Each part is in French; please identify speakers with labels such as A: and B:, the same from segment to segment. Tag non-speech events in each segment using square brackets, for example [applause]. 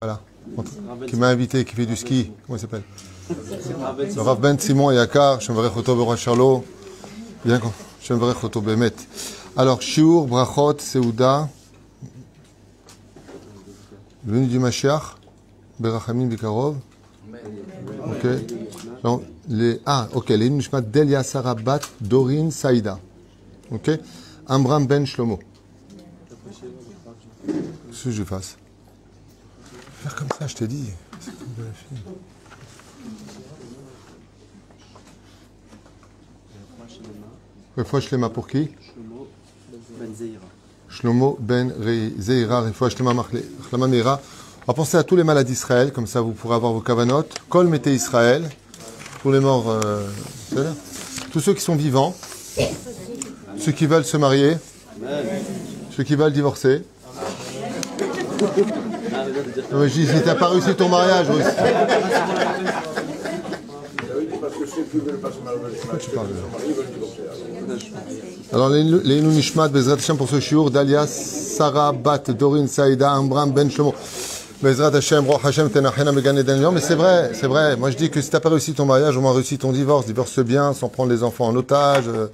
A: Voilà. Qui m'a invité, qui fait du ski. Comment il s'appelle Rav Ben Simon Yakar, Shemvarech Oto Bora Charlo. Bien, Shemvarech Oto Bemet. Alors, Shiur, Brachot, Seuda. Venu du Mashiach. Berachamim Bikarov. Ok. Donc, les, ah, ok. Les Nishmat Delia Sarabat, Dorin Saïda. Ok. Amram Ben Shlomo. Qu'est-ce que je fasse? Faire comme ça, je t'ai dit. C'est comme de la fille. Refoua Shlema pour qui? Shlomo Ben Zeira. Refoua Shlema Machlama Meira. On va penser à tous les malades d'Israël, comme ça vous pourrez avoir vos cavanotes. Kol mettez Israël. Tous les morts, euh, tous ceux qui sont vivants, ceux qui veulent se marier, ceux qui veulent divorcer. [laughs] mais je dis, t'as pas réussi ton mariage aussi. Alors, les Nishmat, Bezrat Hashem pour ce shiur, Dalia, Sarah, Bat, Dorin, Saïda, Ambram, Ben Shlomo. Bezrat Hashem, Roch Hashem, Tenachena, Megan Eden. Non, mais c'est vrai, c'est vrai. Moi, je dis que si t'as pas réussi ton mariage, au moins réussi ton divorce. Divorce bien, sans prendre les enfants en otage. euh,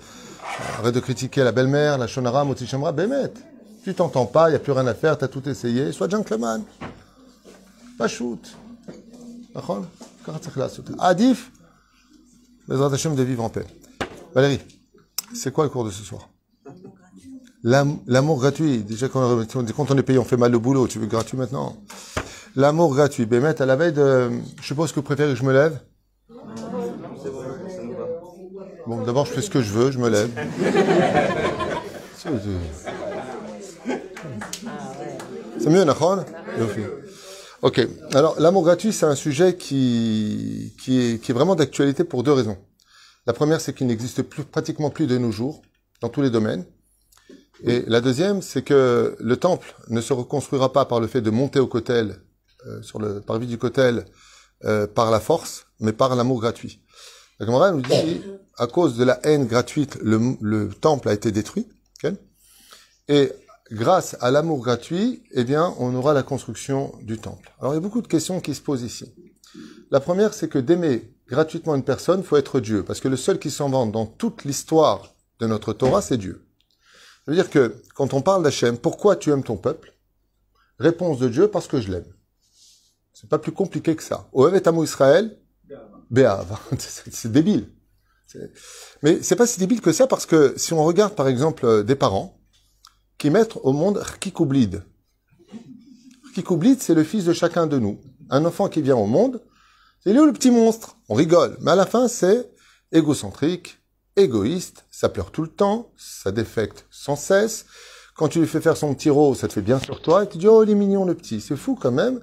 A: arrête de critiquer la belle-mère, la Shonara, Moti Shamra, Bémet. Tu t'entends pas, il n'y a plus rien à faire, tu as tout essayé. Sois gentleman. Pas shoot. D'accord ככה צריך לעשות. עדיף, בעזרת השם, de vivre en paix. Valérie, c'est quoi le cours de ce soir L'am- L'amour gratuit. Déjà, quand on dit quand on est payé, on fait mal le boulot. Tu veux gratuit maintenant L'amour gratuit. Bémet, à la veille de... Je suppose que vous préférez que je me lève Bon, d'abord, je fais ce que je veux, je me lève. C'est- C'est mieux, Nahon Ok. Alors, l'amour gratuit, c'est un sujet qui, qui, est, qui est vraiment d'actualité pour deux raisons. La première, c'est qu'il n'existe plus, pratiquement plus de nos jours, dans tous les domaines. Et la deuxième, c'est que le temple ne se reconstruira pas par le fait de monter au cotel, euh, sur le parvis du cotel, euh, par la force, mais par l'amour gratuit. La Gemara nous dit, à cause de la haine gratuite, le, le temple a été détruit. ok? Et grâce à l'amour gratuit, eh bien, on aura la construction du temple. Alors, il y a beaucoup de questions qui se posent ici. La première, c'est que d'aimer gratuitement une personne, faut être Dieu, parce que le seul qui s'en vante dans toute l'histoire de notre Torah, c'est Dieu. Ça veut dire que quand on parle d'Hachem, pourquoi tu aimes ton peuple? Réponse de Dieu, parce que je l'aime. C'est pas plus compliqué que ça. Oev et Amo Israël, Béav. [laughs] C'est débile. Mais c'est pas si débile que ça, parce que si on regarde par exemple euh, des parents, qui mettent au monde Rkikoublid. Rkikoublid, c'est le fils de chacun de nous. Un enfant qui vient au monde, c'est lui le petit monstre. On rigole. Mais à la fin, c'est égocentrique, égoïste, ça pleure tout le temps, ça défecte sans cesse. Quand tu lui fais faire son petit rot, ça te fait bien sur toi, et tu dis, oh, il est mignon le petit. C'est fou quand même.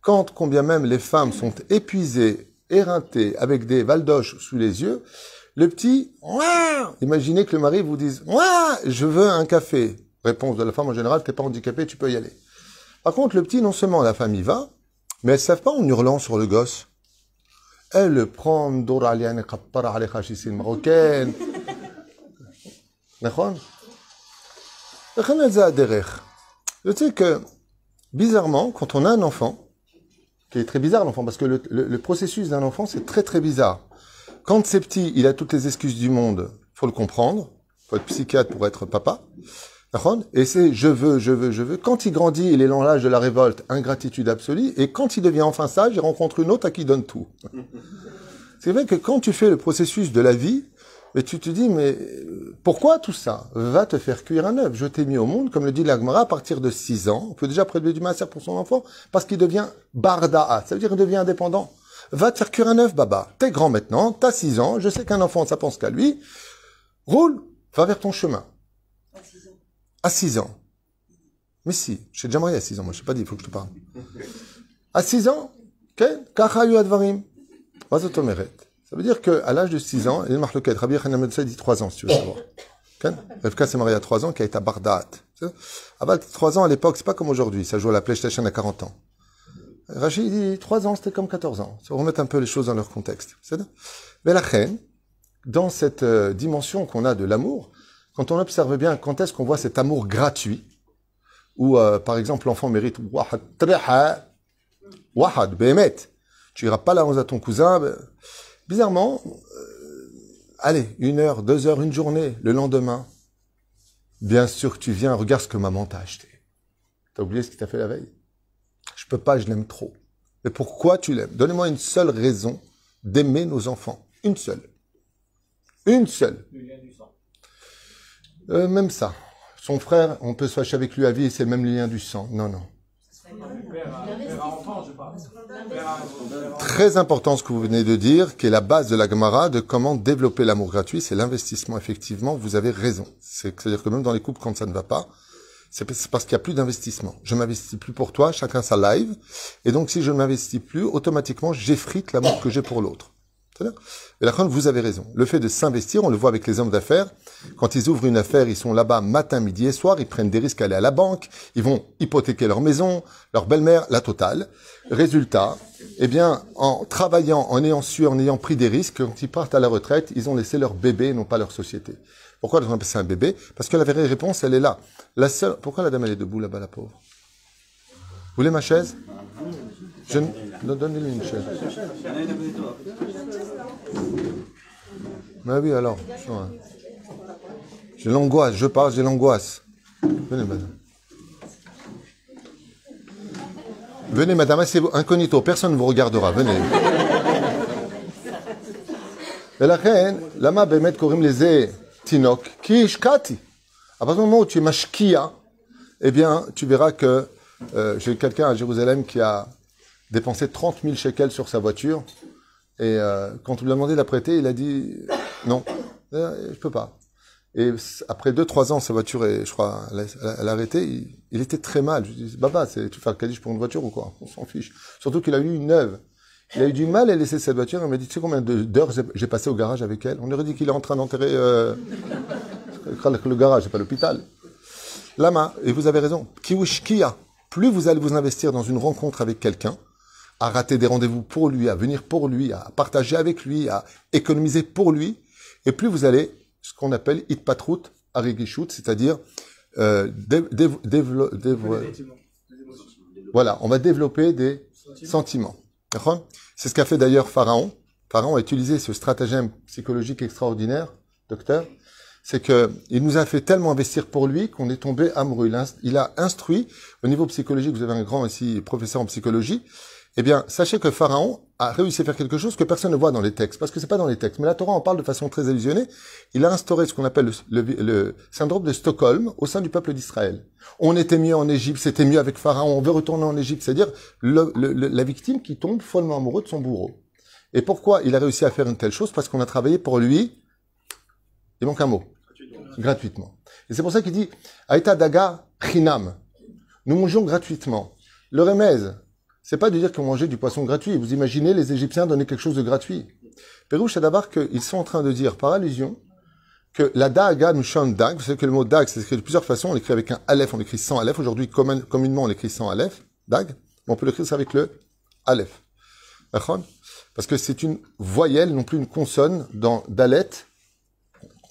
A: Quand, combien même les femmes sont épuisées, éreintées, avec des valdoches sous les yeux, le petit, Ouah imaginez que le mari vous dise, Ouah, je veux un café. Réponse de la femme en général, t'es pas handicapé, tu peux y aller. Par contre, le petit, non seulement la femme y va, mais elles savent pas en hurlant sur le gosse. Elle le prend, marocaine. Je sais que, bizarrement, quand on a un enfant, qui est très bizarre l'enfant, parce que le, le processus d'un enfant, c'est très très bizarre. Quand c'est petit, il a toutes les excuses du monde, faut le comprendre, faut être psychiatre pour être papa. Et c'est je veux, je veux, je veux. Quand il grandit, il est dans l'âge de la révolte, ingratitude absolue, et quand il devient enfin sage, il rencontre une autre à qui il donne tout. [laughs] C'est vrai que quand tu fais le processus de la vie, mais tu te dis, mais pourquoi tout ça? Va te faire cuire un œuf. Je t'ai mis au monde, comme le dit l'Agmara, à partir de 6 ans, on peut déjà prélever du masser pour son enfant, parce qu'il devient barda'a, ça veut dire qu'il devient indépendant. Va te faire cuire un œuf, baba. T'es grand maintenant, t'as 6 ans, je sais qu'un enfant, ça pense qu'à lui. Roule, va vers ton chemin. À 6 ans. Mais si, je déjà marié à 6 ans, moi je ne sais pas dit, il faut que je te parle. À 6 ans, ça veut dire qu'à l'âge de 6 ans, il marloquet. Rabbi Hanan dit 3 ans, si tu veux savoir. Revka s'est marié à 3 ans, qui a été à Bardat. Avant 3 ans à l'époque, c'est pas comme aujourd'hui, ça joue à la PlayStation à 40 ans. Rachid dit 3 ans, c'était comme 14 ans. Ça remet un peu les choses dans leur contexte. Mais la reine, dans cette euh, dimension qu'on a de l'amour, quand on observe bien quand est-ce qu'on voit cet amour gratuit, où euh, par exemple l'enfant mérite Wahat Treha, Wahad, Behemet. Tu iras pas la rose à ton cousin. ben, Bizarrement, euh, allez, une heure, deux heures, une journée, le lendemain. Bien sûr tu viens, regarde ce que maman t'a acheté. T'as oublié ce qu'il t'a fait la veille? Je peux pas, je l'aime trop. Mais pourquoi tu l'aimes? Donnez-moi une seule raison d'aimer nos enfants. Une seule. Une seule. Euh, même ça. Son frère, on peut se fâcher avec lui à vie et c'est le même lien du sang. Non, non. Très important ce que vous venez de dire, qui est la base de la Gemara de comment développer l'amour gratuit, c'est l'investissement. Effectivement, vous avez raison. C'est- C'est-à-dire que même dans les couples, quand ça ne va pas, c'est parce qu'il n'y a plus d'investissement. Je m'investis plus pour toi, chacun sa live. Et donc, si je ne m'investis plus, automatiquement, j'effrite l'amour que j'ai pour l'autre. Et la vous avez raison. Le fait de s'investir, on le voit avec les hommes d'affaires. Quand ils ouvrent une affaire, ils sont là-bas matin, midi et soir. Ils prennent des risques à aller à la banque. Ils vont hypothéquer leur maison, leur belle-mère, la totale. Résultat, eh bien, en travaillant, en ayant su, en ayant pris des risques, quand ils partent à la retraite, ils ont laissé leur bébé, non pas leur société. Pourquoi on appelle ça un bébé? Parce que la vraie réponse, elle est là. La seule... Pourquoi la dame, elle est debout là-bas, la pauvre? Vous voulez ma chaise? Je... ne- Donnez-lui une chaise. Mais oui, alors. J'ai l'angoisse, je parle, j'ai l'angoisse. Venez, madame. Venez, madame, asseyez-vous. Incognito, personne ne vous regardera. Venez. Et la reine, lama bemet korim leze tinok, ki ishkati. À partir du moment où tu es mashkia, eh bien, tu verras que euh, j'ai quelqu'un à Jérusalem qui a dépensé 30 000 shekels sur sa voiture. Et euh, quand on lui a demandé de la prêter, il a dit non, euh, je peux pas. Et après deux, trois ans, sa voiture est, je crois, elle a, arrêté. Il, était très mal. Je lui dis, Baba, tu fais un caddie pour une voiture ou quoi? On s'en fiche. Surtout qu'il a eu une neuve. Il a eu du mal à laisser cette voiture. Il m'a dit, tu sais combien d'heures j'ai passé au garage avec elle? On aurait dit qu'il est en train d'enterrer euh, [laughs] le garage, c'est pas l'hôpital. Lama, et vous avez raison, kiwishkia, plus vous allez vous investir dans une rencontre avec quelqu'un, à rater des rendez-vous pour lui, à venir pour lui, à partager avec lui, à économiser pour lui, et plus vous allez, ce qu'on appelle itpatrout arigishut, c'est-à-dire euh, dév- voilà, on va développer des sentiments. D'accord? C'est ce qu'a fait d'ailleurs Pharaon. Pharaon a utilisé ce stratagème psychologique extraordinaire, docteur. C'est que il nous a fait tellement investir pour lui qu'on est tombé amoureux. Il a, inst- il a instruit au niveau psychologique. Vous avez un grand ici professeur en psychologie. Eh bien, sachez que Pharaon a réussi à faire quelque chose que personne ne voit dans les textes, parce que c'est pas dans les textes. Mais la Torah en parle de façon très allusionnée. Il a instauré ce qu'on appelle le, le- le syndrome de Stockholm au sein du peuple d'Israël. On était mieux en Égypte, c'était mieux avec Pharaon, on veut retourner en Égypte. C'est-à-dire le- la victime qui tombe follement amoureux de son bourreau. Et pourquoi il a réussi à faire une telle chose? Parce qu'on a travaillé pour lui. Il manque un mot. Gratuitement. Et c'est pour ça qu'il dit Aïta daga chinam. Nous mangeons gratuitement. Le remèze, c'est pas de dire qu'on mangeait du poisson gratuit. Vous imaginez les Égyptiens donner quelque chose de gratuit. Pérouche d'abord qu'ils sont en train de dire par allusion que la daga nous dag. Vous savez que le mot dag, c'est écrit de plusieurs façons. On l'écrit avec un aleph, on l'écrit sans aleph. Aujourd'hui, commun- communément, on l'écrit sans aleph, dag. On peut l'écrire avec le aleph. Parce que c'est une voyelle, non plus une consonne dans dalet,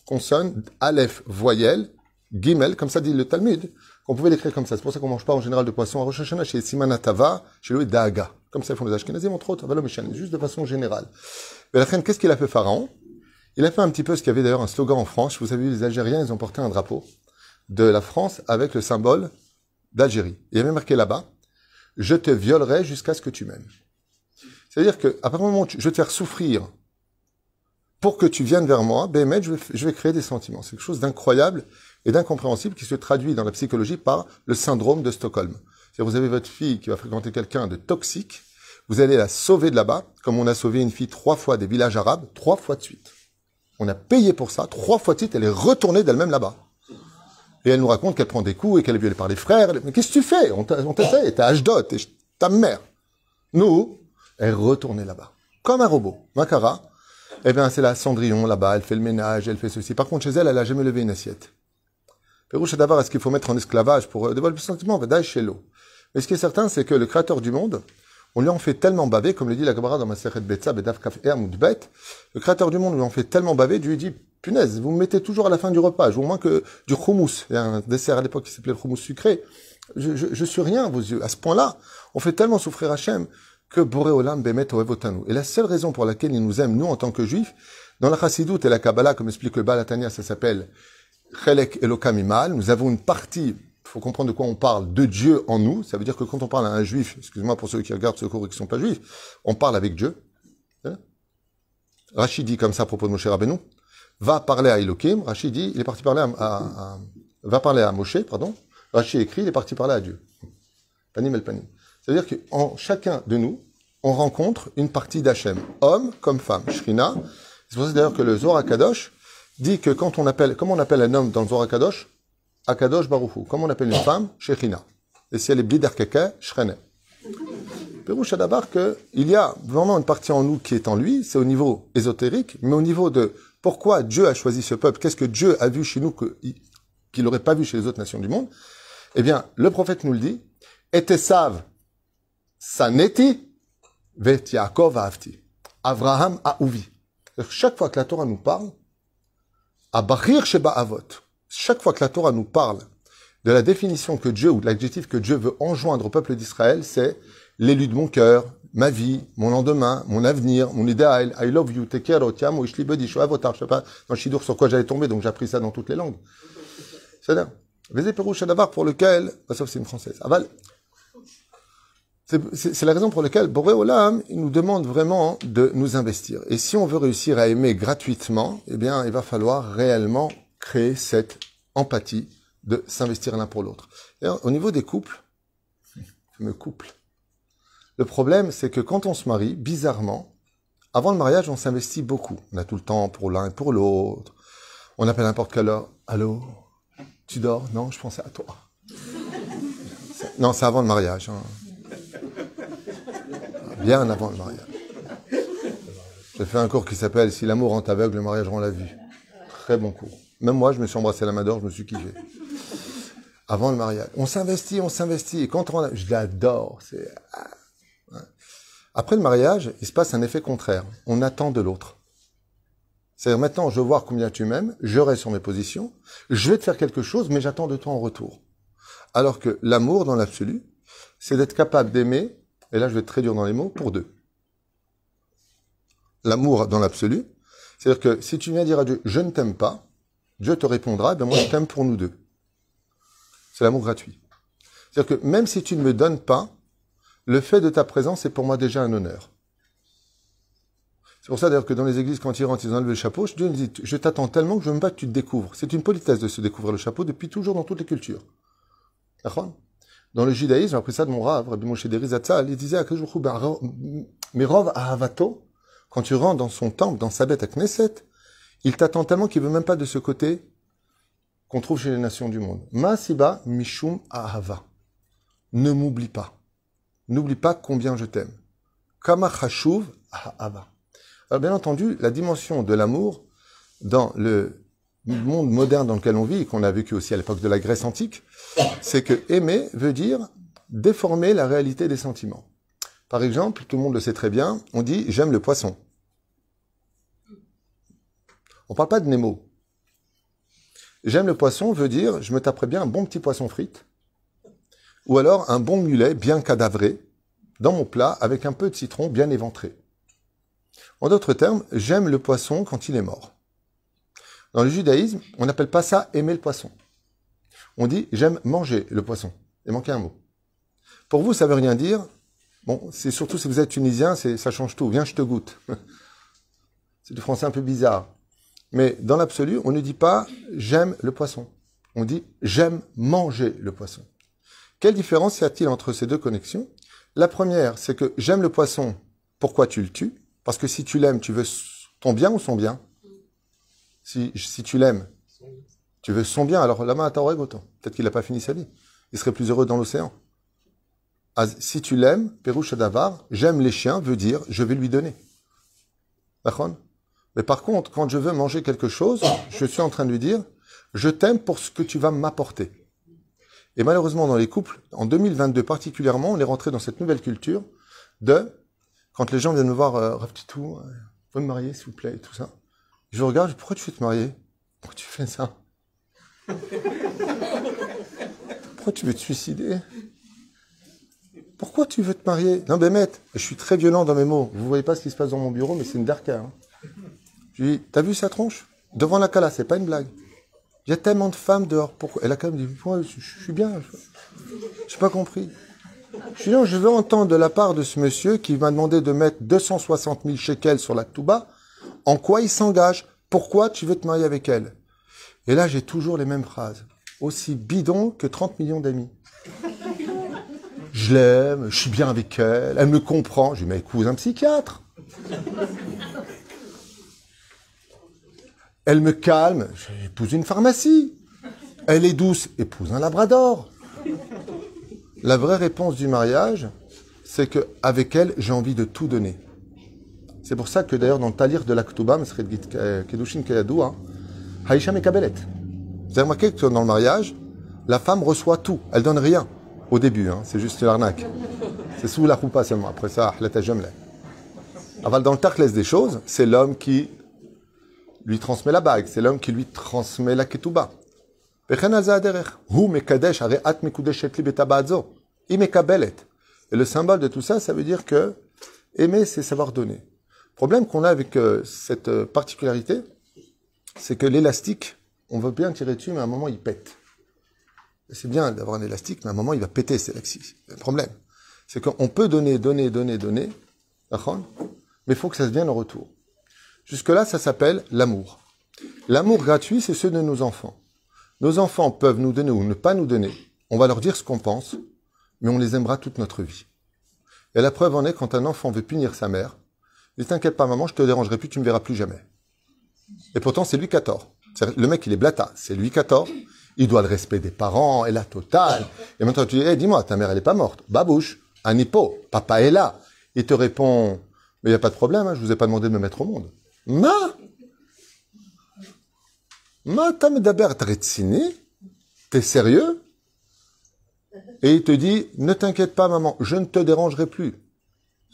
A: consonne, aleph, voyelle, gimel, comme ça dit le Talmud, qu'on pouvait l'écrire comme ça. C'est pour ça qu'on mange pas en général de poisson à Rosh Hashanah chez Simanatava, chez lui Daga. Comme ça ils font les Ashkenazim, entre autres, Avalom et Shan, juste de façon générale. Mais qu'est-ce qu'il a fait Pharaon? Il a fait un petit peu ce qu'il y avait d'ailleurs un slogan en France. Vous avez vu, les Algériens, ils ont porté un drapeau de la France avec le symbole d'Algérie. Il y avait marqué là-bas, je te violerai jusqu'à ce que tu m'aimes. C'est-à-dire que, à partir du moment où je vais te faire souffrir pour que tu viennes vers moi, ben, je vais, je vais créer des sentiments. C'est quelque chose d'incroyable et d'incompréhensible qui se traduit dans la psychologie par le syndrome de Stockholm. C'est-à-dire, vous avez votre fille qui va fréquenter quelqu'un de toxique, vous allez la sauver de là-bas, comme on a sauvé une fille trois fois des villages arabes, trois fois de suite. On a payé pour ça, trois fois de suite, elle est retournée d'elle-même là-bas. Et elle nous raconte qu'elle prend des coups et qu'elle est violée par les frères. Mais qu'est-ce que tu fais? On t'essaie, t'es Ashdod, t'es ta mère. Nous, elle est retournée là-bas. Comme un robot. Makara, eh bien, c'est la Cendrillon là-bas, elle fait le ménage, elle fait ceci. Par contre, chez elle, elle a jamais levé une assiette. Pérouche d'abord, est-ce qu'il faut mettre en esclavage pour euh, développer le sentiment chez. Mais ce qui est certain, c'est que le créateur du monde, on lui en fait tellement baver, comme le dit la Gemara dans ma Sechet Betza, Bedav Kaf Moudbet, le créateur du monde lui en fait tellement baver, Dieu lui dit, punaise, vous me mettez toujours à la fin du repas, vous moins que du houmous. Il y a un dessert à l'époque qui s'appelait le houmous sucré. Je, je, je suis rien à vos yeux. À ce point-là, on fait tellement souffrir Hachem que Boréolam Bemet Oevotanu. Et la seule raison pour laquelle il nous aime, nous, en tant que juifs, dans la Chassidoute et la Kabbalah, comme explique le Balatania, ça s'appelle Chelek Elokam Imal. Nous avons une partie, il faut comprendre de quoi on parle, de Dieu en nous. Ça veut dire que quand on parle à un juif, excusez-moi pour ceux qui regardent ce cours et qui ne sont pas juifs, on parle avec Dieu. Hein Rachid dit comme ça à propos de Moshe Rabbeinu. Va parler à Elohim. Rachid dit, il est parti parler à, à, va parler à Moshe, pardon. Rachid écrit, il est parti parler à Dieu. Panim el panim. C'est-à-dire qu'en chacun de nous, on rencontre une partie d'Hachem, homme comme femme, Shrina. C'est pour ça d'ailleurs que le Zohar Kadosh dit que quand on appelle, comment on appelle un homme dans le Zohar Kadosh Akadosh Baruchu. Comment on appelle une femme Shechina. Et si elle est Blider Keke, Shrene. Pérouche d'abord qu'il y a vraiment une partie en nous qui est en lui, c'est au niveau ésotérique, mais au niveau de pourquoi Dieu a choisi ce peuple, qu'est-ce que Dieu a vu chez nous qu'il n'aurait pas vu chez les autres nations du monde, eh bien, le prophète nous le dit, et savent Saneti vet Yaakov Avti. Avraham Aouvi. Chaque fois que la Torah nous parle, Abachir Sheba Avot, chaque fois que la Torah nous parle de la définition que Dieu, ou de l'adjectif que Dieu veut enjoindre au peuple d'Israël, c'est l'élu de mon cœur, ma vie, mon lendemain, mon avenir, mon idéal, I love you, take care, tiamo, ishli bedi, je sais pas, dans Shidour sur quoi j'allais tomber, donc j'ai appris ça dans toutes les langues. C'est-à-dire, Vezé Perouche pour lequel, bah, sauf c'est une française, Aval, c'est la raison pour laquelle Boré il nous demande vraiment de nous investir. Et si on veut réussir à aimer gratuitement, eh bien, il va falloir réellement créer cette empathie de s'investir l'un pour l'autre. Au niveau des couples, me couple. Le problème, c'est que quand on se marie, bizarrement, avant le mariage, on s'investit beaucoup. On a tout le temps pour l'un et pour l'autre. On appelle n'importe quelle heure. Allô? Tu dors? Non, je pensais à toi. Non, c'est avant le mariage. Hein bien avant le mariage. J'ai fait un cours qui s'appelle Si l'amour rend aveugle, le mariage rend la vue. Très bon cours. Même moi, je me suis embrassé la main d'or, je me suis kiffé. Avant le mariage. On s'investit, on s'investit. Et quand on... Je l'adore. C'est... Ah, Après le mariage, il se passe un effet contraire. On attend de l'autre. C'est-à-dire maintenant, je veux voir combien tu m'aimes, je reste sur mes positions, je vais te faire quelque chose, mais j'attends de toi en retour. Alors que l'amour, dans l'absolu, c'est d'être capable d'aimer et là je vais être très dur dans les mots, pour deux. L'amour dans l'absolu, c'est-à-dire que si tu viens dire à Dieu, je ne t'aime pas, Dieu te répondra, ben moi je t'aime pour nous deux. C'est l'amour gratuit. C'est-à-dire que même si tu ne me donnes pas, le fait de ta présence est pour moi déjà un honneur. C'est pour ça d'ailleurs que dans les églises, quand ils rentrent, ils enlèvent le chapeau, Dieu nous dit, je t'attends tellement que je veux même pas que tu te découvres. C'est une politesse de se découvrir le chapeau depuis toujours dans toutes les cultures. D'accord? Dans le judaïsme, j'ai appris ça de mon rave, Rabbi Moshe Derizatzal, il disait à ben, mais Rov Ahavato, quand tu rentres dans son temple, dans sa bête à Knesset, il t'attend tellement qu'il veut même pas de ce côté qu'on trouve chez les nations du monde. Masiba Mishum Ahava. Ne m'oublie pas. N'oublie pas combien je t'aime. Kama Chashuv Ahava. Alors bien entendu, la dimension de l'amour dans le monde moderne dans lequel on vit, et qu'on a vécu aussi à l'époque de la Grèce antique, c'est que aimer veut dire déformer la réalité des sentiments. Par exemple, tout le monde le sait très bien, on dit j'aime le poisson. On parle pas de Nemo. J'aime le poisson veut dire je me taperais bien un bon petit poisson frite, ou alors un bon mulet bien cadavré dans mon plat avec un peu de citron bien éventré. En d'autres termes, j'aime le poisson quand il est mort. Dans le judaïsme, on n'appelle pas ça aimer le poisson. On dit j'aime manger le poisson. Il manquait un mot. Pour vous, ça veut rien dire. Bon, c'est surtout si vous êtes tunisien, ça change tout. Viens, je te goûte. [laughs] c'est du français un peu bizarre. Mais dans l'absolu, on ne dit pas j'aime le poisson. On dit j'aime manger le poisson. Quelle différence y a-t-il entre ces deux connexions? La première, c'est que j'aime le poisson. Pourquoi tu le tues? Parce que si tu l'aimes, tu veux ton bien ou son bien? Si, si tu l'aimes, tu veux son bien, alors là-bas, autant. Peut-être qu'il n'a pas fini sa vie. Il serait plus heureux dans l'océan. Si tu l'aimes, Pérouche Davar, j'aime les chiens veut dire je vais lui donner. D'accord? Mais par contre, quand je veux manger quelque chose, je suis en train de lui dire je t'aime pour ce que tu vas m'apporter. Et malheureusement, dans les couples, en 2022 particulièrement, on est rentré dans cette nouvelle culture de quand les gens viennent me voir, euh, tout, euh, vous me marier s'il vous plaît, et tout ça. Je regarde, pourquoi tu veux te marier? Pourquoi tu fais ça? Pourquoi tu veux te suicider? Pourquoi tu veux te marier? Non, Bémet, je suis très violent dans mes mots. Vous voyez pas ce qui se passe dans mon bureau, mais c'est une darka. Hein. Je lui dis, t'as vu sa tronche? Devant la cala, c'est pas une blague. Il y a tellement de femmes dehors. Pourquoi? Elle a quand même dit, je, suis bien. Je n'ai pas compris. Je dis, non, je veux entendre de la part de ce monsieur qui m'a demandé de mettre 260 000 shekels sur la Touba, en quoi il s'engage? Pourquoi tu veux te marier avec elle? Et là, j'ai toujours les mêmes phrases. Aussi bidon que 30 millions d'amis je l'aime, je suis bien avec elle, elle me comprend. Je lui dis, mais épouse un psychiatre. Elle me calme, j'épouse une pharmacie. Elle est douce, épouse un labrador. La vraie réponse du mariage, c'est que avec elle, j'ai envie de tout donner. C'est pour ça que d'ailleurs dans le talir de l'Aktuba, Kedushin Kayadou, Haïcha Mekabelet. Vous avez remarqué que dans le mariage, la femme reçoit tout, elle donne rien. Au début, hein, c'est juste l'arnaque. C'est sous la roupa seulement. Après ça, Aval dans le tarkles des choses, c'est l'homme qui lui transmet la bague, c'est l'homme qui lui transmet la ketouba. Et le symbole de tout ça, ça veut dire que aimer, c'est savoir donner. Le problème qu'on a avec euh, cette euh, particularité, c'est que l'élastique, on veut bien tirer dessus, mais à un moment, il pète c'est bien d'avoir un élastique, mais à un moment, il va péter, c'est Le problème, c'est qu'on peut donner, donner, donner, donner, mais il faut que ça se vienne en retour. Jusque-là, ça s'appelle l'amour. L'amour gratuit, c'est ceux de nos enfants. Nos enfants peuvent nous donner ou ne pas nous donner. On va leur dire ce qu'on pense, mais on les aimera toute notre vie. Et la preuve en est quand un enfant veut punir sa mère, il t'inquiète pas maman, je te dérangerai plus, tu me verras plus jamais. Et pourtant, c'est lui qui a tort. Le mec, il est blata, c'est lui qui a tort, il doit le respect des parents et la totale. Et maintenant, tu dis, hey, dis-moi, ta mère, elle n'est pas morte. Babouche, un hippo, papa est là. Il te répond, mais il n'y a pas de problème, hein, je vous ai pas demandé de me mettre au monde. Ma? Ma d'abord T'es sérieux? Et il te dit, ne t'inquiète pas, maman, je ne te dérangerai plus.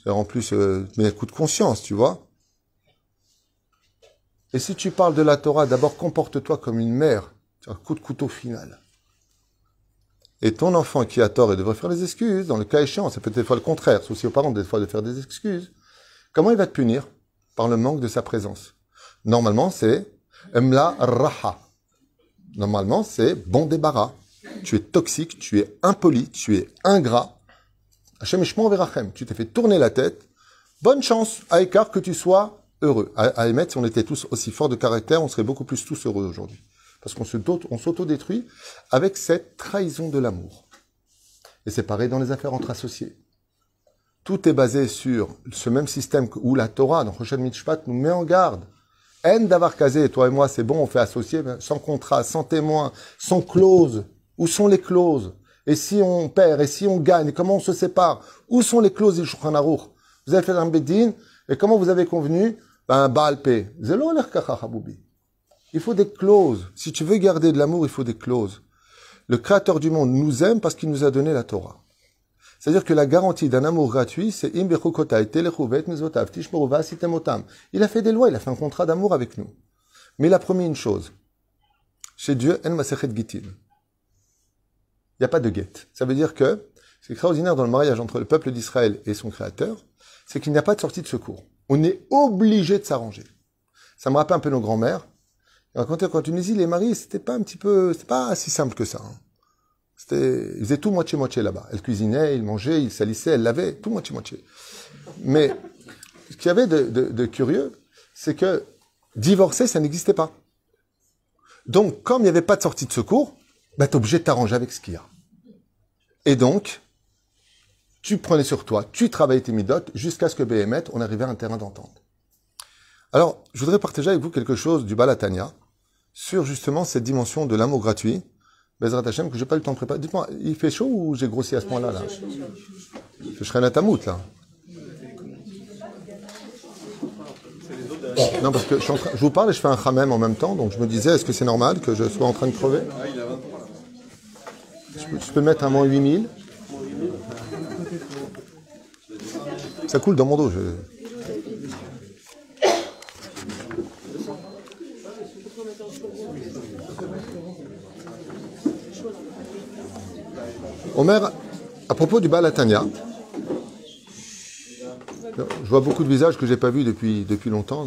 A: C'est en plus euh, un coup de conscience, tu vois. Et si tu parles de la Torah, d'abord comporte-toi comme une mère un coup de couteau final. Et ton enfant qui a tort et devrait faire des excuses, dans le cas échéant, c'est peut-être des fois le contraire, c'est aussi aux parents des fois de faire des excuses. Comment il va te punir? Par le manque de sa présence. Normalement, c'est emla raha. Normalement, c'est bon débarras. Tu es toxique, tu es impoli, tu es ingrat. Hachem Verachem, tu t'es fait tourner la tête. Bonne chance, à écart que tu sois heureux. À, à si on était tous aussi forts de caractère, on serait beaucoup plus tous heureux aujourd'hui. Parce qu'on s'auto-détruit avec cette trahison de l'amour. Et c'est pareil dans les affaires entre associés. Tout est basé sur ce même système où la Torah, dans Rochelle Mitchpat, nous met en garde. Haine d'avoir casé, toi et moi, c'est bon, on fait associer, sans contrat, sans témoin, sans clause. Où sont les clauses? Et si on perd, et si on gagne, comment on se sépare? Où sont les clauses du Vous avez fait un bedin, et comment vous avez convenu? Ben, Baalpe. Zelo il faut des clauses. Si tu veux garder de l'amour, il faut des clauses. Le Créateur du monde nous aime parce qu'il nous a donné la Torah. C'est-à-dire que la garantie d'un amour gratuit, c'est Il a fait des lois, il a fait un contrat d'amour avec nous. Mais il a promis une chose. Chez Dieu, il n'y a pas de guette. Ça veut dire que c'est extraordinaire dans le mariage entre le peuple d'Israël et son créateur, c'est qu'il n'y a pas de sortie de secours. On est obligé de s'arranger. Ça me rappelle un peu nos grands-mères. Raconter qu'en Tunisie, les maris, c'était pas un petit peu, c'était pas si simple que ça. Hein. C'était, ils faisaient tout moitié-moitié là-bas. Elle cuisinait, ils mangeaient, ils salissaient, elle lavait, tout moitié-moitié. Mais, ce qu'il y avait de, curieux, c'est que divorcer, ça n'existait pas. Donc, comme il n'y avait pas de sortie de secours, bah, t'es obligé de t'arranger avec ce qu'il y a. Et donc, tu prenais sur toi, tu travaillais tes midotes, jusqu'à ce que BMet, on arrivait à un terrain d'entente. Alors, je voudrais partager avec vous quelque chose du Balatania, sur justement cette dimension de l'amour gratuit, Bezrat Hashem, que j'ai pas eu le temps de préparer. Dites-moi, il fait chaud ou j'ai grossi à ce point-là là? Je serais la tamoute là. Non, parce que je, vous parle et je fais un khamem en même temps, donc je me disais, est-ce que c'est normal que je sois en train de crever? Je peux, mettre un moins 8000 Ça coule dans mon dos. Je... Omer, à propos du Balatania, Je vois beaucoup de visages que j'ai pas vus depuis, longtemps.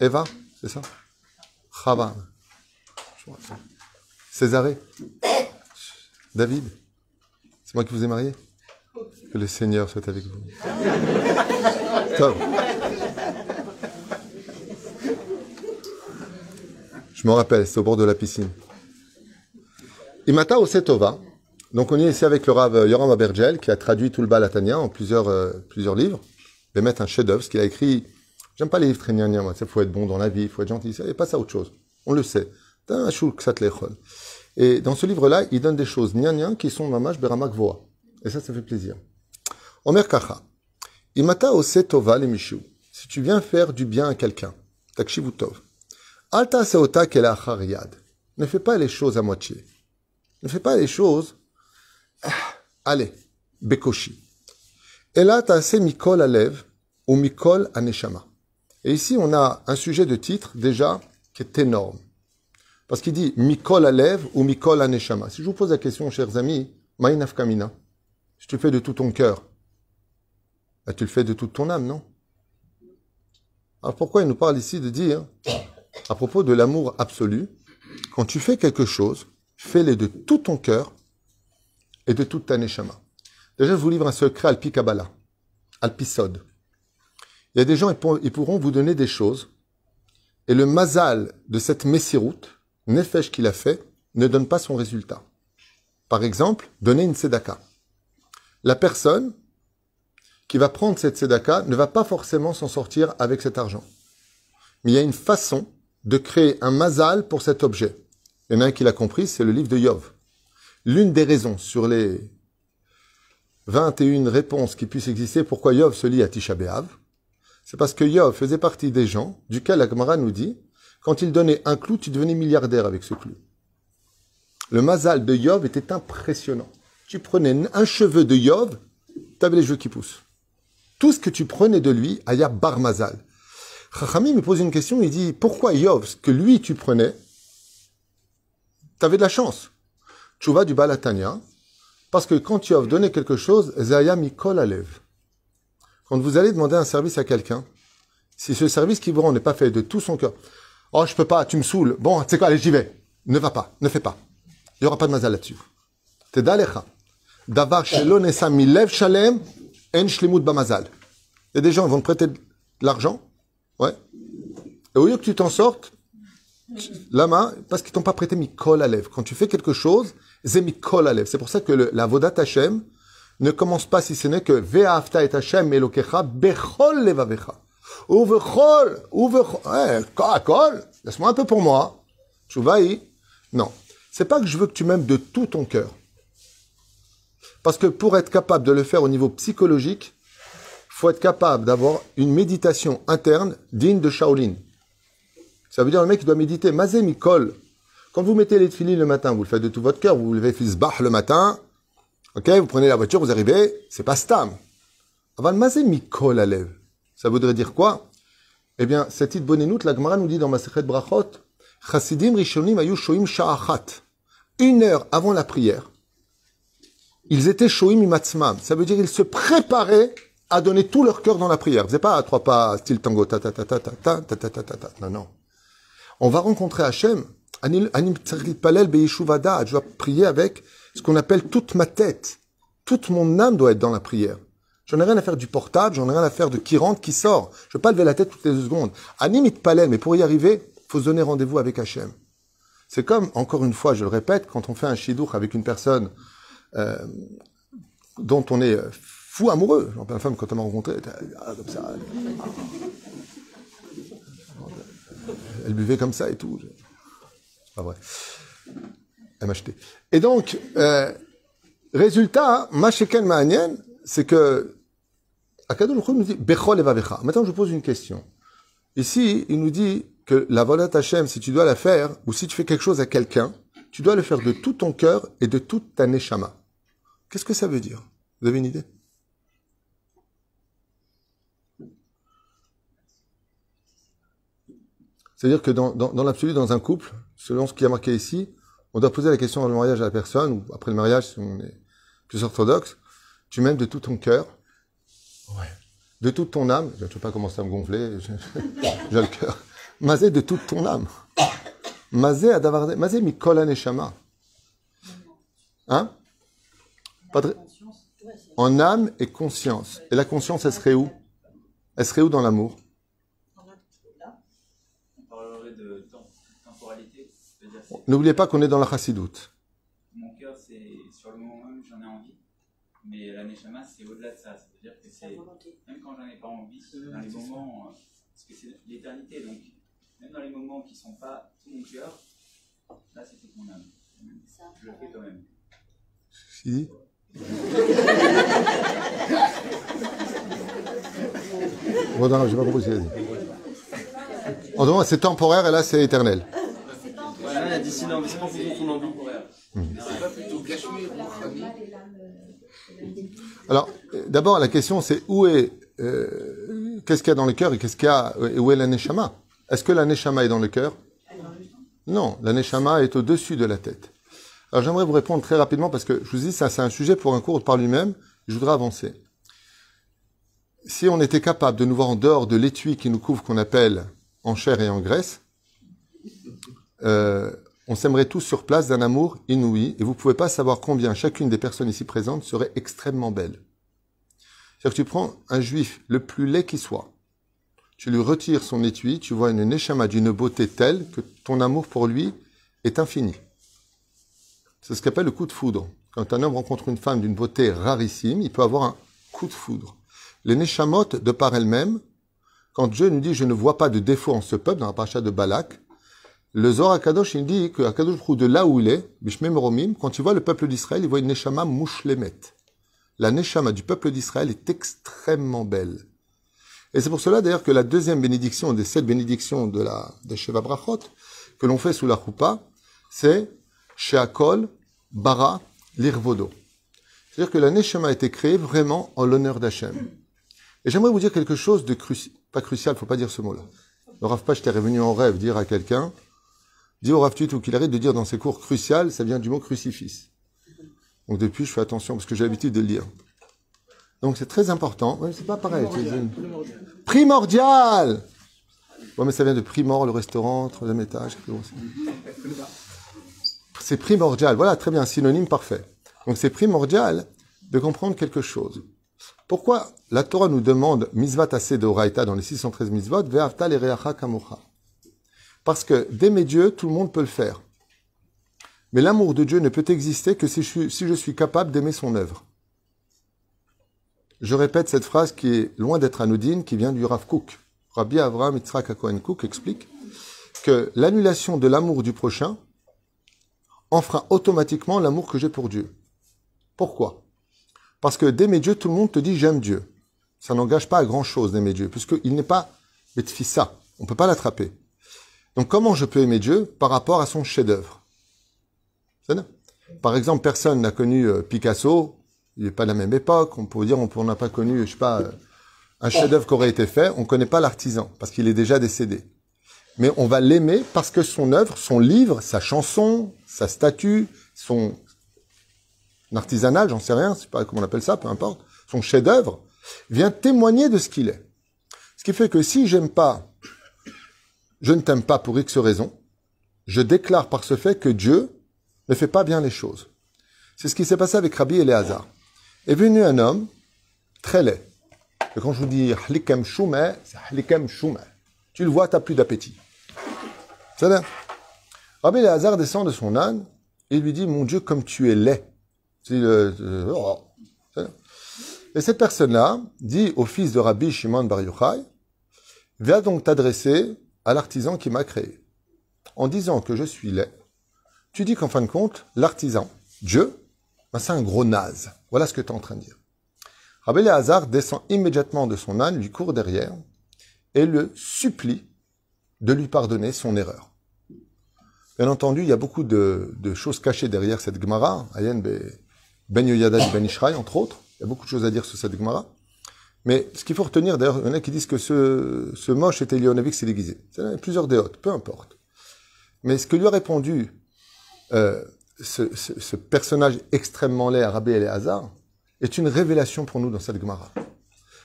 A: Eva, c'est ça? Chava. Césaré. David. C'est moi qui vous ai marié? Que le Seigneur soit avec vous. Je me rappelle, c'est au bord de la piscine. Imata Osetova. Donc on est ici avec le Rav Yoram Abergel qui a traduit tout le Balatania en plusieurs, euh, plusieurs livres. Il va mettre un chef-d'œuvre, ce qu'il a écrit. J'aime pas les livres très gnagna, moi. Il faut être bon dans la vie, il faut être gentil. Il pas ça autre chose. On le sait. Et dans ce livre-là, il donne des choses gnagna qui sont mamash beramak voa. Et ça, ça fait plaisir. Omer kacha. Imata Osetova le mishu. Si tu viens faire du bien à quelqu'un, takshivutov. Alta seota kela Ne fais pas les choses à moitié. Ne fais pas les choses. Ah, allez, bekoshi. Et là, tu as mikol alev ou mikol aneshama. Et ici, on a un sujet de titre déjà qui est énorme. Parce qu'il dit mikol alev ou mikol aneshama. Si je vous pose la question, chers amis, ma'inaf kamina, si tu le fais de tout ton cœur, bah, tu le fais de toute ton âme, non? Alors pourquoi il nous parle ici de dire à propos de l'amour absolu, quand tu fais quelque chose, fais-le de tout ton cœur et de toute ta neshama. Déjà, je vous livre un secret alpi Kabbalah. Il y a des gens, ils pourront vous donner des choses, et le mazal de cette messiroute, nefesh qu'il a fait, ne donne pas son résultat. Par exemple, donner une sedaka. La personne qui va prendre cette sedaka ne va pas forcément s'en sortir avec cet argent. Mais il y a une façon de créer un mazal pour cet objet. Il y en a un qui l'a compris, c'est le livre de Yov. L'une des raisons sur les 21 réponses qui puissent exister pourquoi Yov se lie à Tisha c'est parce que Yov faisait partie des gens duquel la nous dit, quand il donnait un clou, tu devenais milliardaire avec ce clou. Le mazal de Yov était impressionnant. Tu prenais un cheveu de Yov, tu avais les cheveux qui poussent. Tout ce que tu prenais de lui, Aya bar mazal. Chachami me pose une question, il dit, pourquoi Yov, ce que lui tu prenais, t'avais de la chance? Tu vas du Balatania, parce que quand Yov donnait quelque chose, Zaya Mikol Alev. Quand vous allez demander un service à quelqu'un, si ce service qui vous rend n'est pas fait de tout son cœur, oh, je peux pas, tu me saoules, bon, tu sais quoi, allez, j'y vais. Ne va pas, ne fais pas. Il n'y aura pas de mazal là-dessus. Davar shelo nesa milev shalem, en shlemut bamazal. Il y a des gens qui vont te prêter de l'argent, Ouais. Et au lieu que tu t'en sortes, main, parce qu'ils t'ont pas prêté mikol lèvres. Quand tu fais quelque chose, c'est mikol lèvres. C'est pour ça que la vodat Hashem ne commence pas si ce n'est que ve'afta et Hashem elokecha bechol levavecha. Uvechol, uvechol, kol, laisse-moi un peu pour moi. Chouvaï. Non. C'est pas que je veux que tu m'aimes de tout ton cœur. Parce que pour être capable de le faire au niveau psychologique, faut être capable d'avoir une méditation interne digne de Shaolin. Ça veut dire le mec doit méditer. Mazé Mikol. Quand vous mettez les filets le matin, vous le faites de tout votre cœur, vous vous levez bah le matin, ok, vous prenez la voiture, vous arrivez, c'est pas stam. Avant Mazé Mikol Alev. Ça voudrait dire quoi? Eh bien, cette idée bonne la Gemara nous dit dans Masechet Brachot, Chasidim Rishonim Ayu Shoim Sha'achat. Une heure avant la prière, ils étaient Shoim Imatzmam. Ça veut dire qu'ils se préparaient à donner tout leur cœur dans la prière. C'est pas à trois pas style tango, ta ta ta ta ta ta ta ta ta ta ta. Non, non. On va rencontrer Hachem. Anim palel beishuvada. Je dois prier avec ce qu'on appelle toute ma tête. Toute mon âme doit être dans la prière. J'en ai rien à faire du portable, j'en ai rien à faire de qui rentre, qui sort. Je veux pas lever la tête toutes les deux secondes. Anim palel, mais pour y arriver, faut se donner rendez-vous avec Hachem. C'est comme, encore une fois, je le répète, quand on fait un shidduch avec une personne euh, dont on est fou amoureux. Genre, ma femme, quand elle m'a rencontré, ah. Elle buvait comme ça et tout. C'est pas vrai. Elle m'a acheté. Et donc, euh, résultat, Masheken Ma'anien, c'est que Akadol nous dit Bechol Evavecha. Maintenant, je pose une question. Ici, il nous dit que la volette Hashem, si tu dois la faire, ou si tu fais quelque chose à quelqu'un, tu dois le faire de tout ton cœur et de toute ta neshama. Qu'est-ce que ça veut dire? Vous avez une idée? C'est-à-dire que dans, dans, dans l'absolu, dans un couple, selon ce qui a marqué ici, on doit poser la question avant le mariage à la personne, ou après le mariage, si on est plus orthodoxe, tu m'aimes de tout ton cœur. Ouais. de toute ton âme. Je ne vais pas commencer à me gonfler, [laughs] j'ai le cœur. Mazé de toute ton âme. Mazé adavarde. Mazé mikol aneshama. Hein? Pas de- En âme et conscience. Et la conscience, elle serait où? Elle serait où dans l'amour?
B: On parlerait de tem- temporalité, c'est-à-dire c'est
A: N'oubliez pas qu'on est dans la chassidoute.
B: mon cœur, c'est sur le moment même j'en ai envie, mais la neshama c'est au-delà de ça, c'est-à-dire que c'est même quand j'en ai pas envie, dans les moments, euh, parce que c'est l'éternité, donc même dans les moments qui sont pas tout mon cœur, là c'est toute mon âme. Je le fais quand même.
A: Si Bon, non, j'ai pas compris ce qu'il a dit. En demande, c'est temporaire et là, c'est éternel.
C: Là, il y a mais c'est envie.
D: C'est pas plutôt Gashmi Rouhani
A: Alors, euh, d'abord, la question, c'est où est, euh, qu'est-ce qu'il y a dans le cœur et qu'est-ce qu'il y a, et où est la neshama Est-ce que la neshama est dans le cœur? Non, la neshama est au-dessus de la tête. Alors, j'aimerais vous répondre très rapidement parce que je vous dis, ça, c'est un sujet pour un cours par lui-même. Je voudrais avancer. Si on était capable de nous voir en dehors de l'étui qui nous couvre, qu'on appelle en chair et en graisse, euh, on s'aimerait tous sur place d'un amour inouï, et vous pouvez pas savoir combien chacune des personnes ici présentes serait extrêmement belle. C'est-à-dire que tu prends un juif, le plus laid qui soit, tu lui retires son étui, tu vois une neshama d'une beauté telle que ton amour pour lui est infini. C'est ce qu'appelle le coup de foudre. Quand un homme rencontre une femme d'une beauté rarissime, il peut avoir un coup de foudre. Les neshamot, de par elles-mêmes, quand Dieu nous dit « je ne vois pas de défaut en ce peuple » dans la paracha de Balak, le Zohar Akadosh, il dit que Akadosh de là où il est, Bishmem Romim, quand il voit le peuple d'Israël, il voit une Neshama mouchlemet. La Neshama du peuple d'Israël est extrêmement belle. Et c'est pour cela d'ailleurs que la deuxième bénédiction des sept bénédictions de la, de Sheva Brachot, que l'on fait sous la choupa, c'est Sheakol Bara Lirvodo. C'est-à-dire que la Neshama a été créée vraiment en l'honneur d'Hachem. Et j'aimerais vous dire quelque chose de crucial, pas crucial, faut pas dire ce mot-là. Le Rav Pach t'est revenu en rêve dire à quelqu'un, dis au Rav ou qu'il arrête de dire dans ses cours crucial, ça vient du mot crucifix. Donc depuis, je fais attention parce que j'ai l'habitude de le lire. Donc c'est très important. Ouais, c'est pas pareil. c'est une- Primordial. Mais ça vient de Primor, le restaurant, troisième étage. C'est primordial. Voilà, très bien, synonyme parfait. Donc c'est primordial de comprendre quelque chose. Pourquoi la Torah nous demande assez de Oraita dans les 613 misvot, ve'avta l'ereacha kamocha? Parce que d'aimer Dieu, tout le monde peut le faire. Mais l'amour de Dieu ne peut exister que si je suis, si je suis capable d'aimer son œuvre. Je répète cette phrase qui est loin d'être anodine, qui vient du Rav Kook. Rabbi Avraham Yitzhak Cohen Kook explique que l'annulation de l'amour du prochain enfreint automatiquement l'amour que j'ai pour Dieu. Pourquoi? Parce que d'aimer Dieu, tout le monde te dit j'aime Dieu. Ça n'engage pas à grand chose d'aimer Dieu, puisqu'il n'est pas betfissa. On ne peut pas l'attraper. Donc comment je peux aimer Dieu par rapport à son chef-d'œuvre? Ça Par exemple, personne n'a connu euh, Picasso, il n'est pas de la même époque, on peut dire on n'a pas connu, je sais pas, euh, un chef-d'œuvre qui aurait été fait, on ne connaît pas l'artisan, parce qu'il est déjà décédé. Mais on va l'aimer parce que son œuvre, son livre, sa chanson, sa statue, son artisanal, j'en sais rien, sais pas comment on appelle ça, peu importe, son chef-d'œuvre, vient témoigner de ce qu'il est. Ce qui fait que si j'aime pas, je ne t'aime pas pour X raison, je déclare par ce fait que Dieu ne fait pas bien les choses. C'est ce qui s'est passé avec Rabbi Eleazar. Est venu un homme très laid. Et quand je vous dis hlikem c'est hlikem. Tu le vois, tu n'as plus d'appétit. C'est ça Rabbi Eleazar descend de son âne et lui dit Mon Dieu, comme tu es laid. Et cette personne-là dit au fils de Rabbi Shimon Bar Yochai Viens donc t'adresser à l'artisan qui m'a créé. En disant que je suis laid, tu dis qu'en fin de compte, l'artisan, Dieu, ben, c'est un gros naze. Voilà ce que tu es en train de dire. Rabbi Léazar descend immédiatement de son âne, lui court derrière et le supplie de lui pardonner son erreur. Bien entendu, il y a beaucoup de, choses cachées derrière cette Gemara, Ben Yoyada Ben Ishraï, entre autres. Il y a beaucoup de choses à dire sur cette Gemara. Mais ce qu'il faut retenir, d'ailleurs, il y en a qui disent que ce, ce moche était Léonavik, c'est déguisé. Il y a plusieurs déotes, peu importe. Mais ce que lui a répondu euh, ce, ce- ce personnage extrêmement laid, Rabbi Eleazar, est une révélation pour nous dans cette Gemara.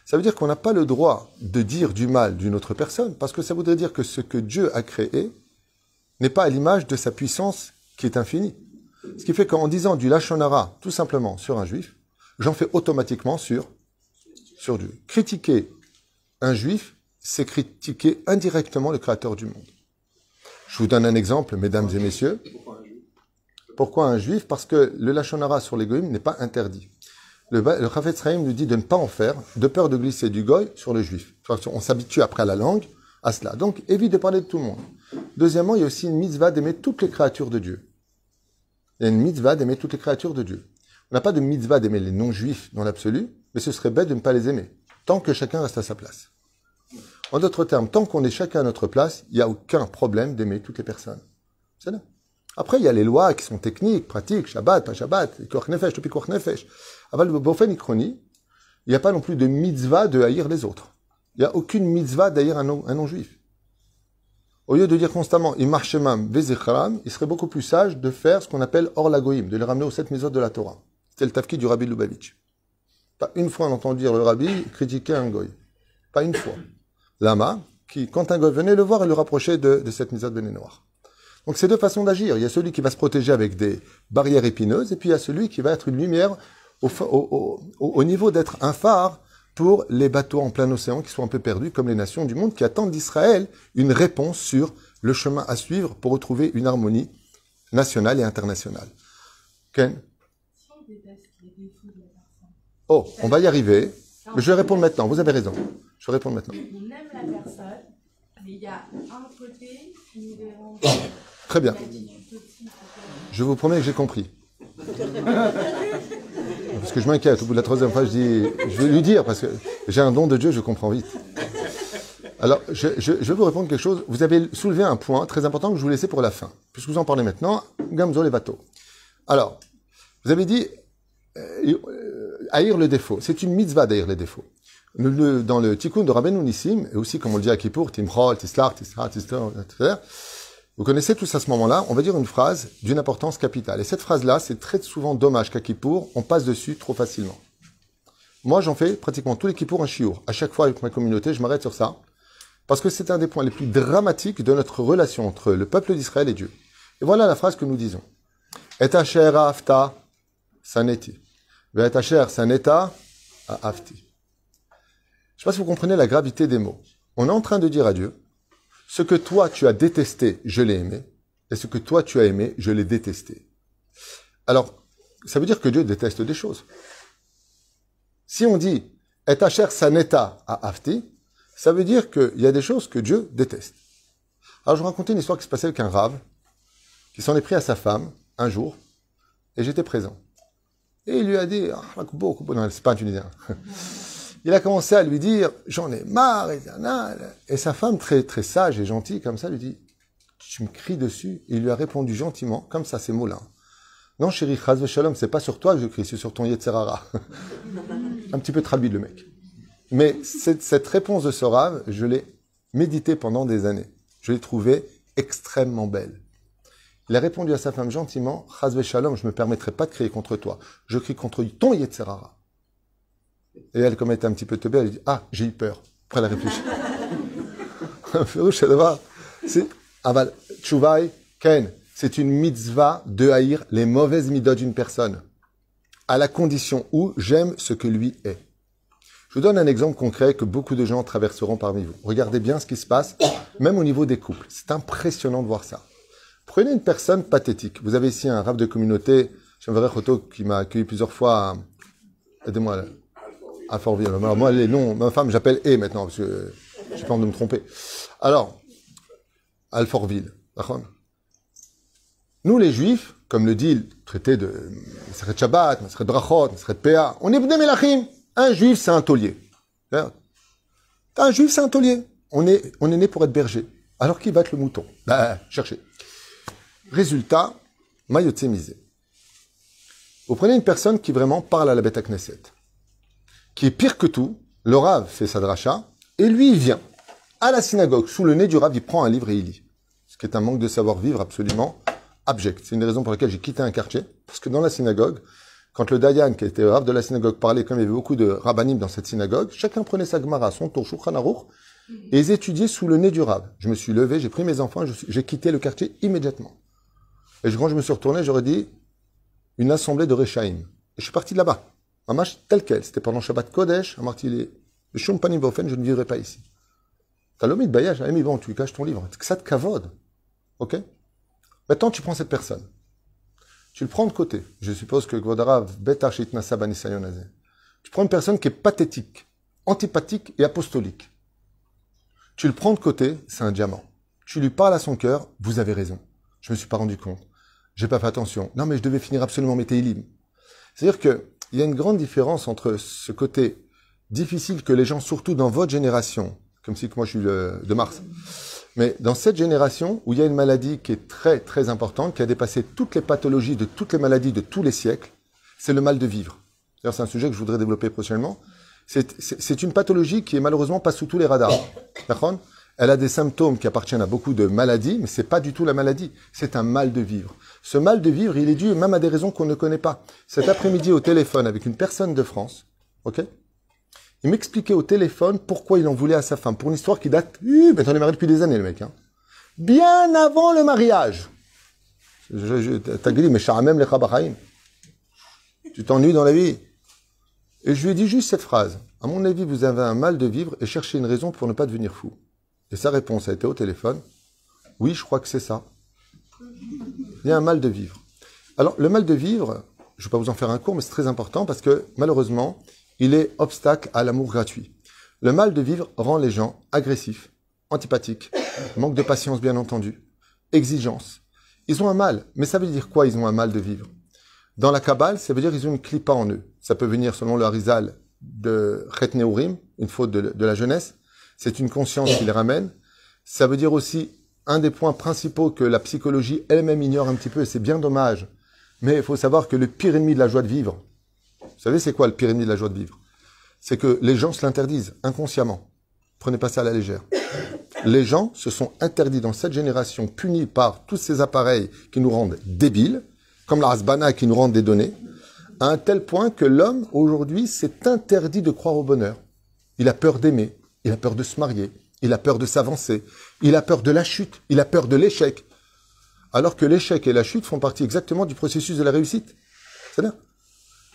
A: Ça veut dire qu'on n'a pas le droit de dire du mal d'une autre personne, parce que ça voudrait dire que ce que Dieu a créé n'est pas à l'image de sa puissance qui est infinie. Ce qui fait qu'en disant du lachonara, tout simplement, sur un juif, j'en fais automatiquement sur, sur Dieu. Critiquer un juif, c'est critiquer indirectement le créateur du monde. Je vous donne un exemple, mesdames et messieurs. Pourquoi un juif? Parce que le lachonara sur les goïms n'est pas interdit. Le, le Chafetz nous dit de ne pas en faire, de peur de glisser du goy sur le juif. On s'habitue après à la langue à cela. Donc, évite de parler de tout le monde. Deuxièmement, il y a aussi une mitzvah d'aimer toutes les créatures de Dieu. Il y a une mitzvah d'aimer toutes les créatures de Dieu. On n'a pas de mitzvah d'aimer les non-juifs dans l'absolu, mais ce serait bête de ne pas les aimer, tant que chacun reste à sa place. En d'autres termes, tant qu'on est chacun à notre place, il n'y a aucun problème d'aimer toutes les personnes. C'est là. Après, il y a les lois qui sont techniques, pratiques, Shabbat, pas Shabbat, Koch Nefesh, Topi Nefesh. Aval Bofen il n'y a pas non plus de mitzvah de haïr les autres. Il n'y a aucune mitzvah d'haïr un non-juif. Au lieu de dire constamment Imar Vezichram, il serait beaucoup plus sage de faire ce qu'on appelle Or Lagoïm, de les ramener aux sept mitzvot de la Torah. C'est le tafki du Rabbi Lubavitch. Pas une fois on entend dire le Rabbi critiquer un goy. Pas une fois. Lama, qui, quand un goy venait le voir, et le rapprochait de, de cette mitzvah de noir. Donc c'est deux façons d'agir. Il y a celui qui va se protéger avec des barrières épineuses, et puis il y a celui qui va être une lumière au, au, au niveau d'être un phare pour les bateaux en plein océan qui sont un peu perdus, comme les nations du monde, qui attendent d'Israël une réponse sur le chemin à suivre pour retrouver une harmonie nationale et internationale. Ken Oh, on va y arriver. Je vais répondre maintenant. Vous avez raison. Je vais répondre maintenant.
E: On aime la personne, mais il y a un côté qui nous dérange.
A: Très bien. Je vous promets que j'ai compris. [laughs] Que je m'inquiète. Au bout de la troisième fois, je dis, je vais lui dire, parce que j'ai un don de Dieu, je comprends vite. Alors, je, je, je, vais vous répondre quelque chose. Vous avez soulevé un point très important que je vous laisser pour la fin. Puisque vous en parlez maintenant, Gamzo Levato. Alors, vous avez dit, euh, haïr le défaut. C'est une mitzvah d'haïr les défauts. Dans le tikkun de Rabbeinu Nissim, et aussi comme on le dit à Kippour, Timchol, Tislar, Tislar, Tislar, etc., vous connaissez tous à ce moment-là, on va dire une phrase d'une importance capitale. Et cette phrase-là, c'est très souvent dommage qu'à Kippour, on passe dessus trop facilement. Moi, j'en fais pratiquement tous les Kippour un chiour. À chaque fois avec ma communauté, je m'arrête sur ça. Parce que c'est un des points les plus dramatiques de notre relation entre le peuple d'Israël et Dieu. Et voilà la phrase que nous disons. Et afta saneti. Saneta afti. Je ne sais pas si vous comprenez la gravité des mots. On est en train de dire à Dieu, ce que toi tu as détesté, je l'ai aimé, et ce que toi tu as aimé, je l'ai détesté. Alors, ça veut dire que Dieu déteste des choses. Si on dit et asher saneta à afti, ça veut dire qu'il y a des choses que Dieu déteste. Alors je vous racontais une histoire qui se passait avec un rave, qui s'en est pris à sa femme, un jour, et j'étais présent. Et il lui a dit, ah, c'est pas un Tunisien. Il a commencé à lui dire, j'en ai marre, et, sa femme, très, très sage et gentille, comme ça, lui dit, tu me cries dessus. Et il lui a répondu gentiment, comme ça, ces mots-là. Non, chérie, chaz shalom, c'est pas sur toi que je crie, c'est sur ton Yetzerara. [laughs] un petit peu traduit le mec. Mais cette, réponse de ce rave, je l'ai méditée pendant des années. Je l'ai trouvée extrêmement belle. Il a répondu à sa femme gentiment, Shalom, je ne me permettrai pas de crier contre toi. Je crie contre ton Yetzerara. Et elle, comme elle était un petit peu teubée, elle dit, ah, j'ai eu peur. Après, elle a réfléchi. [laughs] c'est, aval, tchouvaï, ken. C'est une mitzvah de haïr les mauvaises midotes d'une personne. À la condition où j'aime ce que lui est. Je vous donne un exemple concret que beaucoup de gens traverseront parmi vous. Regardez bien ce qui se passe, même au niveau des couples. C'est impressionnant de voir ça. Prenez une personne pathétique. Vous avez ici un rave de communauté, Jean Roto, qui m'a accueilli plusieurs fois aidez-moi, à Fortville. Alors moi, les noms, ma femme, j'appelle E maintenant, parce que j'ai pas envie de me tromper. Alors, Alfortville. Nous, les juifs, comme le dit le traité de Maseret Shabbat, Maseret Maseret Pea, on est Bnei Melachim. Un juif, c'est un taulier. Un juif, c'est un taulier. On est, on est né pour être berger. Alors qui va le mouton Ben, cherchez. Résultat, misé. Vous prenez une personne qui vraiment parle à la bête à Knesset, qui est pire que tout, le Rav fait sa dracha, et lui, il vient à la synagogue, sous le nez du Rav, il prend un livre et il lit. Ce qui est un manque de savoir-vivre absolument abject. C'est une des raisons pour laquelle j'ai quitté un quartier, parce que dans la synagogue, Quand le Dayan, qui était rave de la synagogue, parlait, comme il y avait beaucoup de rabbinim dans cette synagogue, chacun prenait sa Gemara, son tour, Shulchan et ils étudiaient sous le nez du rab. Je me suis levé, j'ai pris mes enfants, j'ai quitté le quartier immédiatement. Et quand je me suis retourné, j'aurais dit une assemblée de Rechaim. Et je suis parti de là-bas. Mamash tel quel. C'était pendant Shabbat Kodesh, Amarti le Shum Panim Vaofen, je ne vivrai pas ici. De Bayaj, ami, bon, tu lui caches ton livre. Ça de kavod. Ok? Maintenant, tu prends cette personne. Tu le prends de côté. Je suppose que Gvodarav, Banisayon Azeh. Tu prends une personne qui est pathétique, antipathique et apostolique. Tu le prends de côté, c'est un diamant. Tu lui parles à son cœur, vous avez raison. Je me suis pas rendu compte. J'ai pas fait attention. Non, mais je devais finir absolument mes Teilim. C'est-à-dire que, il y a une grande différence entre ce côté difficile que les gens, surtout dans votre génération, comme si moi je suis le- de Mars, mais dans cette génération où il y a une maladie qui est très très importante, qui a dépassé toutes les pathologies de toutes les maladies de tous les siècles, c'est le mal de vivre. D'ailleurs, c'est un sujet que je voudrais développer prochainement. C'est une pathologie qui est malheureusement pas sous tous les radars. Elle a des symptômes qui appartiennent à beaucoup de maladies, mais c'est pas du tout la maladie. C'est un mal de vivre. Ce mal de vivre, il est dû même à des raisons qu'on ne connaît pas. Cet après-midi au téléphone avec une personne de France, ok Il m'expliquait au téléphone pourquoi il en voulait à sa femme, pour une histoire qui date, euh, mais on est marié depuis des années le mec, hein. Bien avant le mariage. T'as dit, mais même les. Tu t'ennuies dans la vie. Et je lui ai dit juste cette phrase. À mon avis, vous avez un mal de vivre et cherchez une raison pour ne pas devenir fou. Et sa réponse a été au téléphone. Oui, je crois que c'est ça. Il y a un mal de vivre. Alors, le mal de vivre, je ne vais pas vous en faire un cours, mais c'est très important parce que malheureusement, il est obstacle à l'amour gratuit. Le mal de vivre rend les gens agressifs, antipathiques, manque de patience bien entendu, exigence. Ils ont un mal, mais ça veut dire quoi ils ont un mal de vivre? Dans la Kabbale, ça veut dire qu'ils ont une clipa en eux. Ça peut venir selon le Harizal de Chet Neurim, une faute de la jeunesse. C'est une conscience qui les ramène. Ça veut dire aussi un des points principaux que la psychologie elle-même ignore un petit peu, et c'est bien dommage. Mais il faut savoir que le pire ennemi de la joie de vivre, vous savez c'est quoi le pire ennemi de la joie de vivre? C'est que les gens se l'interdisent inconsciemment. Prenez pas ça à la légère. Les gens se sont interdits dans cette génération, punis par tous ces appareils qui nous rendent débiles, comme la Hasbana qui nous rendent des données, à un tel point que l'homme, aujourd'hui, s'est interdit de croire au bonheur. Il a peur d'aimer, il a peur de se marier, il a peur de s'avancer, il a peur de la chute, il a peur de l'échec. Alors que l'échec et la chute font partie exactement du processus de la réussite. C'est-à-dire,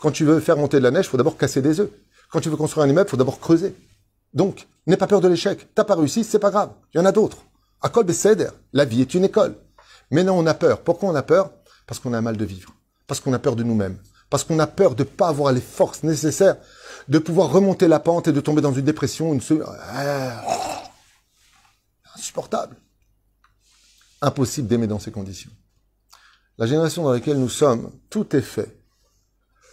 A: quand tu veux faire monter de la neige, il faut d'abord casser des œufs. Quand tu veux construire un immeuble, il faut d'abord creuser. Donc, n'aie pas peur de l'échec. T'as pas réussi, c'est pas grave. Il y en a d'autres. À Beseder, la vie est une école. Mais non, on a peur. Pourquoi on a peur? Parce qu'on a mal de vivre. Parce qu'on a peur de nous-mêmes. Parce qu'on a peur de pas avoir les forces nécessaires de pouvoir remonter la pente et de tomber dans une dépression, une se- Ah, insupportable. Impossible d'aimer dans ces conditions. La génération dans laquelle nous sommes, tout est fait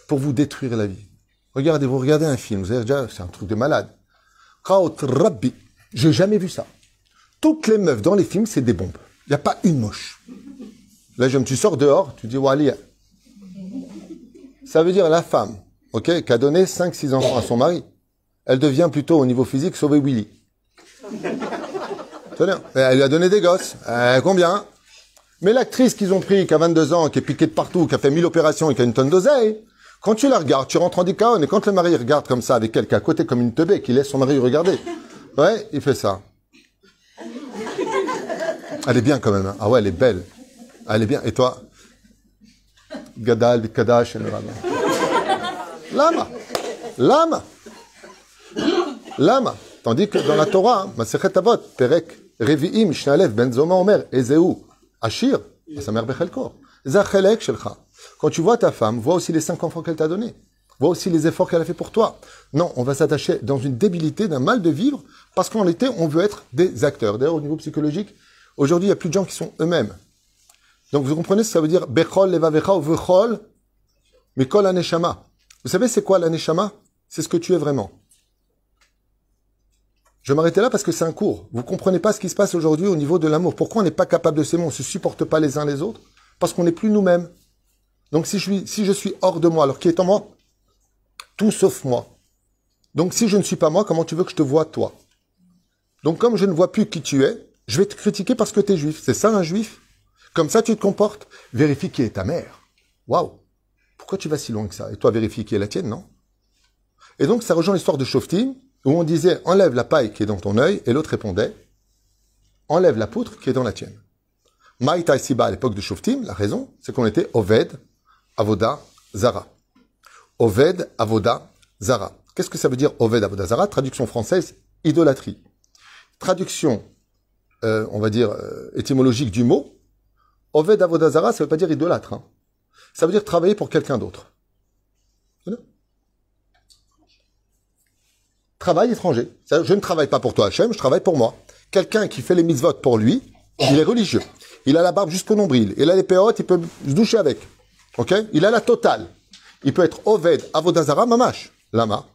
A: pour vous détruire la vie. Regardez, vous regardez un film, vous avez déjà, c'est un truc de malade. Kraut Rabbi, j'ai jamais vu ça. Toutes les meufs dans les films, c'est des bombes. Il n'y a pas une moche. Là, je tu sors dehors, tu dis, Wally, ça veut dire la femme, ok, qui a donné 5-6 enfants à son mari, elle devient plutôt au niveau physique sauver Willy. Bien. Elle lui a donné des gosses. Euh, combien? Mais l'actrice qu'ils ont pris, qui a 22 ans, qui est piquée de partout, qui a fait 1000 opérations et qui a une tonne d'oseille, quand tu la regardes, tu rentres en dicaon, et quand le mari regarde comme ça, avec quelqu'un à côté, comme une teubée, qui laisse son mari regarder, ouais, il fait ça. Elle est bien quand même. hein. Ah ouais, elle est belle. Elle est bien. Et toi? Gadal, Bikadash, et le rabbin. Lama. Lama. Lama. Tandis que dans la Torah, hein, Masechet Avot, Perek, Revi'im, Shnalev, Ben Zoma Omer, Ezeu, Ashir, sa mère Bechelkor. Zachelek Shelcha. Quand tu vois ta femme, vois aussi les cinq enfants qu'elle t'a donnés. Vois aussi les efforts qu'elle a fait pour toi. Non, on va s'attacher dans une débilité, d'un mal de vivre, parce qu'en été, on veut être des acteurs. D'ailleurs, au niveau psychologique, aujourd'hui, il n'y a plus de gens qui sont eux-mêmes. Donc, vous comprenez ce que ça veut dire? Bechol levavecha ou vechol mikol aneshama. Vous savez, c'est quoi l'aneshama? C'est ce que tu es vraiment. Je vais m'arrêter là parce que c'est un cours. Vous comprenez pas ce qui se passe aujourd'hui au niveau de l'amour. Pourquoi on n'est pas capable de s'aimer On se supporte pas les uns les autres? Parce qu'on n'est plus nous-mêmes. Donc, si je, suis, si je suis hors de moi, alors qui est en moi? Tout sauf moi. Donc, si je ne suis pas moi, comment tu veux que je te vois, toi? Donc, comme je ne vois plus qui tu es, je vais te critiquer parce que tu es juif. C'est ça un juif? Comme ça, tu te comportes? Vérifie qui est ta mère. Waouh Pourquoi tu vas si loin que ça? Et toi, vérifie qui est la tienne, non? Et donc, ça rejoint l'histoire de Shoftim, où on disait enlève la paille qui est dans ton œil, et l'autre répondait enlève la poutre qui est dans la tienne. Maïta Siba à l'époque de Shoftim, la raison, c'est qu'on était Oved, Avoda, Zara. Oved, Avoda, Zara. Qu'est-ce que ça veut dire Oved, Avoda, Zara? Traduction française, idolâtrie. Traduction, euh, on va dire, euh, étymologique du mot, Oved, Avoda, Zara, ça veut pas dire idolâtre. hein. Ça veut dire travailler pour quelqu'un d'autre. Travail étranger. Je ne travaille pas pour toi, Hachem, je travaille pour moi. Quelqu'un qui fait les mitzvot pour lui, il est religieux. Il a la barbe jusqu'au nombril. Il a les péotes, il peut se doucher avec. Ok? Il a la totale. Il peut être Oved, Avodazara, Mamash. Lama.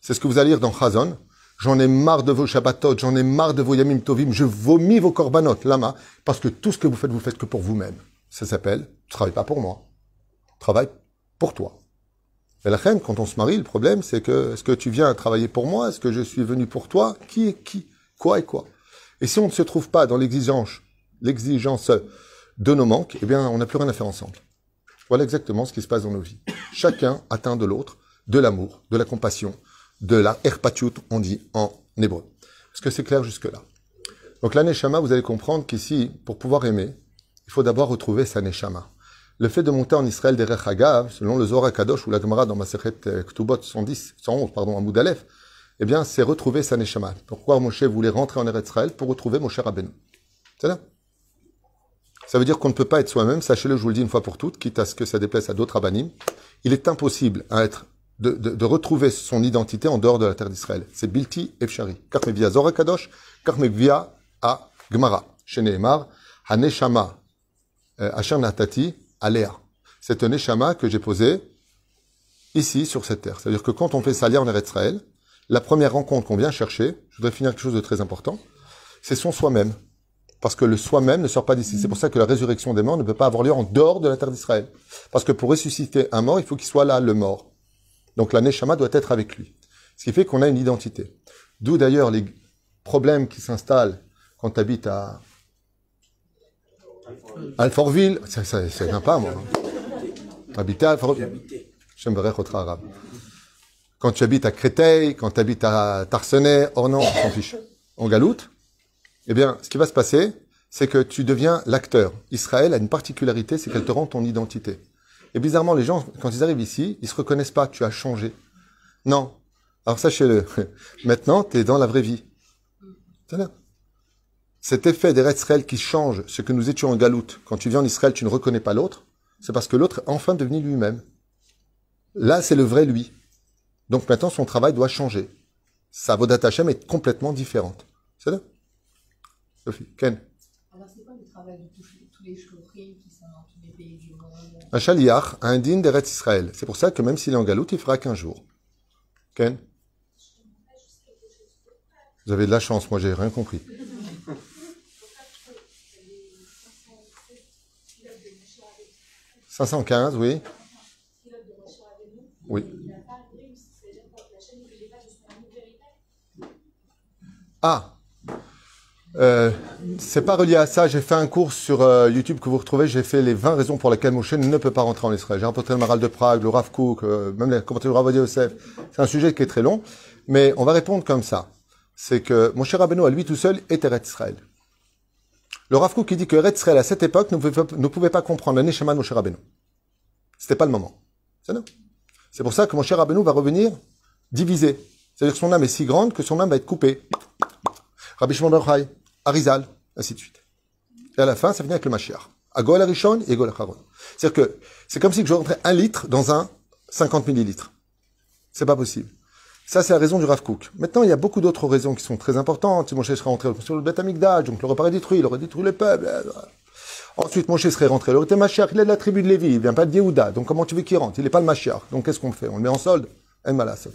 A: C'est ce que vous allez lire dans Chazon. J'en ai marre de vos Shabbatot, j'en ai marre de vos Yamim Tovim, je vomis vos korbanot, lama, parce que tout ce que vous faites, vous faites que pour vous-même. Ça s'appelle, tu travailles pas pour moi. Tu travailles pour toi. Et la reine, quand on se marie, le problème, c'est que, est-ce que tu viens travailler pour moi? Est-ce que je suis venu pour toi? Qui est qui? Quoi et quoi? Et si on ne se trouve pas dans l'exigence, l'exigence de nos manques, eh bien, on n'a plus rien à faire ensemble. Voilà exactement ce qui se passe dans nos vies. Chacun atteint de l'autre de l'amour, de la compassion, de la erpatiut, on dit en hébreu. Est-ce que c'est clair jusque-là? Donc la neshama, vous allez comprendre qu'ici, pour pouvoir aimer, il faut d'abord retrouver sa neshama. Le fait de monter en Israël des Rechagav, selon le Zohar Kadosh ou la Gemara dans Masechet euh, Ktubot 110, 111, pardon, à Moudalef, eh bien, c'est retrouver sa neshama. Pourquoi Moshe voulait rentrer en Israël Pour retrouver Moshe Rabbeinu. C'est là. Ça veut dire qu'on ne peut pas être soi-même, sachez-le, je vous le dis une fois pour toutes, quitte à ce que ça déplaise à d'autres rabbinim. Il est impossible à être, de, de, de retrouver son identité en dehors de la terre d'Israël. C'est Bilti Efshari. Karmevia Zohar Kadosh, Karmevia a Gemara. Chez Nehemar, Haneshama, euh, Asher Natati, C'est un Neshama que j'ai posé ici, sur cette terre. C'est-à-dire que quand on fait salir en Eretz Israël, la première rencontre qu'on vient chercher, je voudrais finir quelque chose de très important, c'est son soi-même. Parce que le soi-même ne sort pas d'ici. C'est pour ça que la résurrection des morts ne peut pas avoir lieu en dehors de la terre d'Israël. Parce que pour ressusciter un mort, il faut qu'il soit là, le mort. Donc la Neshama doit être avec lui. Ce qui fait qu'on a une identité. D'où d'ailleurs les problèmes qui s'installent quand tu habites à Alfortville. C'est- C'est c'est sympa, moi. Habiter à Alfortville. J'aimerais être arabe. Quand tu habites à Créteil, quand tu habites à Tarsenay, Ornans, on s'en fiche. En Galoute, eh bien, ce qui va se passer, c'est que tu deviens l'acteur. Israël a une particularité, c'est qu'elle te rend ton identité. Et bizarrement, les gens, quand ils arrivent ici, ils se reconnaissent pas, tu as changé. Non. Alors sachez-le, [laughs] maintenant, tu es dans la vraie vie. C'est. Cet effet d'Eretz Israël qui change ce que nous étions en Galoute, quand tu viens en Israël, tu ne reconnais pas l'autre, c'est parce que l'autre est enfin devenu lui-même. Là, c'est le vrai lui. Donc maintenant, son travail doit changer. Sa Vodat Hashem est complètement différente. C'est là Sophie, Ken
E: Alors, c'est quoi le travail de tous, les qui sont dans tous les pays du monde?
A: Un chaliach a un digne d'Eretz Israël. C'est pour ça que même s'il est en galoute, il fera qu'un jour. Ken? Vous avez de la chance, moi j'ai rien compris. [laughs] « 515, oui. Oui. Ah euh, c'est pas relié à ça. J'ai fait un cours sur euh, YouTube que vous retrouvez. J'ai fait les 20 raisons pour lesquelles Moshe ne peut pas rentrer en Israël. J'ai rencontré le Maral de Prague, le Rav Kook, euh, même les commentaires du Rav Yosef. C'est un sujet qui est très long. Mais on va répondre comme ça. C'est que Moshe Rabbeinu, à lui tout seul, est Eretz Israël. Le Rav qui dit que Eretz Israël, à cette époque, ne pouvait, pas- comprendre l'année de Moshe Rabbeinu. C'était pas le moment. C'est pour ça que Moshe Rabbeinu va revenir divisé. C'est-à-dire que son âme est si grande que son âme va être coupée. Rabbi Shimon Bar Arizal, ainsi de suite. Et à la fin, ça finit avec le Mashiach. À Goel Arishon et Goel Acharon. C'est-à-dire que c'est comme si je rentrais un litre dans un 50 millilitres. C'est pas possible. Ça, c'est la raison du Rav Kook. Maintenant, il y a beaucoup d'autres raisons qui sont très importantes. Si Moshe serait rentré sur le Beth Amikdash, donc il l'aurait pas détruit, il aurait détruit le peuple. Ensuite, Moshe serait rentré. Il aurait été Mashiach, il est de la tribu de Lévi, il vient pas de Yehuda. Donc comment tu veux qu'il rentre? Il n'est pas le Mashiach. Donc qu'est-ce qu'on fait? On le met en solde? Malasot.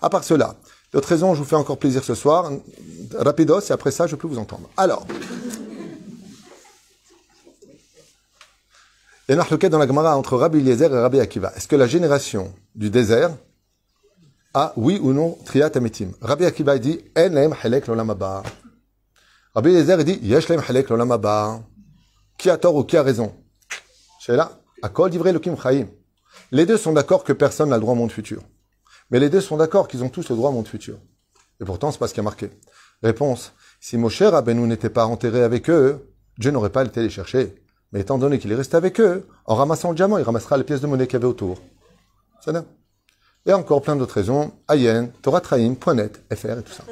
A: À part cela, d'autres raisons, je vous fais encore plaisir ce soir. Rapidos, et après ça, je peux vous entendre. Alors. Il y a dans la Gemara entre Rabbi Eliezer et Rabbi Akiva. Est-ce que la génération du désert a, oui ou non, triat amitim Rabbi Akiva dit, En halek l'olam haba. Rabbi Eliezer dit, Yesh halek l'olam haba. Qui a tort ou qui a raison? C'est là. À divrei chaim. Les deux sont d'accord que personne n'a le droit au monde futur. Mais les deux sont d'accord qu'ils ont tous le droit au monde futur. Et pourtant, c'est pas ce qui a marqué. Réponse. Si Moshe Rabbeinu n'était pas enterré avec eux, Dieu n'aurait pas été les chercher. Mais étant donné qu'il est resté avec eux, en ramassant le diamant, il ramassera les pièces de monnaie qu'il y avait autour. C'est là. Et encore plein d'autres raisons. Ayen, Torah Traim, .net, FR et tout ça.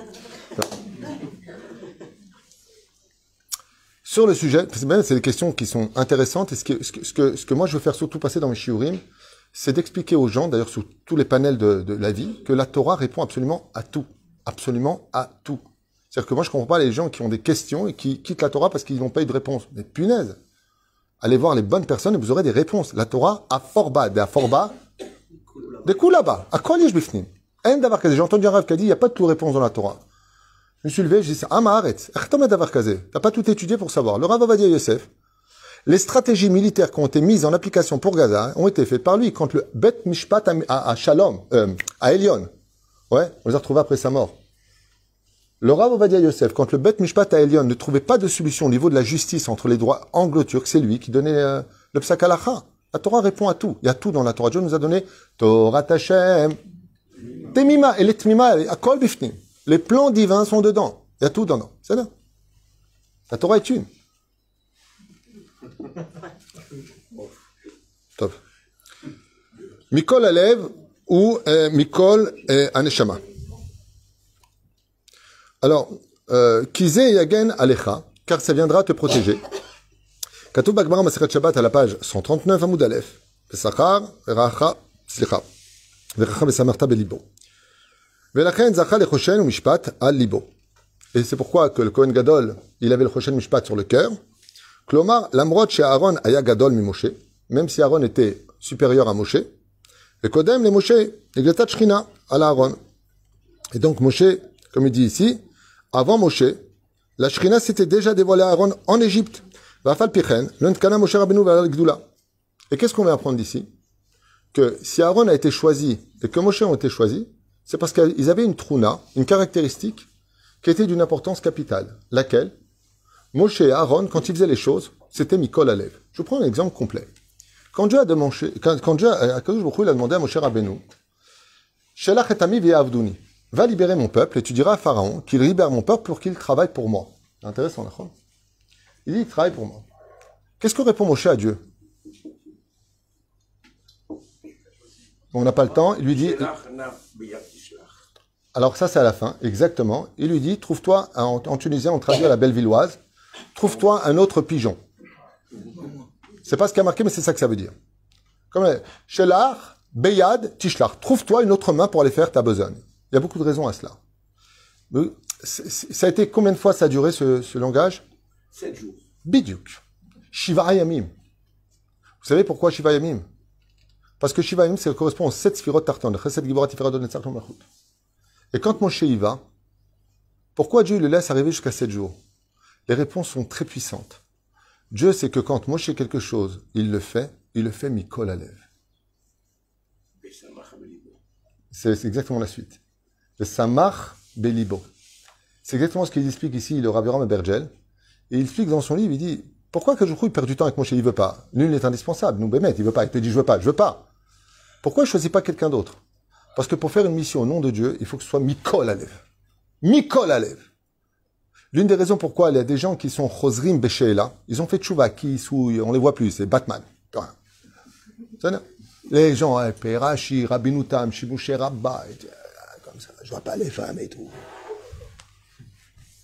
A: Sur le sujet, c'est bien, c'est des questions qui sont intéressantes. Et ce que, ce que, ce que, moi je veux faire surtout passer dans mes shiurim, c'est d'expliquer aux gens, d'ailleurs sous tous les panels de, la vie, que la Torah répond absolument à tout. Absolument à tout. C'est-à-dire que moi je comprends pas les gens qui ont des questions et qui quittent la Torah parce qu'ils n'ont pas eu de réponse. Mais punaise Allez voir les bonnes personnes et vous aurez des réponses. La Torah a fort bas, à fort bas, des coups là-bas. À quoi bifnim J'ai entendu un rêve qui a dit il n'y a pas de tout réponse dans la Torah. Je me suis levé, je dis Ah, arrête. T'as pas tout étudié pour savoir. Le Rav Avadia Yosef, les stratégies militaires qui ont été mises en application pour Gaza ont été faites par lui quand le Bet Mishpat à, Shalom, euh, à Elion. Ouais, on les a retrouvés après sa mort. Le Rav Ovadia Yosef, quand le Bet Mishpat à Elion ne trouvait pas de solution au niveau de la justice entre les droits anglo-turcs, c'est lui qui donnait euh, le psak halacha. La Torah répond à tout. Il y a tout dans la Torah. Dieu nous a donné Torah Tashem, Temima et les Bifnim. Les plans divins sont dedans. Il y a tout dedans. C'est là. La Torah est une. [laughs] Top. Mikol Alev ou euh, Mikol euh, Aneshama. Alors, Kize Yagen Alecha, car ça viendra te protéger. Katou Bagmar Maseret Shabbat à la page 139 Amoud Aleph. Pesachar, Racha, Slicha. Veracha Besamarta Belibo. Velachen Zacha ou Mishpat al Libo. Et c'est pourquoi que le Kohen Gadol, il avait le Choshen Mishpat sur le cœur. Klomar, l'amrod chez Aaron Aya Gadol mi Moshe. Même si Aaron était supérieur à Moshe. Et Kodem, les Moshe, Egletat Shrina, à Aaron. Et donc Moshe, comme il dit ici, avant Moshe, la Shrina s'était déjà dévoilée à Aaron en Égypte. Et qu'est-ce qu'on va apprendre d'ici? Que si Aaron a été choisi et que Moshe ont été choisis, c'est parce qu'ils avaient une truna, une caractéristique qui était d'une importance capitale. Laquelle? Moshe et Aaron, quand ils faisaient les choses, c'était Mikol Alev. Je prends un exemple complet. Quand Dieu a demandé, quand, quand Dieu a, a demandé à Moshe et Ami va libérer mon peuple et tu diras à Pharaon qu'il libère mon peuple pour qu'il travaille pour moi. Intéressant, d'accord Il dit, il travaille pour moi. Qu'est-ce que répond Moshe à Dieu On n'a pas le temps. Il lui dit. Alors ça, c'est à la fin, exactement. Il lui dit, trouve-toi, en, en tunisien, on traduit à la bellevilloise, trouve-toi un autre pigeon. C'est pas ce qui a marqué, mais c'est ça que ça veut dire. Comme Shelar, Beyad, Tishlar. Trouve-toi une autre main pour aller faire ta besogne. Il y a beaucoup de raisons à cela. Ça a été combien de fois ça a duré ce langage?
D: Sept jours.
A: Biduk. Shiva Yamim. Vous savez pourquoi Shiva Yamim Parce que Shiva Yamim, ça correspond aux sept sphirotes tartan. Et quand Moshe y va, pourquoi Dieu le laisse arriver jusqu'à sept jours? Les réponses sont très puissantes. Dieu sait que quand Moshe quelque chose, il le fait, il le fait Mikol Alev. C'est exactement la suite. Le Samach Belibo. C'est exactement ce qu'il explique ici, le Raviram Bergel. Et il explique dans son livre, il dit, pourquoi que je il perd du temps avec Moshe, il veut pas Nul n'est indispensable, nous Bémet, il veut pas, il te dit je veux pas, je veux pas. Pourquoi il choisit pas quelqu'un d'autre? Parce que pour faire une mission au nom de Dieu, il faut que ce soit Mikol Alev. Mikol Alev. L'une des raisons pourquoi il y a des gens qui sont Chosrim Besheela, ils ont fait Tchouva, qui sous, on les voit plus, c'est Batman. Les gens, hein, Perashi, Rabinutam, Shibouché Rabba, comme ça, je vois pas les femmes et tout.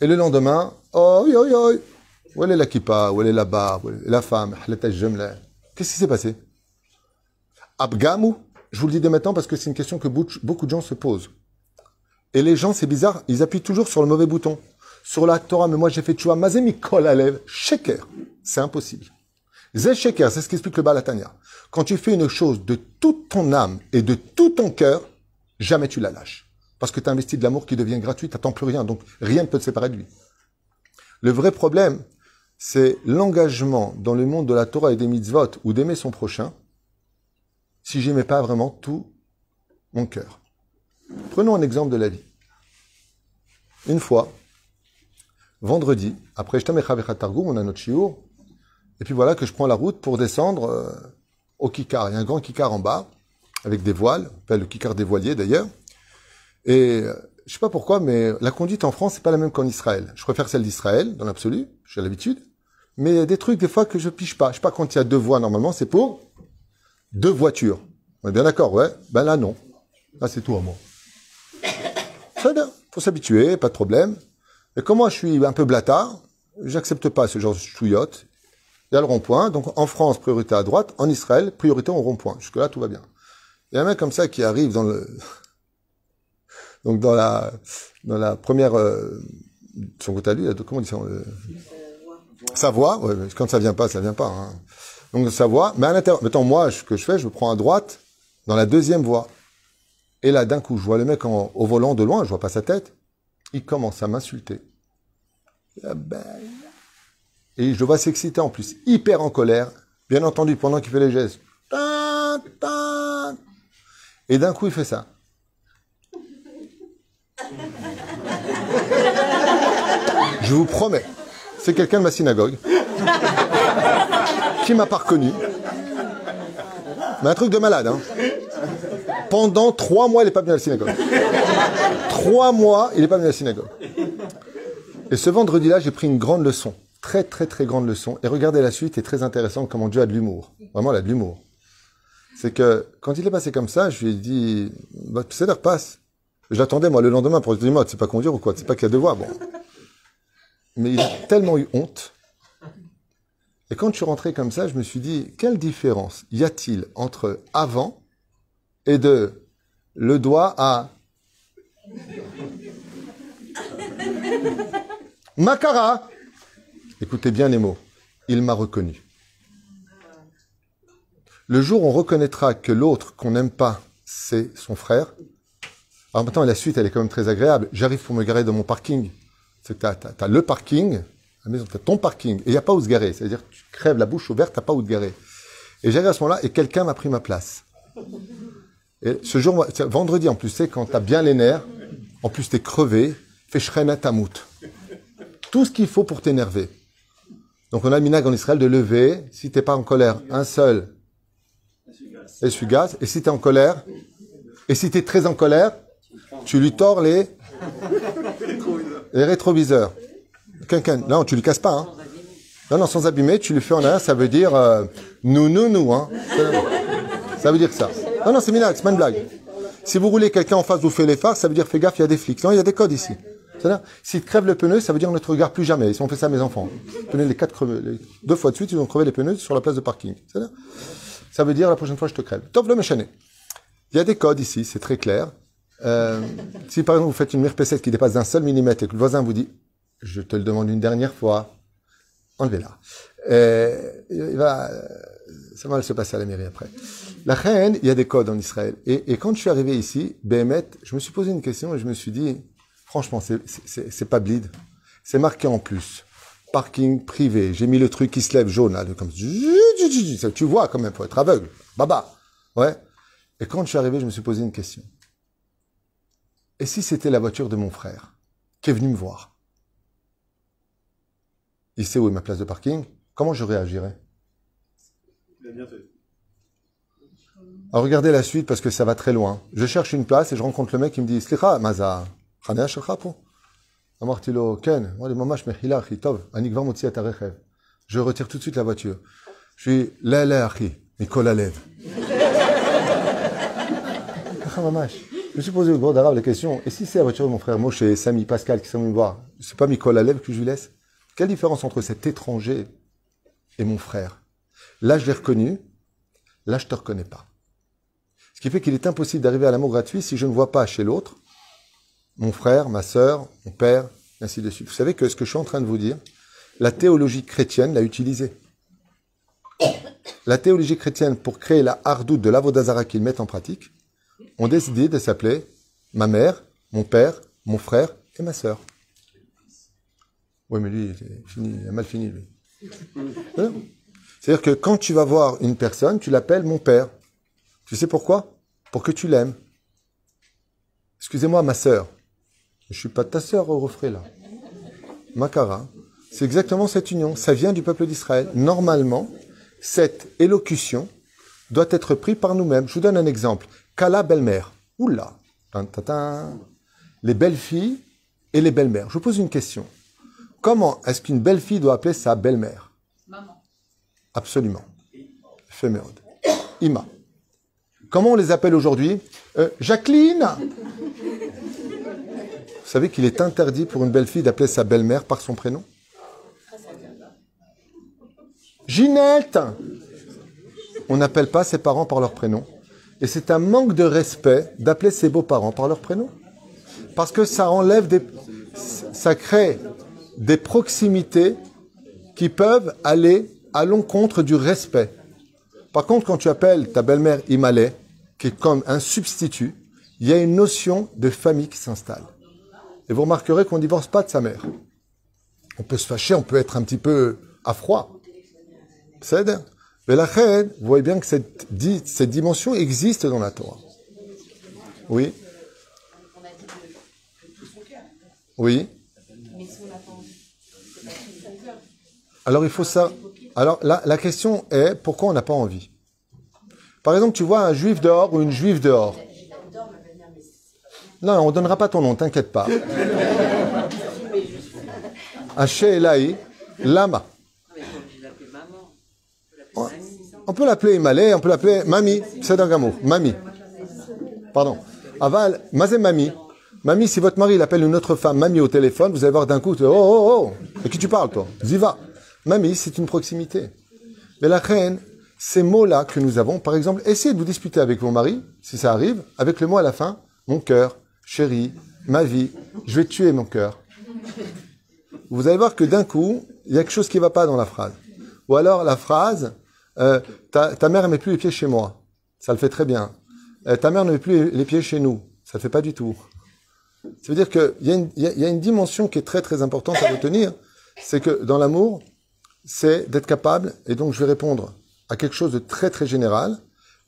A: Et le lendemain, oh, oui, oui, Où est la kippa, où est la barbe, est la femme, Qu'est-ce qui s'est passé? Abgamou, je vous le dis dès maintenant parce que c'est une question que beaucoup de gens se posent. Et les gens, c'est bizarre, ils appuient toujours sur le mauvais bouton. Sur la Torah, mais moi j'ai fait Tchouva, Mazemi kol alev, sheker. C'est impossible. Zé sheker, c'est ce qu'explique le Balatania. Quand tu fais une chose de toute ton âme et de tout ton cœur, jamais tu la lâches. Parce que tu as investi de l'amour qui devient gratuit, tu n'attends plus rien, donc rien ne peut te séparer de lui. Le vrai problème, c'est l'engagement dans le monde de la Torah et des mitzvot ou d'aimer son prochain si j'aimais pas vraiment tout mon cœur. Prenons un exemple de la vie. Une fois, vendredi, après Targum, on a notre shiur, et puis voilà que je prends la route pour descendre euh, au Kikar. Il y a un grand Kikar en bas, avec des voiles, on appelle le kikar des voiliers d'ailleurs. Et euh, je sais pas pourquoi, mais la conduite en France, c'est pas la même qu'en Israël. Je préfère celle d'Israël, dans l'absolu, j'ai l'habitude. Mais il y a des trucs, des fois, que je piche pas. Je sais pas, quand il y a deux voies, normalement, c'est pour deux voitures. On est bien d'accord, ouais? Ben là, non. Là, c'est tout à moi. Très bien. Faut s'habituer, pas de problème. Et comme moi, je suis un peu blatard, j'accepte pas ce genre de chouillotte. Il y a le rond-point. Donc, en France, priorité à droite. En Israël, priorité au rond-point. Jusque-là, tout va bien. Il y a un mec comme ça qui arrive dans le, [laughs] donc dans la, dans la première, euh, son côté à lui, comment on dit ça, euh, sa voix, quand ça vient pas, ça vient pas, hein. Donc sa voix, mais à l'intérieur, mettons moi, ce que je fais, je prends à droite, dans la deuxième voie. Et là, d'un coup, je vois le mec au volant de loin, je vois pas sa tête. Il commence à m'insulter. Ah ben. Et je le vois s'exciter en plus, hyper en colère. Bien entendu, pendant qu'il fait les gestes. Et d'un coup, il fait ça. Je vous promets, c'est quelqu'un de ma synagogue qui m'a pas reconnu. Mais un truc de malade, hein. Pendant trois mois, il n'est pas venu à la synagogue. Trois mois, il n'est pas venu à la synagogue. Et ce vendredi-là, j'ai pris une grande leçon. Très, très, très grande leçon. Et regardez la suite, est très intéressant comment Dieu a de l'humour. Vraiment, il a de l'humour. C'est que, quand il est passé comme ça, je lui ai dit, bah, sais, l'air passe. J'attendais, moi, le lendemain pour lui dire, moi, tu sais pas conduire ou quoi? Tu sais pas qu'il y a deux voies, bon. Mais il a tellement eu honte. Et quand je suis rentré comme ça, je me suis dit, quelle différence y a-t-il entre avant et de le doigt à Makara Écoutez bien les mots. Il m'a reconnu. Le jour où on reconnaîtra que l'autre qu'on n'aime pas, c'est son frère. Alors maintenant, la suite, elle est quand même très agréable. J'arrive pour me garer dans mon parking. C'est que tu as, le parking, la maison, tu as ton parking, et il n'y a pas où se garer. C'est-à-dire tu crèves la bouche ouverte, tu pas où te garer. Et j'arrive à ce moment-là, et quelqu'un m'a pris ma place. Et ce jour, vendredi en plus, c'est quand tu as bien les nerfs, en plus tu es crevé, fais shrena tamout. Tout ce qu'il faut pour t'énerver. Donc on a le minag en Israël de lever, si t'es pas en colère, un seul essuie-gaz, et si tu es en colère, et si tu es très en colère, tu lui tords les, les rétroviseurs. Quelqu'un, non, tu lui casses pas, hein. Non, non, sans abîmer, tu lui fais en arrière, ça veut dire euh, nous, nous, nous, hein. Ça veut dire ça. Non, non, c'est minag, c'est pas une blague. Si vous roulez quelqu'un en face, vous faites les phares, ça veut dire fais gaffe, il y a des flics. Non, il y a des codes ici. C'est-à-dire, s'ils crèvent le pneu, ça veut dire on ne te regarde plus jamais. Si on fait ça mes enfants, prenez les quatre crevés, les- deux fois de suite, ils ont crevé les pneus sur la place de parking. Ça veut dire la prochaine fois je te crève. Top le méchané. Il y a des codes ici, c'est très clair. Euh, si par exemple vous faites une MIRP7 qui dépasse d'un seul millimètre et que le voisin vous dit, je te le demande une dernière fois, enlevez-la. Euh, il va, ça va se passer à la mairie après. La reine, il y a des codes en Israël. Et, quand je suis arrivé ici, Béhémet, je me suis posé une question et je me suis dit, franchement, c'est- pas bleed. C'est marqué en plus. Parking privé. J'ai mis le truc qui se lève jaune, là, comme. Tu vois quand même, faut être aveugle. Baba. Ouais. Et quand je suis arrivé, je me suis posé une question. Et si c'était la voiture de mon frère, qui est venu me voir? Il sait où est ma place de parking, comment je réagirais?
F: Il a bien fait.
A: Alors regardez la suite parce que ça va très loin. Je cherche une place et je rencontre le mec qui me dit Slicha, Maza, Khanea Amartilo, Ken, Je retire tout de suite la voiture. Je suis Lele Achi, Nicolas Lev. [laughs] Je me suis posé au bord d'arabe la question, et si c'est la voiture de mon frère Moshe, Samy, Pascal qui sont venus me voir, c'est pas Micol Alev que je lui laisse? Quelle différence entre cet étranger et mon frère? Là, je l'ai reconnu, là, je te reconnais pas. Ce qui fait qu'il est impossible d'arriver à l'amour gratuit si je ne vois pas chez l'autre mon frère, ma sœur, mon père, ainsi de suite. Vous savez que ce que je suis en train de vous dire, la théologie chrétienne l'a utilisé. La théologie chrétienne, pour créer la hardoute de l'avodazara qu'ils mettent en pratique, ont décidé de s'appeler ma mère, mon père, mon frère et ma sœur. Oui, mais lui, il est fini, il a mal fini, lui. Hein? C'est-à-dire que quand tu vas voir une personne, tu l'appelles mon père. Tu sais pourquoi? Pour que tu l'aimes. Excusez-moi, ma sœur. Je suis pas ta sœur au refrain, là. Makara. C'est exactement cette union. Ça vient du peuple d'Israël. Normalement, cette élocution doit être pris par nous-mêmes. Je vous donne un exemple. Kala belle-mère. Oula. Les belles-filles et les belles-mères. Je vous pose une question. Comment est-ce qu'une belle-fille doit appeler sa belle-mère?
E: Maman.
A: Absolument. Féméode. Ima. Comment on les appelle aujourd'hui? Euh, Jacqueline Vous savez qu'il est interdit pour une belle-fille d'appeler sa belle-mère par son prénom? Ginette On n'appelle pas ses parents par leur prénom. Et c'est un manque de respect d'appeler ses beaux-parents par leur prénom. Parce que ça enlève des... ça crée des proximités qui peuvent aller à l'encontre du respect. Par contre, quand tu appelles ta belle-mère Imalé, qui est comme un substitut, il y a une notion de famille qui s'installe. Et vous remarquerez qu'on ne divorce pas de sa mère. On peut se fâcher, on peut être un petit peu à froid. C'est Mais la reine, vous voyez bien que cette, di- cette dimension existe dans la Torah. Oui. Oui. Alors il faut ça. Alors la, la question est pourquoi on n'a pas envie? Par exemple, tu vois un juif dehors ou une juive dehors. Non, on ne donnera pas ton nom, t'inquiète pas. [laughs] Haché Elaï, Lama. On- peut l'appeler Imalé, on peut l'appeler Mami, c'est d'un gamour, Mami. Pardon. Aval, Mazé Mami. Mami, si votre mari il appelle une autre femme Mami au téléphone, vous allez voir d'un coup, oh oh oh, de qui tu parles toi? Ziva. Mami, c'est une proximité. Mais la reine, ces mots-là que nous avons, par exemple, essayez de vous disputer avec vos maris, si ça arrive, avec le mot à la fin, mon cœur, chérie, ma vie, je vais tuer mon cœur. Vous allez voir que d'un coup, il y a quelque chose qui ne va pas dans la phrase. Ou alors la phrase, euh, ta, ta mère met plus les pieds chez moi. Ça le fait très bien. Euh, ta mère ne met plus les, pieds chez nous. Ça le fait pas du tout. Ça veut dire qu'il y, y a- y a une dimension qui est très très importante à retenir. C'est que dans l'amour, c'est d'être capable, et donc je vais répondre à quelque chose de très très général.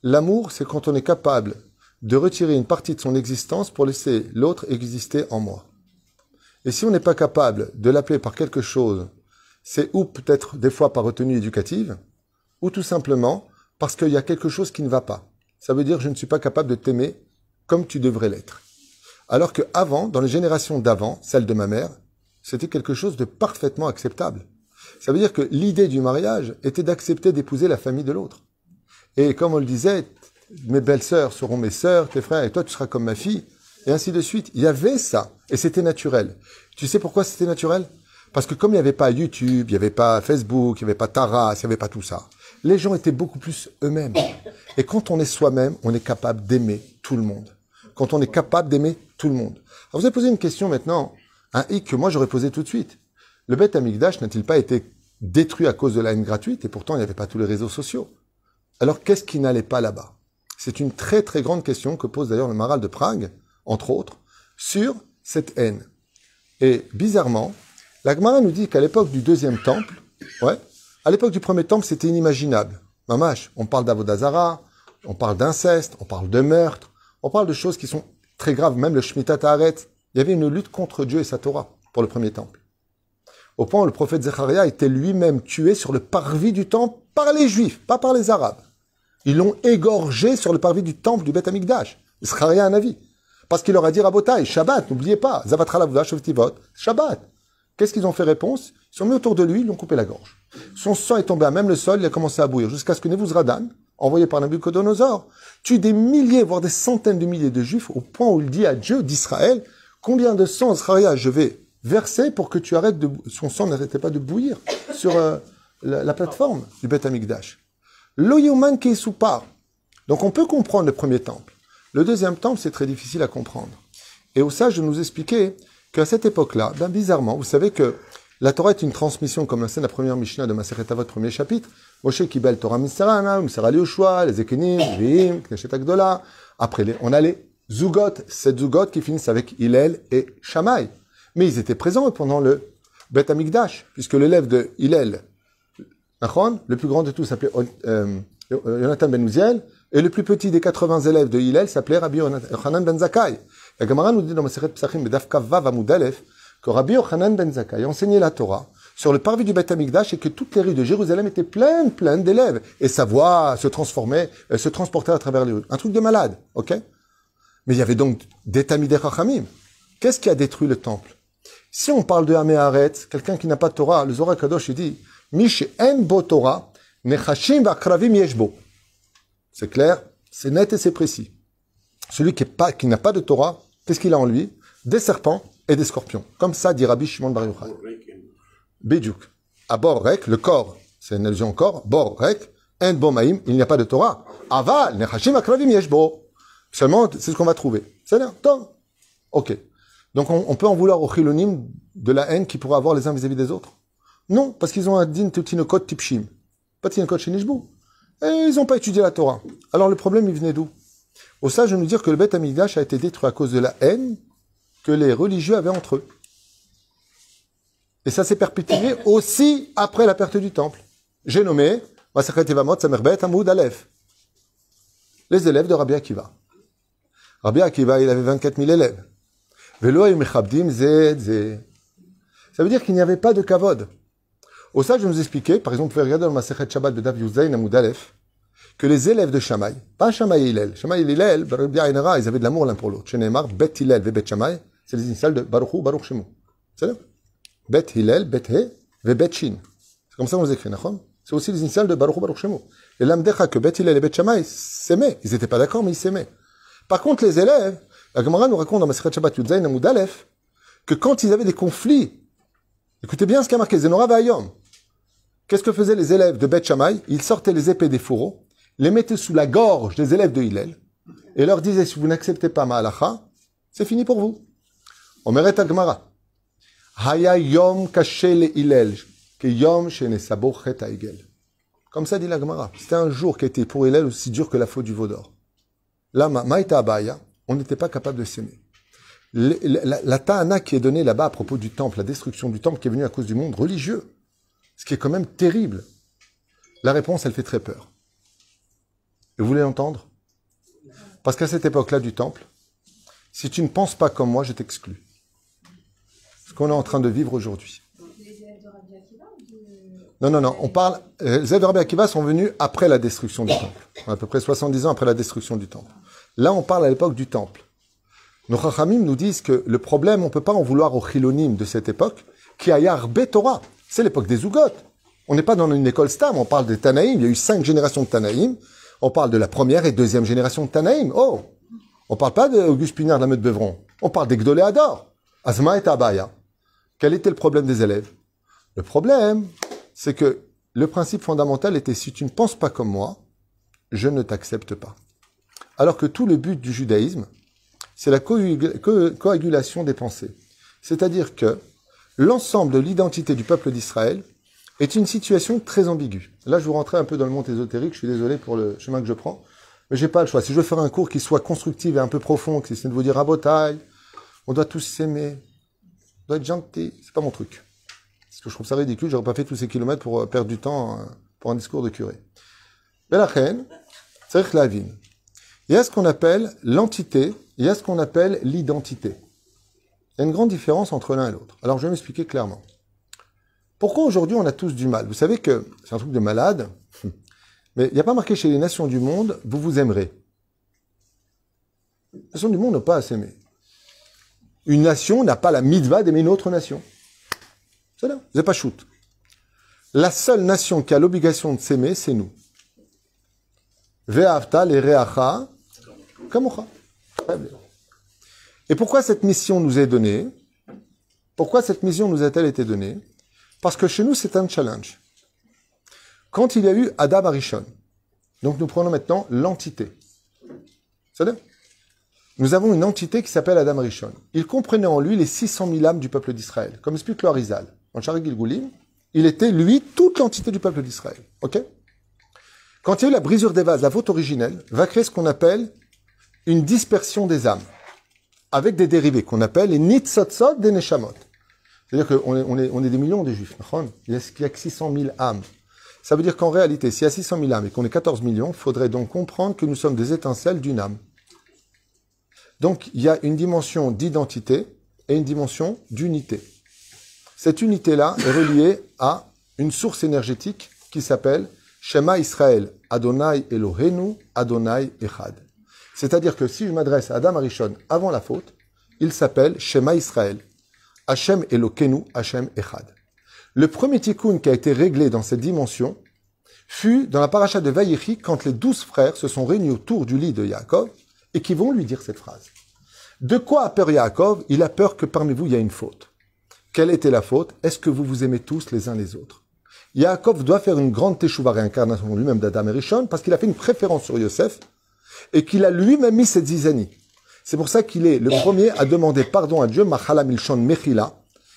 A: L'amour, c'est quand on est capable de retirer une partie de son existence pour laisser l'autre exister en moi. Et si on n'est pas capable de l'appeler par quelque chose, c'est ou peut-être des fois par retenue éducative, ou tout simplement parce qu'il y a quelque chose qui ne va pas. Ça veut dire je ne suis pas capable de t'aimer comme tu devrais l'être. Alors que avant, dans les générations d'avant, celle de ma mère, c'était quelque chose de parfaitement acceptable. Ça veut dire que l'idée du mariage était d'accepter d'épouser la famille de l'autre. Et comme on le disait, mes belles-sœurs seront mes sœurs, tes frères, et toi tu seras comme ma fille, et ainsi de suite. Il y avait ça, et c'était naturel. Tu sais pourquoi c'était naturel? Parce que comme il n'y avait pas YouTube, il n'y avait pas Facebook, il n'y avait pas Taras, il n'y avait pas tout ça, les gens étaient beaucoup plus eux-mêmes. Et quand on est soi-même, on est capable d'aimer tout le monde. Quand on est capable d'aimer tout le monde. Alors vous avez posé une question maintenant, un hic que moi j'aurais posé tout de suite. Le Beth Amikdash n'a-t-il pas été détruit à cause de la haine gratuite et pourtant il n'y avait pas tous les réseaux sociaux? Alors qu'est-ce qui n'allait pas là-bas? C'est une très très grande question que pose d'ailleurs le Maral de Prague, entre autres, sur cette haine. Et bizarrement, la Gemara nous dit qu'à l'époque du deuxième temple, ouais, à l'époque du premier temple, c'était inimaginable. Mamash, on parle d'Avodazara, on parle d'inceste, on parle de meurtre, on parle de choses qui sont très graves, même le Shemitah Ta'aret. Il y avait une lutte contre Dieu et sa Torah pour le premier temple. Au point où le prophète Zecharia était lui-même tué sur le parvis du temple par les Juifs, pas par les Arabes. Ils l'ont égorgé sur le parvis du temple du Beth Amikdash. Zecharia a un avis. Parce qu'il leur a dit Rabotai, Shabbat, n'oubliez pas, Shabbat. Qu'est-ce qu'ils ont fait réponse? Ils sont mis autour de lui, ils lui ont coupé la gorge. Son sang est tombé à même le sol, il a commencé à bouillir, jusqu'à ce que Nebuzradan, envoyé par Nabucodonosor, tue des milliers, voire des centaines de milliers de juifs, au point où il dit à Dieu d'Israël, combien de sang, Zachariah, je vais verser pour que tu arrêtes de... Son sang n'arrêtait pas de bouillir sur euh, la, la plateforme du Beth Amikdash. L'Oyoman part. Donc on peut comprendre le premier temple. Le deuxième temple, c'est très difficile à comprendre. Et au sage de nous expliquer qu'à cette époque-là, ben bizarrement, vous savez que la Torah est une transmission, comme l'enseigne la première Mishnah de Maseret Avot, premier chapitre. Moshe Kibel Torah Mitzarana, Mitzara Yoshua, les Ekenim, Vihim, Kneshet Agdola. Après, on a les Zugot, sept Zugot qui finissent avec Hillel et Shammai. Mais ils étaient présents pendant le Bet Amikdash, puisque l'élève de Hillel, le plus grand de tous s'appelait euh, Jonathan Ben Uziel, et le plus petit des 80 élèves de Hillel s'appelait Rabbi Yochanan Ben Zakkai. La Gemara nous dit dans Maseret Psachim, Bedaf Vav Amud que Rabbi Yochanan Ben Zakkai enseignait la Torah sur le parvis du Beth Amikdash et que toutes les rues de Jérusalem étaient pleines, pleines d'élèves. Et sa voix se transformait, euh, se transportait à travers les rues. Un truc de malade, ok? Mais il y avait donc des Tamidei Chachamim. Qu'est-ce qui a détruit le temple? Si on parle de Améharet, quelqu'un qui n'a pas de Torah, le Zohar Kadosh, il dit, Mish bo Torah, nechashim v'akravim yeshbo. C'est clair, c'est net et c'est précis. Celui qui n'a pas de Torah, qu'est-ce qu'il a en lui Des serpents et des scorpions. Comme ça dit Rabbi Shimon Bar Yochai. Bidjouk. À bord rek, le corps, c'est une allusion au corps, bord rek, en bomaim, il n'y a pas de Torah. Aval, nechashim akravim yeshbo. Seulement, c'est ce qu'on va trouver. C'est là, Tom. Ok. Donc on, peut en vouloir au chilonim de la haine qui pourra avoir les uns vis-à-vis des autres Non, parce qu'ils ont un din tutinokot tipshim. Pas tinokot shenishbu. Et ils n'ont pas étudié la Torah. Alors le problème, il venait d'où? Au sage de nous dire que le Beth Amikdash a été détruit à cause de la haine que les religieux avaient entre eux. Et ça s'est perpétué aussi après la perte du temple. J'ai nommé. Les élèves de Rabbi Akiva. Rabbi Akiva, il avait 24 000 élèves. Ça veut dire qu'il n'y avait pas de kavod. Au sage de nous expliquer, par exemple, vous pouvez regarder dans le Shabbat de Dav Yuzain Amoud que les élèves de Shammai, pas Shammai et Hillel, Shammai et Hillel, ils avaient de l'amour l'un pour l'autre. Chez et c'est les initiales de Baruch Hu, Baruch Shemu. C'est He, Shin. C'est comme ça qu'on les écrit, d'accord? C'est aussi les initiales de Baruch Hu, Baruch Shemu. Et l'Amdecha que Bet Hillel et Bet Shammai s'aimaient. Ils n'étaient pas d'accord, mais ils s'aimaient. Par contre, les élèves, la Gemara nous raconte dans Masechet Shabbat Yudzaïn Amoud Aleph, que quand ils avaient des conflits, écoutez bien ce qu'a marqué Zenora Vayom. Qu'est-ce que faisaient les élèves de Bet Shammai Ils sortaient les épées des fourreaux, les mettaient sous la gorge des élèves de Hillel, et leur disaient, si vous n'acceptez pas ma halacha, c'est fini pour vous. Omeret Agmara. Haya yom kaché le Hillel, que yom. Comme ça dit la Gemara. C'était un jour qui était pour Hillel aussi dur que la faute du veau d'or. Là, Maïta Abaya, on n'était pas capable de s'aimer. La, la ta'ana qui est donnée là-bas à propos du temple, la destruction du temple qui est venue à cause du monde religieux, ce qui est quand même terrible. La réponse, elle fait très peur. Et vous voulez l'entendre Parce qu'à cette époque-là du temple, si tu ne penses pas comme moi, je t'exclus. Ce qu'on est en train de vivre aujourd'hui. Non, non, non. On parle. euh, Les élèves de Rabbi Akiva sont venus après la destruction du temple. À peu près 70 ans après la destruction du temple. Là, on parle à l'époque du temple. Nos Chachamim nous disent que le problème, on ne peut pas en vouloir aux chilonim de cette époque, qui a Torah. C'est l'époque des Zougot. On n'est pas dans une école stam, on parle des Tanaïm. Il y a eu cinq générations de Tanaïm. On parle de la première et deuxième génération de Tanaïm. Oh On parle pas d'Auguste Pinard de la Beuvron. On parle des Gdoléador. Azma et Abaya. Quel était le problème des élèves? Le problème, c'est que le principe fondamental était si tu ne penses pas comme moi, je ne t'accepte pas. Alors que tout le but du judaïsme, c'est la coagul- co- coagulation des pensées. C'est-à-dire que l'ensemble de l'identité du peuple d'Israël est une situation très ambiguë. Là, je vous rentrais un peu dans le monde ésotérique, je suis désolé pour le chemin que je prends, mais j'ai pas le choix. Si je veux faire un cours qui soit constructif et un peu profond, qui c'est de vous dire à taille, on doit tous s'aimer, on doit être gentil, c'est pas mon truc. Parce que je trouve ça ridicule, j'aurais pas fait tous ces kilomètres pour euh, perdre du temps euh, pour un discours de curé. Reine, c'est la vie. Il y a ce qu'on appelle l'entité, il y a ce qu'on appelle l'identité. Il y a une grande différence entre l'un et l'autre. Alors je vais m'expliquer clairement. Pourquoi aujourd'hui on a tous du mal? Vous savez que c'est un truc de malade, mais il n'y a pas marqué chez les nations du monde, vous vous aimerez. Les nations du monde n'ont pas à s'aimer. Une nation n'a pas la mitzvah d'aimer une autre nation. C'est là, vous n'avez pas shoot. La seule nation qui a l'obligation de s'aimer, c'est nous. Ve'avta le reacha kamocha. Et pourquoi cette mission nous est donnée? Pourquoi cette mission nous a-t-elle été donnée? Parce que chez nous, c'est un challenge. Quand il y a eu Adam Arishon, donc nous prenons maintenant l'entité. C'est-à-dire Nous avons une entité qui s'appelle Adam Arishon. Il comprenait en lui les 600 000 âmes du peuple d'Israël. Comme explique le Harizal. En Shari Gilgulim, il était, lui, toute l'entité du peuple d'Israël. OK? Quand il y a eu la brisure des vases, la faute originelle, va créer ce qu'on appelle une dispersion des âmes avec des dérivés qu'on appelle les nitzotzot des neshamot. C'est-à-dire qu'on est, des millions de juifs. Il y a il y a que 600 000 âmes. Ça veut dire qu'en réalité, s'il y a 600 000 âmes et qu'on est 14 millions, il faudrait donc comprendre que nous sommes des étincelles d'une âme. Donc, il y a une dimension d'identité et une dimension d'unité. Cette unité-là est reliée à une source énergétique qui s'appelle Shema Israël, Adonai Elohenu, Adonai Echad. C'est-à-dire que si je m'adresse à Adam Arishon avant la faute, il s'appelle Shema Israël, Hashem Elohenu, Hashem Echad. Le premier tikkun qui a été réglé dans cette dimension fut dans la paracha de Vaïchi quand les douze frères se sont réunis autour du lit de Yaakov et qui vont lui dire cette phrase. De quoi a peur Yaakov? Il a peur que parmi vous il y a une faute. Quelle était la faute? Est-ce que vous vous aimez tous les uns les autres? Yaakov doit faire une grande teshuva réincarnation lui-même d'Adam et Rishon parce qu'il a fait une préférence sur Yosef et qu'il a lui-même mis cette zizanie. C'est pour ça qu'il est le premier à demander pardon à Dieu, Machala Milshon Mechila,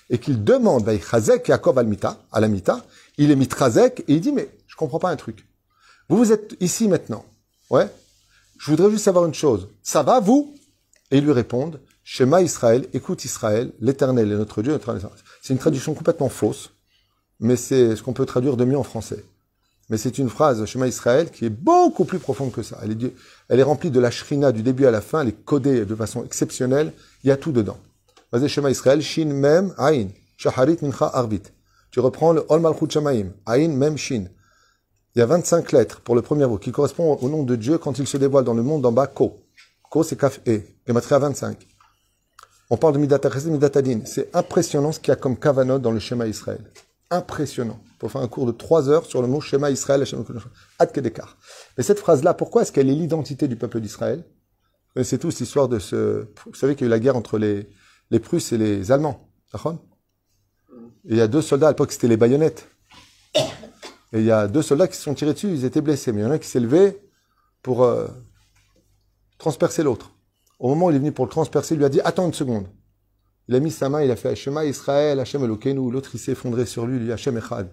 A: et qu'il demande Chazek Yaakov Almita, Alamita, il est mitrazek et il dit mais je comprends pas un truc. Vous vous êtes ici maintenant, ouais. Je voudrais juste savoir une chose. Ça va vous? Et ils lui répondent Shema Israël, écoute Israël, l'Éternel est notre Dieu. notre C'est une traduction complètement fausse, mais c'est ce qu'on peut traduire de mieux en français. Mais c'est une phrase Shema Israël qui est beaucoup plus profonde que ça. Elle est, elle est remplie de la shrina du début à la fin, elle est codée de façon exceptionnelle. Il y a tout dedans. Vas-y Shema Israël, Shin Mem Ain, Shaharit Mincha Arvit. Tu reprends le Ol Malchut Shamaim, Ain Mem Shin. Il y a 25 lettres pour le premier mot qui correspond au nom de Dieu quand il se dévoile dans le monde d'en bas, Ko. Ko, c'est Kaf E. à 25. On parle de Midat et Midat Adin. C'est impressionnant ce qu'il y a comme kavanot dans le schéma Israël. Impressionnant. Pour faire un cours de 3 heures sur le mot schéma Israël, Ad Kedekar. Et cette phrase-là, pourquoi est-ce qu'elle est l'identité du peuple d'Israël? C'est tout cette histoire de ce... Vous savez qu'il y a eu la guerre entre les, les Prusses et les Allemands. Et il y a deux soldats, à l'époque c'était les baïonnettes. Et il y a deux soldats qui se sont tirés dessus, ils étaient blessés. Mais il y en a un qui s'est levé pour euh, transpercer l'autre. Au moment où il est venu pour le transpercer, il lui a dit Attends une seconde. Il a mis sa main, il a fait Hashema Israël, Hachem Elokeinu. L'autre, il s'est effondré sur lui, il lui Hachem Echad.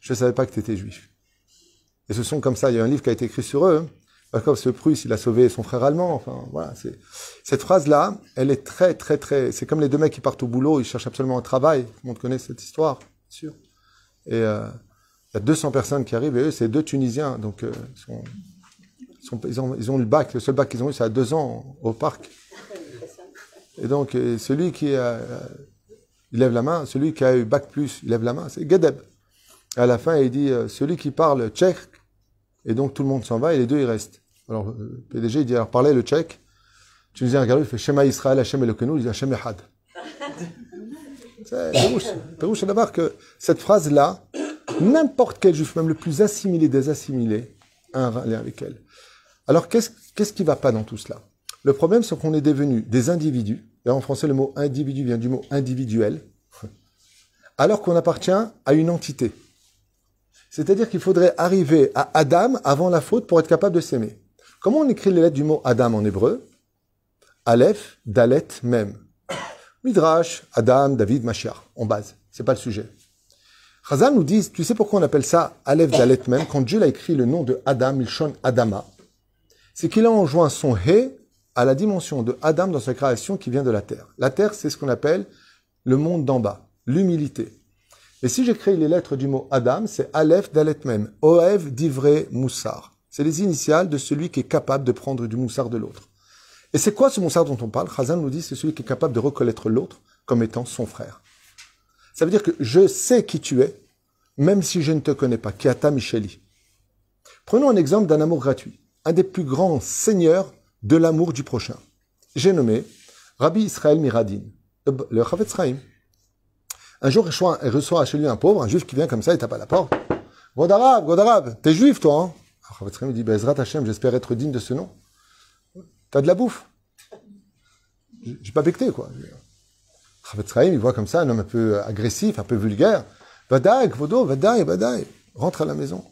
A: Je ne savais pas que tu étais juif. Et ce sont comme ça. Il y a un livre qui a été écrit sur eux. Comme ce Prusse, il a sauvé son frère allemand. Enfin, voilà. C'est cette phrase-là, elle est très, très, très. C'est comme les deux mecs qui partent au boulot, ils cherchent absolument un travail. Tout le monde connaît cette histoire, bien sûr. Et euh, il y a 200 personnes qui arrivent et eux, c'est deux Tunisiens. Donc, euh, ils, sont, ils, ont, ils, ont, le bac. Le seul bac qu'ils ont eu, c'est à deux ans au parc. Et donc, euh, celui qui a, il lève la main, celui qui a eu bac plus, il lève la main, c'est Gedeb. À la fin, il dit, celui qui parle tchèque, et donc tout le monde s'en va et les deux, ils restent. Alors, le PDG, il dit, alors parlez le tchèque. Tu nous dis un il fait Shema Israël, Hashem Elokeinu, il dit Hashem Echad. [laughs] C'est Pérouche, d'abord que cette phrase-là, n'importe quel juif, même le plus assimilé des assimilés, a un lien avec elle. Alors, qu'est-ce qui va pas dans tout cela? Le problème, c'est qu'on est devenu des individus. Là, en français, le mot individu vient du mot individuel. Alors qu'on appartient à une entité. C'est-à-dire qu'il faudrait arriver à Adam avant la faute pour être capable de s'aimer. Comment on écrit les lettres du mot Adam en hébreu? Aleph, Dalet, même. Midrash, Adam, David, Mashiach, en base. C'est pas le sujet. Chazal nous dit, tu sais pourquoi on appelle ça Aleph, Dalet, même Quand Dieu a écrit le nom de Adam, il chante Adama. C'est qu'il a enjoint son He à la dimension de Adam dans sa création qui vient de la terre. La terre, c'est ce qu'on appelle le monde d'en bas, l'humilité. Et si j'écris les lettres du mot Adam, c'est Aleph, Dalet, même. Oev, Divré, Moussar. C'est les initiales de celui qui est capable de prendre du moussard de l'autre. Et c'est quoi ce moussard dont on parle? Khazan nous dit c'est celui qui est capable de reconnaître l'autre comme étant son frère. Ça veut dire que je sais qui tu es, même si je ne te connais pas. Kiata Micheli. Prenons un exemple d'un amour gratuit. Un des plus grands seigneurs de l'amour du prochain. J'ai nommé Rabbi Israël Miradin, le Chavetz Chaim. Un jour, il reçoit chez lui un pauvre, un juif qui vient comme ça, il tape à la porte. God Godarab, t'es juif toi, hein? Chavetz Chaim dit, Bezrat Hashem, j'espère être digne de ce nom. T'as de la bouffe? J'ai pas becté, quoi. Chavetz il voit comme ça un homme un peu agressif, un peu vulgaire. Vadaï, Kvodo, Vadaï, Vadaï. Rentre à la maison.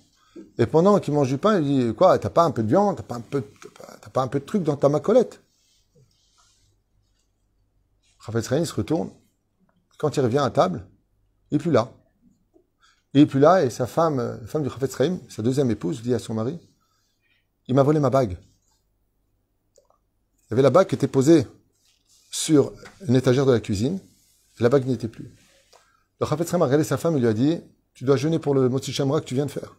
A: Et pendant qu'il mange du pain, il dit, quoi, t'as pas un peu de viande, t'as pas un peu, pas un peu de truc dans ta macolette? Chavetz il se retourne. Quand il revient à table, il est plus là. Il est plus là et sa femme, femme du Chavetz sa deuxième épouse, dit à son mari, il m'a volé ma bague. Il y avait la bague qui était posée sur une étagère de la cuisine, la bague n'y était plus. Le Chafetz a regardé sa femme et lui a dit Tu dois jeûner pour le Motsi Shamra que tu viens de faire.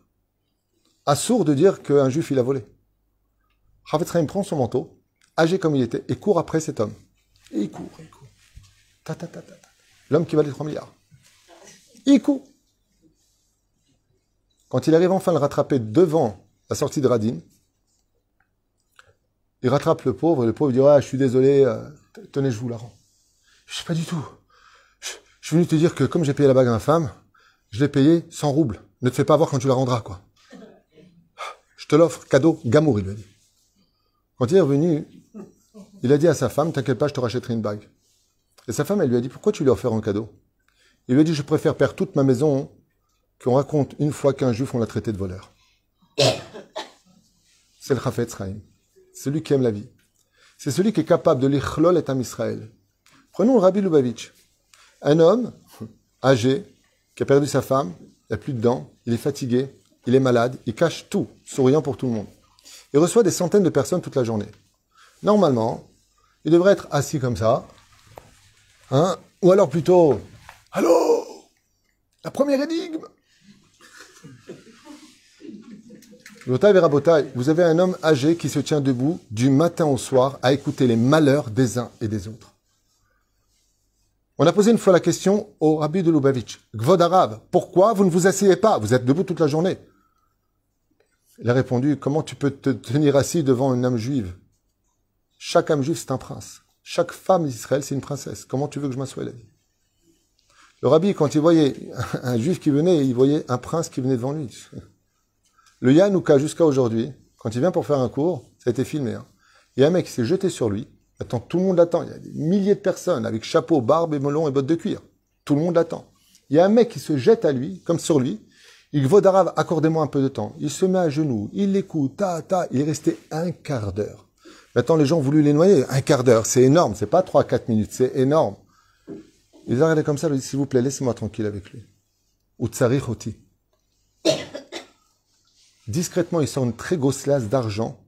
A: Assourd de dire qu'un juif il a volé. Chafetz prend son manteau, âgé comme il était, et court après cet homme. Et il court, il court. Ta, L'homme qui valait 3 milliards. Il court. Quand il arrive enfin à le rattraper devant la sortie de Radin, il rattrape le pauvre, et le pauvre dit Ah, je suis désolé, euh, tenez, je vous la rends. Je sais pas du tout. Je, suis venu te dire que comme j'ai payé la bague à ma femme, je l'ai payé 100 roubles. Ne te fais pas voir quand tu la rendras, quoi. Je te l'offre, cadeau, Gamour, il lui dit. Quand il est revenu, il a dit à sa femme, t'inquiète pas, je te rachèterai une bague. Et sa femme, elle lui a dit, pourquoi tu lui as offert un cadeau? Il lui a dit, je préfère perdre toute ma maison qu'on raconte une fois qu'un juif, on l'a traité de voleur. [coughs] C'est le Chafetz Chaim. Celui qui aime la vie. C'est celui qui est capable de l'ichlol et am Israël. Prenons le Rabbi Lubavitch. Un homme [coughs] âgé qui a perdu sa femme, il n'a plus de dents, il est fatigué, il est malade, il cache tout, souriant pour tout le monde. Il reçoit des centaines de personnes toute la journée. Normalement, il devrait être assis comme ça, hein, ou alors plutôt, allô, la première énigme? Vous avez un homme âgé qui se tient debout du matin au soir à écouter les malheurs des uns et des autres. On a posé une fois la question au rabbi de Lubavitch. Gvod pourquoi vous ne vous asseyez pas? Vous êtes debout toute la journée. Il a répondu, comment tu peux te tenir assis devant une âme juive Chaque âme juive, c'est un prince. Chaque femme d'Israël, c'est une princesse. Comment tu veux que je m'assoie Il a dit. Le rabbi, quand il voyait un juif qui venait, il voyait un prince qui venait devant lui. Le Yanouka, jusqu'à aujourd'hui, quand il vient pour faire un cours, ça a été filmé. Hein. Il y a un mec qui s'est jeté sur lui. Attends, tout le monde l'attend. Il y a des milliers de personnes avec chapeau, barbe et melon et bottes de cuir. Tout le monde l'attend. Il y a un mec qui se jette à lui, comme sur lui. Il vaut d'arabe, accordez-moi un peu de temps. Il se met à genoux, il l'écoute, ta, ta. Il est resté un quart d'heure. Maintenant, les gens ont voulu les noyer. Un quart d'heure, c'est énorme. C'est pas trois, quatre minutes, c'est énorme. Ils ont comme ça, ils ont dit, s'il vous plaît, laissez-moi tranquille avec lui. Ou tsari. Discrètement, il sort une très grosse lasse d'argent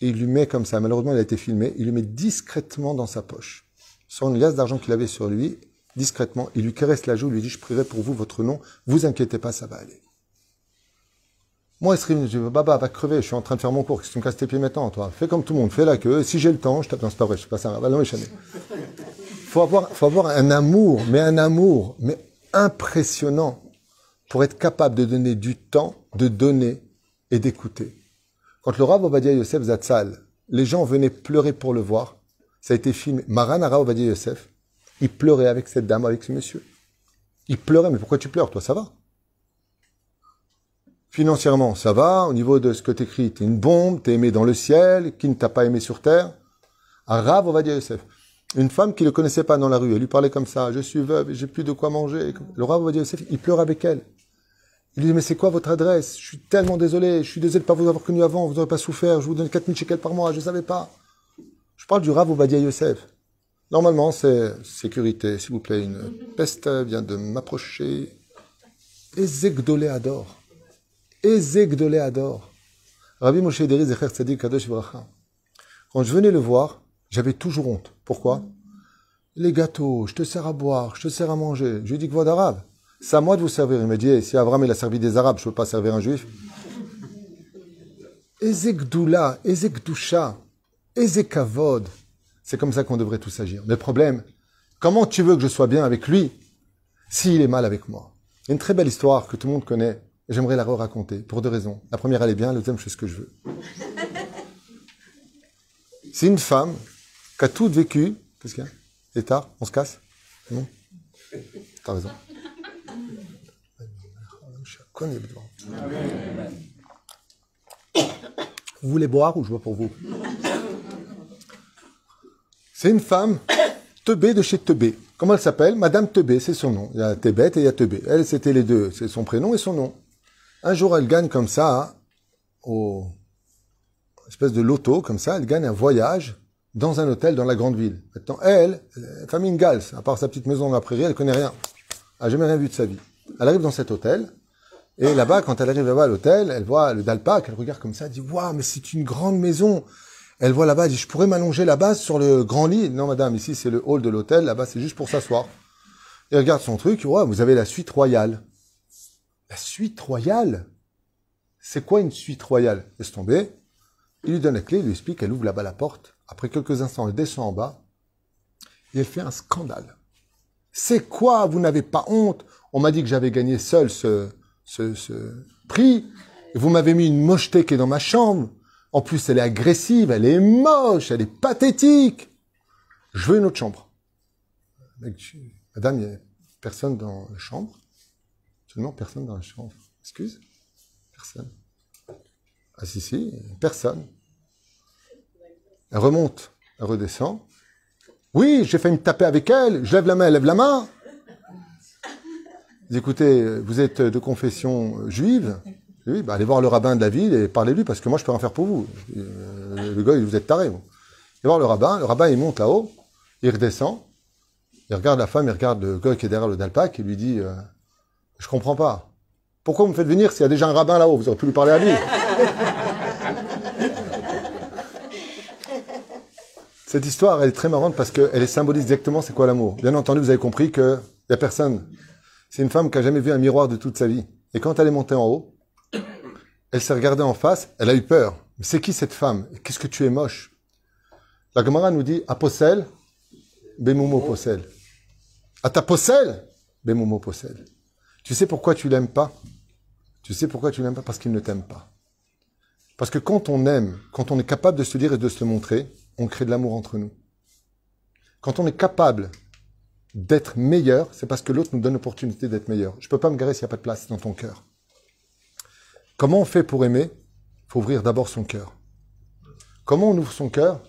A: et il lui met comme ça. Malheureusement, il a été filmé. Il lui met discrètement dans sa poche. Sort une lasse d'argent qu'il avait sur lui, discrètement. Il lui caresse la joue, il lui dit, je prierai pour vous votre nom. Vous inquiétez pas, ça va aller. Moi, je dis, Baba, va crever, je suis en train de faire mon cours. Qu'est-ce que tu me casses tes pieds maintenant, toi? Fais comme tout le monde, fais la queue. Si j'ai le temps, je tape. Non, c'est pas vrai, je sais pas ça. Non, faut avoir, faut avoir un amour, mais un amour, mais impressionnant pour être capable de donner du temps, de donner et d'écouter. Quand le Rav Obadia Yosef Zatzal, les gens venaient pleurer pour le voir, ça a été filmé. Maran Ara Obadia Yosef, il pleurait avec cette dame, avec ce monsieur. Il pleurait, mais pourquoi tu pleures Toi, ça va Financièrement, ça va. Au niveau de ce que t'écris, t'es une bombe, t'es aimé dans le ciel, qui ne t'a pas aimé sur terre? Rav Ovadia Yosef. Une femme qui le connaissait pas dans la rue, elle lui parlait comme ça, je suis veuve j'ai plus de quoi manger. Le Rav Ovadia Yosef, il pleure avec elle. Il lui dit, mais c'est quoi votre adresse? Je suis tellement désolé, je suis désolé de pas vous avoir connu avant, vous n'aurez pas souffert, je vous donne 4000 shekels par mois, je ne savais pas. Je parle du Rav Ovadia Yosef. Normalement, c'est sécurité, s'il vous plaît, une peste vient de m'approcher. Ezekdolé adore. Ezekdolé adore. Rabbi Moshe Deri Zecher Tzadik Kadosh Vracha. Quand je venais le voir, j'avais toujours honte. Pourquoi? Les gâteaux, je te sers à boire, je te sers à manger. Je lui dis que voix d'arabe. C'est à moi de vous servir. Il me dit, si Avram il a servi des Arabes, je ne peux pas servir un juif. Ezekdoula, Ezekdoucha, Ezekavod. C'est comme ça qu'on devrait tous agir. Mais le problème, comment tu veux que je sois bien avec lui s'il est mal avec moi? Il y a une très belle histoire que tout le monde connaît. J'aimerais la raconter pour deux raisons. La première, elle est bien. La deuxième, je fais ce que je veux. [laughs] C'est une femme qui a tout vécu. Qu'est-ce qu'il y a? Il est tard On se casse? Non? T'as raison. Vous voulez boire ou je bois pour vous? C'est une femme, Tebé de chez Tebé. Comment elle s'appelle? Madame Tebé, c'est son nom. Il y a Tébet et il y a Tebé. Elle, c'était les deux. C'est son prénom et son nom. Un jour, elle gagne comme ça, hein, au espèce de loto, comme ça, elle gagne un voyage dans un hôtel dans la grande ville. Maintenant, elle, famille Gals, à part sa petite maison dans la prairie, elle connaît rien. Elle n'a jamais rien vu de sa vie. Elle arrive dans cet hôtel, et là-bas, quand elle arrive là-bas à l'hôtel, elle voit le Dalpak, elle regarde comme ça, elle dit, waouh, mais c'est une grande maison. Elle voit là-bas, elle dit, je pourrais m'allonger là-bas sur le grand lit? Non, madame, ici, c'est le hall de l'hôtel, là-bas, c'est juste pour s'asseoir. Elle regarde son truc, waouh, vous avez la suite royale. Suite royale? C'est quoi une suite royale? Laisse tomber. Il lui donne la clé, il lui explique, elle ouvre là-bas la porte. Après quelques instants, elle descend en bas. Et elle fait un scandale. C'est quoi? Vous n'avez pas honte? On m'a dit que j'avais gagné seul ce prix. Vous m'avez mis une mocheté qui est dans ma chambre. En plus, elle est agressive, elle est moche, elle est pathétique. Je veux une autre chambre. Madame, il n'y a personne dans la chambre. Seulement personne dans la chambre. Excuse? Personne. Ah si, si, personne. Elle remonte, elle redescend. Oui, j'ai failli me taper avec elle. Je lève la main, elle lève la main. Écoutez, vous êtes de confession juive Oui, bah allez voir le rabbin de la ville et parlez-lui parce que moi je peux rien faire pour vous. Euh, le gars, vous êtes taré. Allez voir le rabbin. Le rabbin, il monte là-haut, il redescend, il regarde la femme, il regarde le gars qui est derrière le dalpac et lui dit euh, Je comprends pas. Pourquoi vous me faites venir s'il y a déjà un rabbin là-haut? Vous auriez pu lui parler à lui. Cette histoire, elle est très marrante parce qu'elle symbolise exactement c'est quoi l'amour. Bien entendu, vous avez compris qu'il n'y a personne. C'est une femme qui a jamais vu un miroir de toute sa vie. Et quand elle est montée en haut, elle s'est regardée en face, elle a eu peur. Mais c'est qui cette femme? Qu'est-ce que tu es moche? La Gemara nous dit Aposel, Bemumo Posel. Ataposel, Bemumo Posel. Tu sais pourquoi tu l'aimes pas? Tu sais pourquoi tu l'aimes pas? Parce qu'il ne t'aime pas. Parce que quand on aime, quand on est capable de se dire et de se montrer, on crée de l'amour entre nous. Quand on est capable d'être meilleur, c'est parce que l'autre nous donne l'opportunité d'être meilleur. Je ne peux pas me garer s'il n'y a pas de place dans ton cœur. Comment on fait pour aimer? Il faut ouvrir d'abord son cœur. Comment on ouvre son cœur?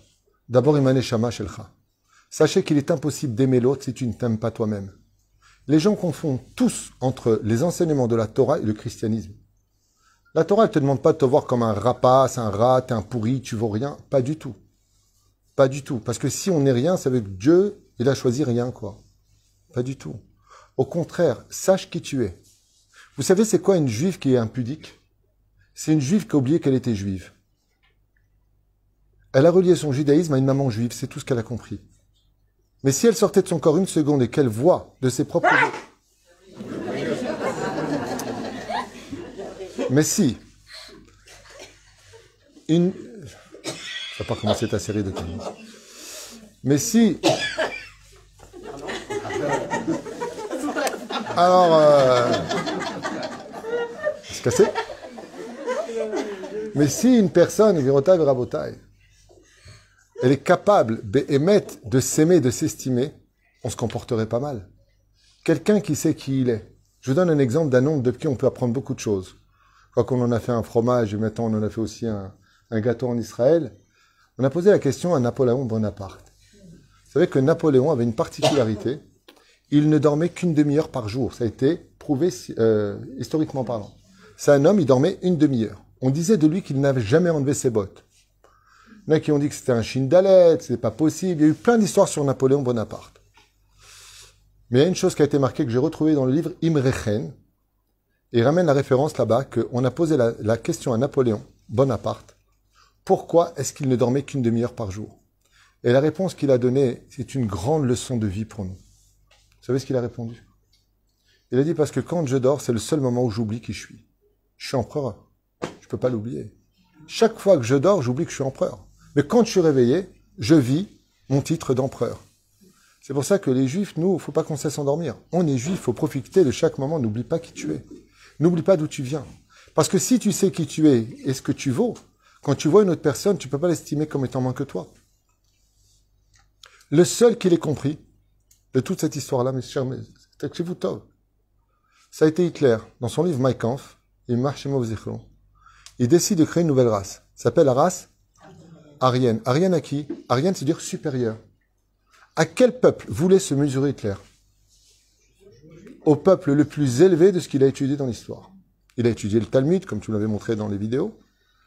A: D'abord, Imane Shama Shelcha. Sachez qu'il est impossible d'aimer l'autre si tu ne t'aimes pas toi-même. Les gens confondent tous entre les enseignements de la Torah et le christianisme. La Torah, elle te demande pas de te voir comme un rapace, un rat, un pourri, tu vaux rien. Pas du tout. Pas du tout. Parce que si on n'est rien, ça veut que Dieu, il a choisi rien, quoi. Pas du tout. Au contraire, sache qui tu es. Vous savez, c'est quoi une juive qui est impudique? C'est une juive qui a oublié qu'elle était juive. Elle a relié son judaïsme à une maman juive, c'est tout ce qu'elle a compris. Mais si elle sortait de son corps une seconde et qu'elle voit de ses propres... Mais si. Une... Je vais pas commencer ta série de conneries. Mais si... Alors... Euh... Se casser Mais si une personne, Virota Virabotai, elle est capable d'émettre, de s'aimer, de s'estimer, on se comporterait pas mal. Quelqu'un qui sait qui il est. Je vous donne un exemple d'un homme de qui on peut apprendre beaucoup de choses. Quand on en a fait un fromage et maintenant on en a fait aussi un, gâteau en Israël, on a posé la question à Napoléon Bonaparte. Vous savez que Napoléon avait une particularité, il ne dormait qu'une demi-heure par jour. Ça a été prouvé euh, historiquement parlant. C'est un homme, il dormait une demi-heure. On disait de lui qu'il n'avait jamais enlevé ses bottes. Il y qui ont dit que c'était un chine d'alette, c'est pas possible. Il y a eu plein d'histoires sur Napoléon Bonaparte. Mais il y a une chose qui a été marquée que j'ai retrouvée dans le livre Imrechen, il ramène la référence là-bas qu'on a posé la, question à Napoléon Bonaparte. Pourquoi est-ce qu'il ne dormait qu'une demi-heure par jour? Et la réponse qu'il a donnée, c'est une grande leçon de vie pour nous. Vous savez ce qu'il a répondu? Il a dit parce que quand je dors, c'est le seul moment où j'oublie qui je suis. Je suis empereur. Je ne peux pas l'oublier. Chaque fois que je dors, j'oublie que je suis empereur. Mais quand je suis réveillé, je vis mon titre d'empereur. C'est pour ça que les juifs, nous, il ne faut pas qu'on cesse s'endormir. On est juifs, il faut profiter de chaque moment, n'oublie pas qui tu es. N'oublie pas d'où tu viens. Parce que si tu sais qui tu es et ce que tu vaux, quand tu vois une autre personne, tu peux pas l'estimer comme étant moins que toi. Le seul qui l'ait compris de toute cette histoire-là, mes chers, ça a été Hitler. Dans son livre Mein Kampf, il marche il décide de créer une nouvelle race. S'appelle la race Arienne. Arienne à qui? Arienne, c'est dire supérieur. À quel peuple voulait se mesurer Hitler? Au peuple le plus élevé de ce qu'il a étudié dans l'histoire. Il a étudié le Talmud, comme tu l'avais montré dans les vidéos.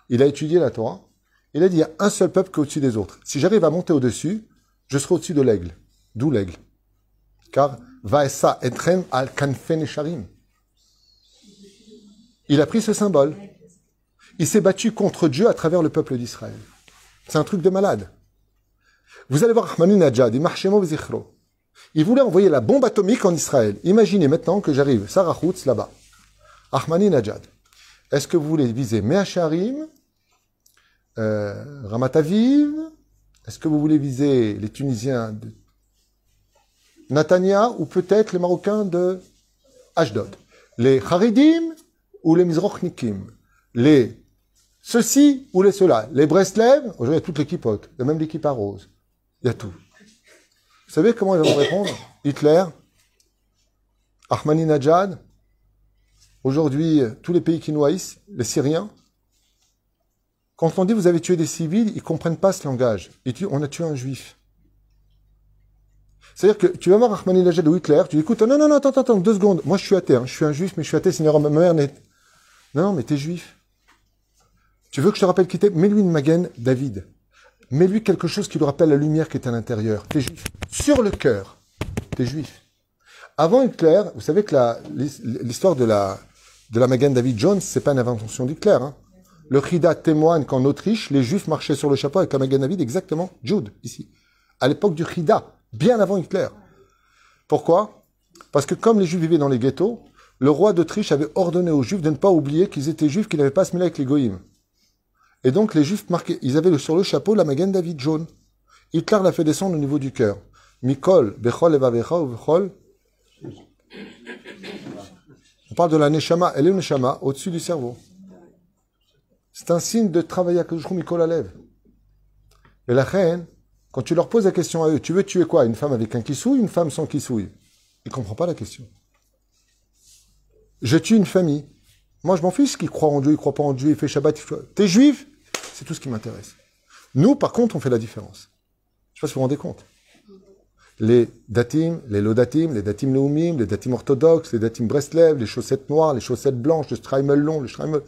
A: Il a étudié la Torah. Il a dit, il y a un seul peuple qui est au-dessus des autres. Si j'arrive à monter au-dessus, je serai au-dessus de l'aigle. D'où l'aigle. Car, Vaesa etrem al kanfen sharim. Il a pris ce symbole. Il s'est battu contre Dieu à travers le peuple d'Israël. C'est un truc de malade. Vous allez voir Ahmadinejad, il voulait envoyer la bombe atomique en Israël. Imaginez maintenant que j'arrive, Sarah Houtz, là-bas. Ahmadinejad. Est-ce que vous voulez viser Meacharim, euh, Ramat Aviv? Est-ce que vous voulez viser les Tunisiens de Natania ou peut-être les Marocains de Ashdod? Les Haridim ou les Mizrochnikim? Les ceci ou les cela. Les Breslev, aujourd'hui il y a toute l'équipe haute, il y a même l'équipe à rose. Il y a tout. Vous savez comment ils vont répondre [coughs] Hitler, Ahmadinejad, aujourd'hui tous les pays qui nous haïssent, les Syriens. Quand on dit vous avez tué des civils, ils comprennent pas ce langage. Ils on a tué un juif. C'est-à-dire que tu vas voir Ahmadinejad ou Hitler, tu dis non, non, non, attends, attends, deux secondes. Moi je suis athée, hein. je suis un juif, mais je suis athée, sinon ma mère n'est. Non, non, mais t'es juif. Tu veux que je te rappelle qui t'es Mets-lui une magaine, David. Mets-lui quelque chose qui lui rappelle la lumière qui est à l'intérieur. T'es juif. Sur le cœur, t'es juif. Avant Hitler, vous savez que l'histoire de la, de la Magen David Jones, c'est pas une invention d'Hitler. Hein. Le Chida témoigne qu'en Autriche, les Juifs marchaient sur le chapeau avec la Magen David, exactement, Jude, ici. À l'époque du Chida, bien avant Hitler. Pourquoi? Parce que comme les Juifs vivaient dans les ghettos, le roi d'Autriche avait ordonné aux Juifs de ne pas oublier qu'ils étaient Juifs, qu'ils n'avaient pas à se mêler avec les Goïms. Et donc les Juifs marquaient, ils avaient sur le chapeau la Magen David jaune. Hitler l'a fait descendre au niveau du cœur. Mikol, Bechol, Evavecha, Bechol. On parle de la Neshama. Elle est Neshama au-dessus du cerveau. C'est un signe de travailler à Kadoshru Mikol Alev. Et la reine, quand tu leur poses la question à eux, tu veux tuer quoi? Une femme avec un kissouille, une femme sans kissouille Ils ne comprennent pas la question. Je tue une famille. Moi, je m'en fiche qu'il croit en Dieu, il croit pas en Dieu, il fait Shabbat. il T'es juif? C'est tout ce qui m'intéresse. Nous, par contre, on fait la différence. Je sais pas si vous vous rendez compte. Les datim, les lodatim, les datim leumim, les datim orthodoxes, les datim Breslev, les chaussettes noires, les chaussettes blanches, le streimel long, le streimel...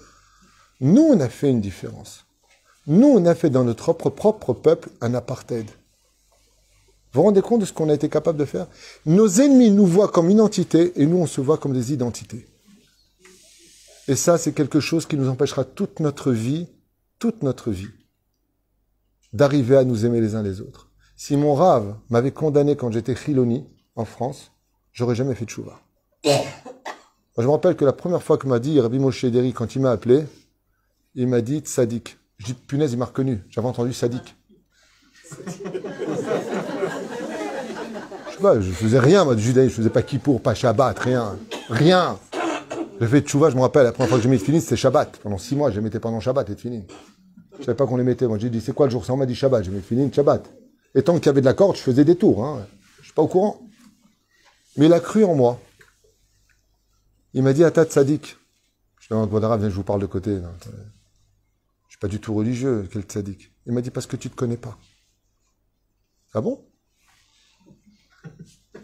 A: Nous, on a fait une différence. Nous, on a fait dans notre propre, propre peuple un apartheid. Vous vous rendez compte de ce qu'on a été capable de faire? Nos ennemis nous voient comme une entité et nous, on se voit comme des identités. Et ça, c'est quelque chose qui nous empêchera toute notre vie, toute notre vie, d'arriver à nous aimer les uns les autres. Si mon rave m'avait condamné quand j'étais chiloni en France, j'aurais jamais fait de chouva. Je me rappelle que la première fois que m'a dit Rabbi Moshe Deri, quand il m'a appelé, il m'a dit Sadik. Je dis punaise, il m'a reconnu. J'avais entendu Sadik. Je sais pas, je faisais rien, moi, de judaïsme. Je faisais pas kippour, pas Shabbat, rien. Rien. J'ai fait tchouva, je me rappelle, la première fois que j'ai mis Tfilin, c'était Shabbat. Pendant six mois, j'ai mettais pendant Shabbat et Tfilin. Je savais pas qu'on les mettait. Moi, j'ai dit, c'est quoi le jour On m'a dit Shabbat. J'ai mis Tfilin, Shabbat. Et tant qu'il y avait de la corde, je faisais des tours. Hein. Je suis pas au courant. Mais il a cru en moi. Il m'a dit, Atat Tzadik. Je dis, Gwadara, viens, je vous parle de côté. là. Je suis pas du tout religieux, quel Tzadik. Il m'a dit, parce que tu te connais pas. Ah bon?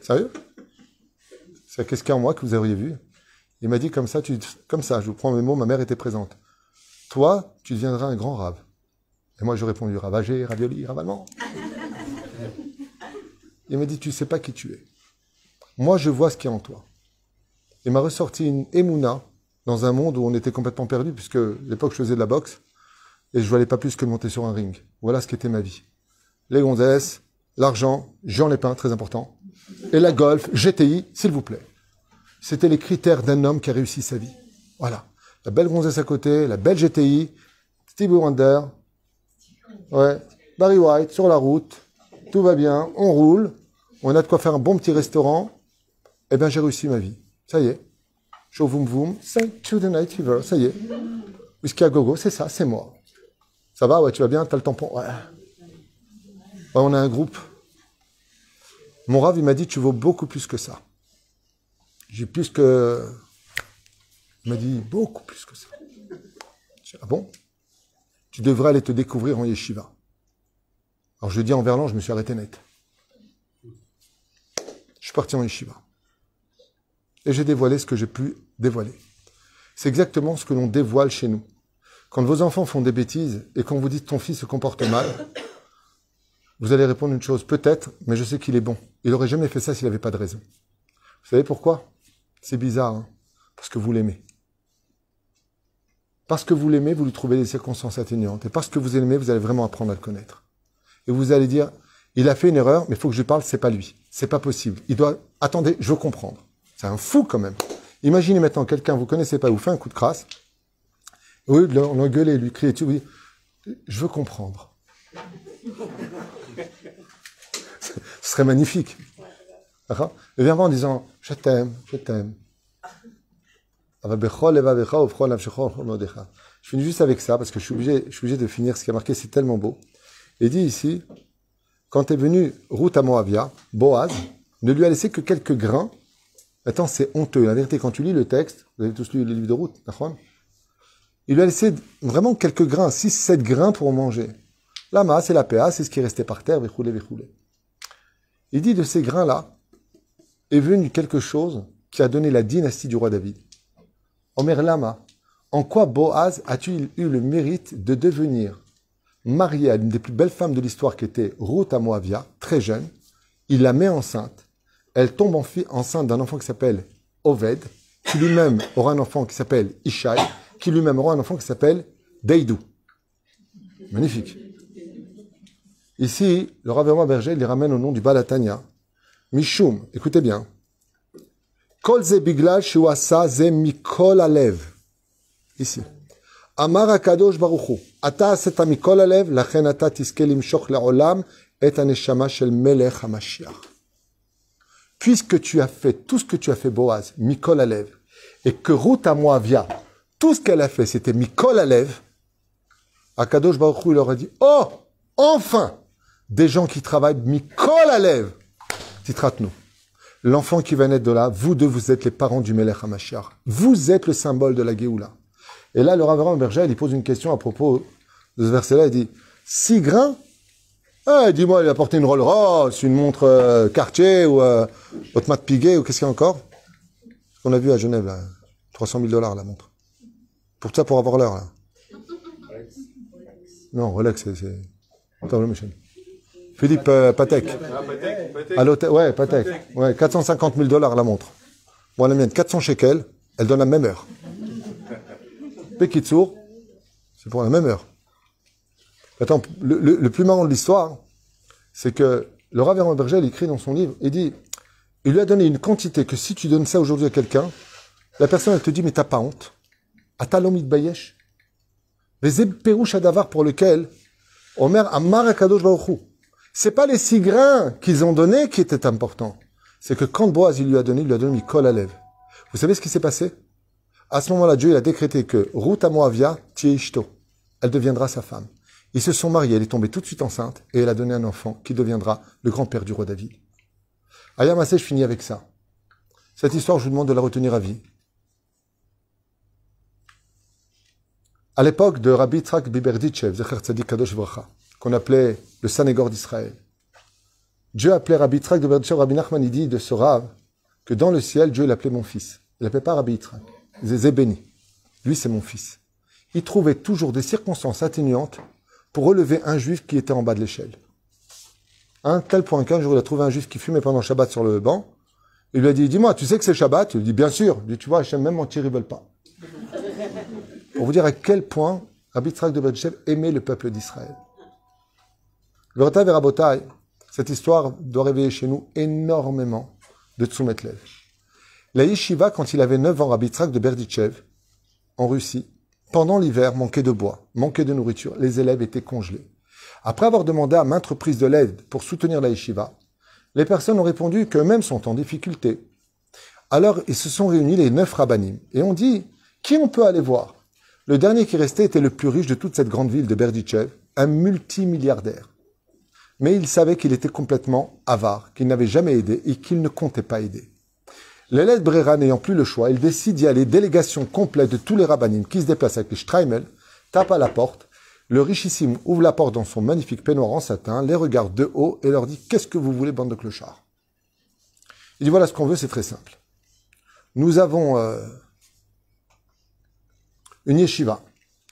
A: Sérieux? C'est qu'est-ce qu'il y a en moi que vous auriez vu? Il m'a dit comme ça, comme ça, je vous prends mes mots, ma mère était présente. Toi, tu deviendras un grand rave. Et moi, j'ai répondu ravagé, ravioli, ravalement. Il m'a dit, tu sais pas qui tu es. Moi, je vois ce qu'il y a en toi. Il m'a ressorti une émouna dans un monde où on était complètement perdu, puisque à l'époque, je faisais de la boxe, et je valais pas plus que monter sur un ring. Voilà ce qu'était ma vie. Les gonzesses, l'argent, Jean Lépin, très important, et la golf, GTI, s'il vous plaît. C'était les critères d'un homme qui a réussi sa vie. Voilà. La belle gonzesse à côté, la belle GTI, Stevie Wonder, ouais, Barry White sur la route, tout va bien, on roule, on a de quoi faire un bon petit restaurant. Eh bien, j'ai réussi ma vie. Ça y est. Show voum voum, say to the night fever, ça y est. Whisky à gogo, c'est ça, c'est moi. Ça va, ouais, tu vas bien, t'as le tampon, ouais. Ouais, on a un groupe. Mon rave, il m'a dit, tu vaux beaucoup plus que ça. J'ai plus que... Il m'a dit, beaucoup plus que ça. Je dis, ah bon? Tu devrais aller te découvrir en yeshiva. Alors je dis en verlan, je me suis arrêté net. Je suis parti en yeshiva. Et j'ai dévoilé ce que j'ai pu dévoiler. C'est exactement ce que l'on dévoile chez nous. Quand vos enfants font des bêtises et qu'on vous dit ton fils se comporte mal, vous allez répondre une chose, peut-être, mais je sais qu'il est bon. Il n'aurait jamais fait ça s'il n'avait pas de raison. Vous savez pourquoi? C'est bizarre, hein parce que vous l'aimez. Parce que vous l'aimez, vous lui trouvez des circonstances atténuantes. Et parce que vous l'aimez, vous allez vraiment apprendre à le connaître. Et vous allez dire, il a fait une erreur, mais il faut que je lui parle, c'est pas lui. C'est pas possible. Il doit, attendez, je veux comprendre. C'est un fou quand même. Imaginez maintenant quelqu'un, vous connaissez pas, vous fait un coup de crasse. De l'engueuler, lui crier dessus, vous dites, je veux comprendre. Ce serait magnifique. D'accord? Il vient en disant Je t'aime, je t'aime. Je finis juste avec ça parce que je suis obligé, de finir ce qui a marqué, c'est tellement beau. Il dit ici Quand est venu Ruth à Moavia, Boaz ne lui a laissé que quelques grains. Attends, c'est honteux. La vérité, quand tu lis le texte, vous avez tous lu le livre de d'accord il lui a laissé vraiment quelques grains, 6-7 grains pour manger. Lama, c'est la PA, c'est ce qui restait par terre. Il dit de ces grains-là est venu quelque chose qui a donné la dynastie du roi David. Omer Lama, en quoi Boaz a-t-il eu le mérite de devenir marié à l'une des plus belles femmes de l'histoire qui était Ruth à Moavia, très jeune Il la met enceinte. Elle tombe en enceinte d'un enfant qui s'appelle Oved, qui lui-même aura un enfant qui s'appelle Ishai, qui lui-même aura un enfant qui s'appelle Deidou. Magnifique. Ici, le Rav Berger les ramène au nom du Balatania. Mishum, écoutez bien. Kol ze biglal shuasa ze mikol alev. Ici. Amar akadosh baruchu. Ata aseta mikol alev, lachen ata tiske limshoch le'olam et aneshama shel melech hamashiach. Puisque tu as fait tout ce que tu as fait, Boaz, mikol alev, et que Ruth à Moavia, tout ce qu'elle a fait, c'était Mikol Alev. Akadosh Baruch Hu, il leur a dit, oh, enfin, des gens qui travaillent Mikol Alev. Titrate-nous. L'enfant qui va naître de là, vous deux, vous êtes les parents du Melech HaMashiach. Vous êtes le symbole de la Géoula. Et là, le Rav Berger, il pose une question à propos de ce verset-là. Il dit, six grains? Ah, dis-moi, il a porté une Rolls Royce, une montre euh, Cartier ou euh, Otmat Piguet ou qu'est-ce qu'il y a encore? On a vu à Genève, là. 300 000 dollars la montre. Pour ça, pour avoir l'heure, là. Non, Rolex, c'est. Attends, le. Philippe euh, Patek. À l'hôtel, ouais, Patek. Ouais, 450 000 dollars la montre. Bon, la mienne, 400 shekels, elle donne la même heure. Pekitsour, c'est pour la même heure. Attends, le, plus marrant de l'histoire, c'est que le Rav Berger, il écrit dans son livre, il dit, il lui a donné une quantité que si tu donnes ça aujourd'hui à quelqu'un, la personne, elle te dit, mais t'as pas honte? Atalomit Bayesh? Les Pérouche Adavar pour lequel Omer Amar Akadosh Baruchou. C'est pas les six grains qu'ils ont donnés qui étaient importants. C'est que quand Boaz il lui a donné, il lui a donné Mikol Alev. Vous savez ce qui s'est passé? À ce moment-là, Dieu il a décrété que Ruth Amoavia Tieshto, elle deviendra sa femme. Ils se sont mariés, elle est tombée tout de suite enceinte et elle a donné un enfant qui deviendra le grand-père du roi David. Ayamassé, je finis avec ça. Cette histoire, je vous demande de la retenir à vie. À l'époque de Rabbi Tzrak Biberditchev, Zecher Kadosh qu'on appelait le Sanégor d'Israël, Dieu appelait Rabbi Tzrak Biberditchev, Rabbi Nachman, il dit de ce Rav, que dans le ciel, Dieu l'appelait mon fils. Il l'appelait pas Rabbi Tzrak. Il. Lui, c'est mon fils. Il trouvait toujours des circonstances atténuantes pour relever un juif qui était en bas de l'échelle. Un tel point qu'un jour, il a trouvé un juif qui fumait pendant Shabbat sur le banc. Il lui a dit, dis-moi, tu sais que c'est Shabbat? Il lui dit, bien sûr. Il dit, tu vois, Hachem, même mentir, ils veulent pas. Pour vous dire à quel point Rabbi Tzrak de Berdichev aimait le peuple d'Israël. Et cette histoire doit réveiller chez nous énormément de Tsumet Lev. La yeshiva, quand il avait 9 ans, Rabbi Tzrak de Berdichev, en Russie, pendant l'hiver, manquait de bois, manquait de nourriture, les élèves étaient congelés. Après avoir demandé à maintes reprises de l'aide pour soutenir la yeshiva, les personnes ont répondu qu'eux-mêmes sont en difficulté. Alors, ils se sont réunis, les neuf rabbinim, et ont dit, qui on peut aller voir? Le dernier qui restait était le plus riche de toute cette grande ville de Berdichev, un multimilliardaire. Mais il savait qu'il était complètement avare, qu'il n'avait jamais aidé et qu'il ne comptait pas aider. L'élève Brera n'ayant plus le choix, il décide d'y aller, délégation complète de tous les rabbinim qui se déplacent avec les Streimel, tape à la porte, le richissime ouvre la porte dans son magnifique peignoir en satin, les regarde de haut et leur dit Qu'est-ce que vous voulez, bande de clochards? Il dit Voilà ce qu'on veut, c'est très simple. Nous avons euh, une yeshiva,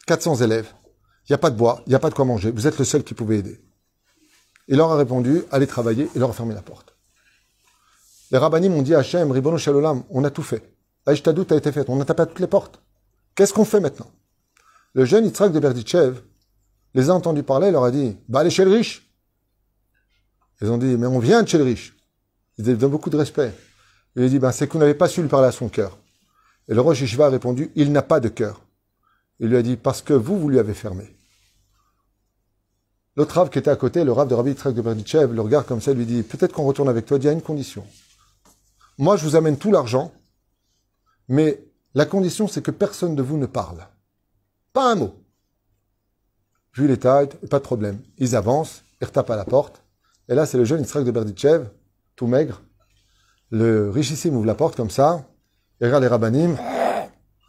A: 400 élèves, il n'y a pas de bois, il n'y a pas de quoi manger, vous êtes le seul qui pouvait aider. Il leur a répondu, allez travailler, et leur a fermé la porte. Les rabbinim m'ont dit à Hachem, Ribono Shalolam, on a tout fait. Aïchtadout a été fait, on a tapé toutes les portes. Qu'est-ce qu'on fait maintenant? Le jeune Yitzhak de Berdichev les a entendus parler, il leur a dit, bah allez chez le riche. Ils ont dit, mais on vient de chez le riche. Ils lui donnent beaucoup de respect. Il a dit, ben, c'est que vous n'avez pas su lui parler à son cœur. Et le roi Yeshiva a répondu, il n'a pas de cœur. Il lui a dit, parce que vous, vous lui avez fermé. L'autre rave qui était à côté, le rave de Rabbi Yitzhak de Berdichev, le regarde comme ça, lui dit, peut-être qu'on retourne avec toi, il y a une condition. moi, je vous amène tout l'argent, mais la condition, c'est que personne de vous ne parle. Pas un mot. Vu les tailles, pas de problème. Ils avancent, ils retapent à la porte. Et là, c'est le jeune Israël de Berditchev, tout maigre. Le richissime ouvre la porte comme ça. Il regarde les rabbinim.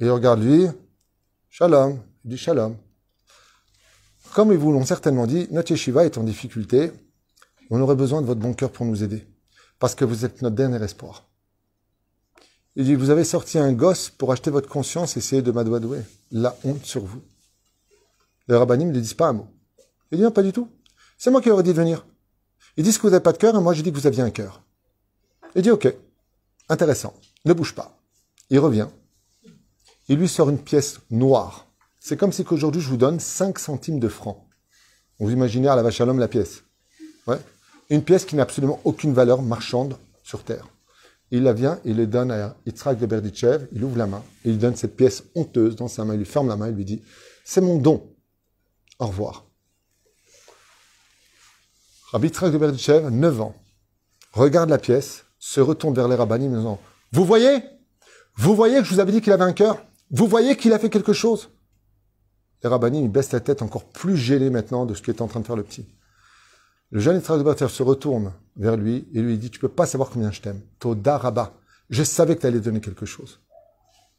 A: Et il regarde lui. Shalom. Il dit shalom. Comme ils vous l'ont certainement dit, notre yeshiva est en difficulté. On aurait besoin de votre bon cœur pour nous aider. Parce que vous êtes notre dernier espoir. Il dit, vous avez sorti un gosse pour acheter votre conscience et essayer de m'adouadouer. La honte sur vous. Les rabbinim ne disent pas un mot. Il dit, non, pas du tout. C'est moi qui aurais dit de venir. Ils disent que vous n'avez pas de cœur et moi j'ai dit que vous aviez un cœur. Il dit, ok, intéressant, ne bouge pas. Il revient. Il lui sort une pièce noire. C'est comme si qu'aujourd'hui je vous donne 5 centimes de francs. Vous imaginez à la vache à l'homme la pièce. Une pièce qui n'a absolument aucune valeur marchande sur terre. Il la vient, il le donne à Yitzhak de Berditchev, il ouvre la main, il donne cette pièce honteuse dans sa main, il lui ferme la main, il lui dit, c'est mon don. Au revoir. Rabbi Yitzhak de Berditchev, 9 ans, regarde la pièce, se retourne vers les rabbinim en disant, vous voyez? Vous voyez que je vous avais dit qu'il avait un cœur? Vous voyez qu'il a fait quelque chose? Les rabbinim, ils baissent la tête encore plus gênés maintenant de ce qu'est en train de faire le petit. Le jeune Berditchev se retourne vers lui et lui dit, tu peux pas savoir combien je t'aime. Toda Rabba. Je savais que tu allais donner quelque chose.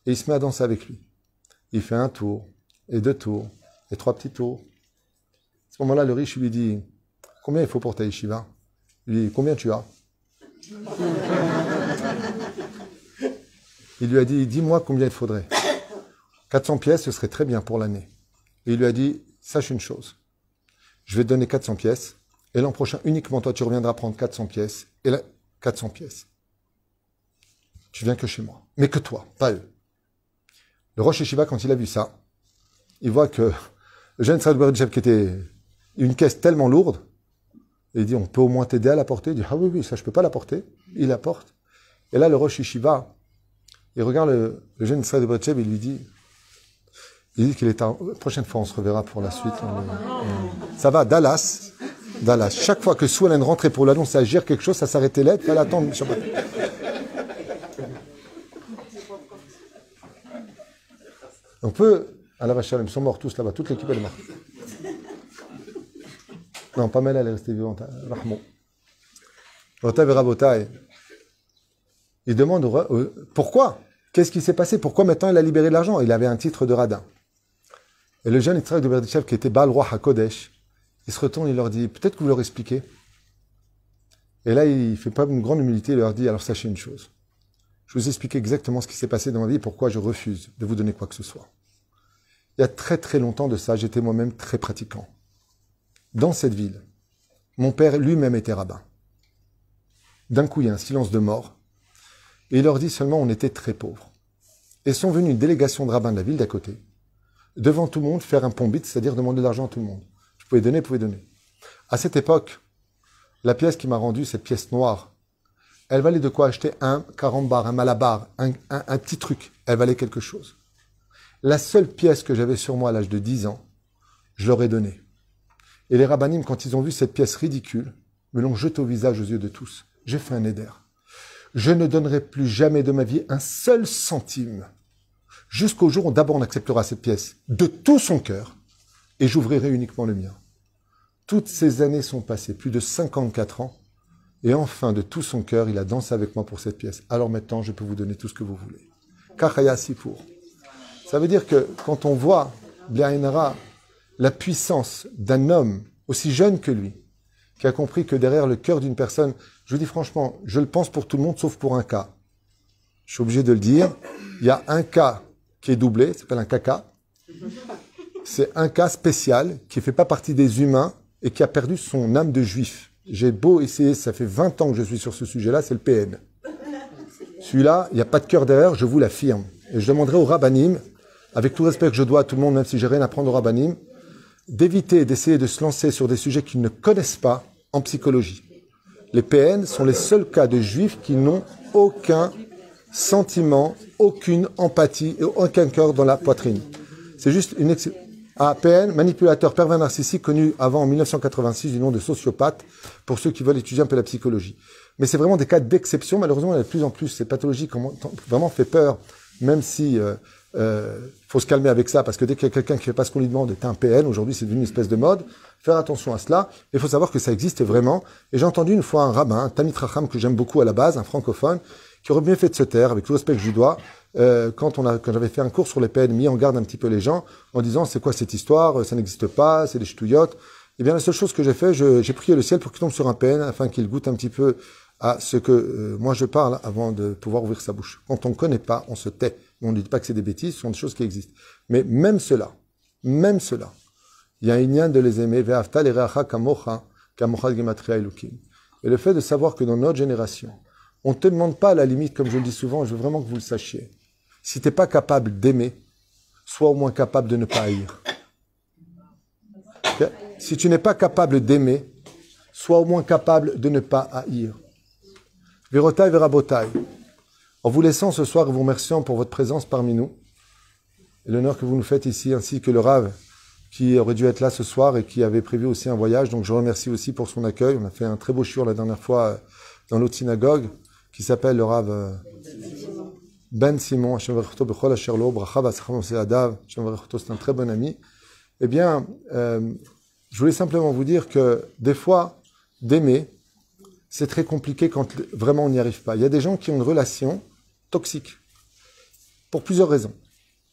A: Et il se met à danser avec lui. Il fait un tour, et deux tours, et trois petits tours. À ce moment-là, le riche lui dit, combien il faut pour ta yeshiva? Il lui dit, combien tu as? Il lui a dit, dis-moi combien il faudrait. 400 pièces, ce serait très bien pour l'année. Et il lui a dit, sache une chose. Je vais te donner 400 pièces, et l'an prochain, uniquement toi, tu reviendras prendre 400 pièces, et là, 400 pièces. Tu viens que chez moi. Mais que toi, pas eux. Le Rosh Yeshiva, quand il a vu ça, il voit que le jeune Saad qui était une caisse tellement lourde, il dit, on peut au moins t'aider à la porter. Il dit, ah oui, oui, ça, je peux pas la porter. Il la porte. Et là, le Rosh Yeshiva, il regarde le, le jeune Bredchev, il lui dit, il dit qu'il est en, prochaine fois, on se reverra pour la suite. On- ça va, Dallas, Dallas. Chaque fois que Swellen rentrait pour l'annonce à agir quelque chose, ça s'arrêtait là, il fallait. On peut, à la vache, ils sont morts tous là-bas, toute l'équipe elle est morte. Non, pas mal, elle est restée vivante. hein, Rahmon. Il demande pourquoi? Qu'est-ce qui s'est passé? Pourquoi maintenant il a libéré de l'argent? Il avait un titre de radin. Et le jeune Yitzhak de Berditchev, qui était Baal Roi HaKodesh, il se retourne, il leur dit, peut-être que vous leur expliquez. Et là, il fait pas une grande humilité, il leur dit, alors sachez une chose. Je vous explique exactement ce qui s'est passé dans ma vie et pourquoi je refuse de vous donner quoi que ce soit. Il y a très très longtemps de ça, j'étais moi-même très pratiquant. Dans cette ville, mon père lui-même était rabbin. D'un coup, il y a un silence de mort. Et il leur dit seulement, on était très pauvres. Et sont venus une délégation de rabbins de la ville d'à côté, devant tout le monde, faire un pombit, c'est-à-dire demander de l'argent à tout le monde. Vous pouvez donner, vous pouvez donner. À cette époque, la pièce qui m'a rendu, cette pièce noire, elle valait de quoi acheter un carambar, un malabar, un, petit truc. Elle valait quelque chose. La seule pièce que j'avais sur moi à l'âge de 10 ans, je leur ai donnée. Et les rabbinim, quand ils ont vu cette pièce ridicule, me l'ont jetée au visage aux yeux de tous. J'ai fait un éder. Je ne donnerai plus jamais de ma vie un seul centime. Jusqu'au jour où d'abord on acceptera cette pièce de tout son cœur et j'ouvrirai uniquement le mien. Toutes ces années sont passées, plus de 54 ans, et enfin, de tout son cœur, il a dansé avec moi pour cette pièce. Alors maintenant, je peux vous donner tout ce que vous voulez. Kachaya Sipour. Ça veut dire que quand on voit, Bliaïnara, la puissance d'un homme aussi jeune que lui, qui a compris que derrière le cœur d'une personne, je vous dis franchement, je le pense pour tout le monde sauf pour un cas. Je suis obligé de le dire. Il y a un cas qui est doublé, ça s'appelle un caca. C'est un cas spécial qui ne fait pas partie des humains et qui a perdu son âme de juif. J'ai beau essayer, ça fait 20 ans que je suis sur ce sujet-là, c'est le PN. Celui-là, il n'y a pas de cœur derrière, je vous l'affirme. Et je demanderai au rabbinim, avec tout respect que je dois à tout le monde, même si j'ai rien à prendre au rabbinim, d'éviter d'essayer de se lancer sur des sujets qu'ils ne connaissent pas en psychologie. Les PN sont les seuls cas de juifs qui n'ont aucun sentiment, aucune empathie et aucun cœur dans la poitrine. C'est juste une ex- PN, manipulateur pervers narcissique connu avant en 1986 du nom de sociopathe, pour ceux qui veulent étudier un peu la psychologie. Mais c'est vraiment des cas d'exception. Malheureusement, il y a de plus en plus. Ces pathologies qui vraiment fait peur, même si euh, euh, faut se calmer avec ça, parce que dès qu'il y a quelqu'un qui fait pas ce qu'on lui demande, est un PN. Aujourd'hui, c'est devenu une espèce de mode. Faire attention à cela. Il faut savoir que ça existe vraiment. Et j'ai entendu une fois un rabbin, un Tamit Racham, que j'aime beaucoup à la base, un francophone, qui aurait bien fait de se taire, avec tout le respect que je dois, euh, quand on a, quand j'avais fait un cours sur les PN, mis en garde un petit peu les gens, en disant c'est quoi cette histoire, ça n'existe pas, c'est des ch'touillottes. Eh bien, la seule chose que j'ai fait, j'ai prié le ciel pour qu'il tombe sur un PN, afin qu'il goûte un petit peu à ce que euh, moi je parle avant de pouvoir ouvrir sa bouche. Quand on ne connaît pas, on se tait. On ne dit pas que c'est des bêtises, ce sont des choses qui existent. Mais même cela, même cela, il y a un lien de les aimer. Et le fait de savoir que dans notre génération, on ne te demande pas à la limite, comme je le dis souvent, je veux vraiment que vous le sachiez. Si t'es pas capable d'aimer, sois au moins capable de ne pas haïr. Si tu n'es pas capable d'aimer, sois au moins capable de ne pas haïr. Vérotaï, Vérabotaï. En vous laissant ce soir et vous remerciant pour votre présence parmi nous, et l'honneur que vous nous faites ici, ainsi que le Rav qui aurait dû être là ce soir et qui avait prévu aussi un voyage. Donc je remercie aussi pour son accueil. On a fait un très beau shiur la dernière fois euh, dans l'autre synagogue qui s'appelle le Rav euh, Ben Simon. C'est un très bon ami. Eh bien, euh, je voulais simplement vous dire que des fois, d'aimer, c'est très compliqué quand vraiment on n'y arrive pas. Il y a des gens qui ont une relation toxique pour plusieurs raisons.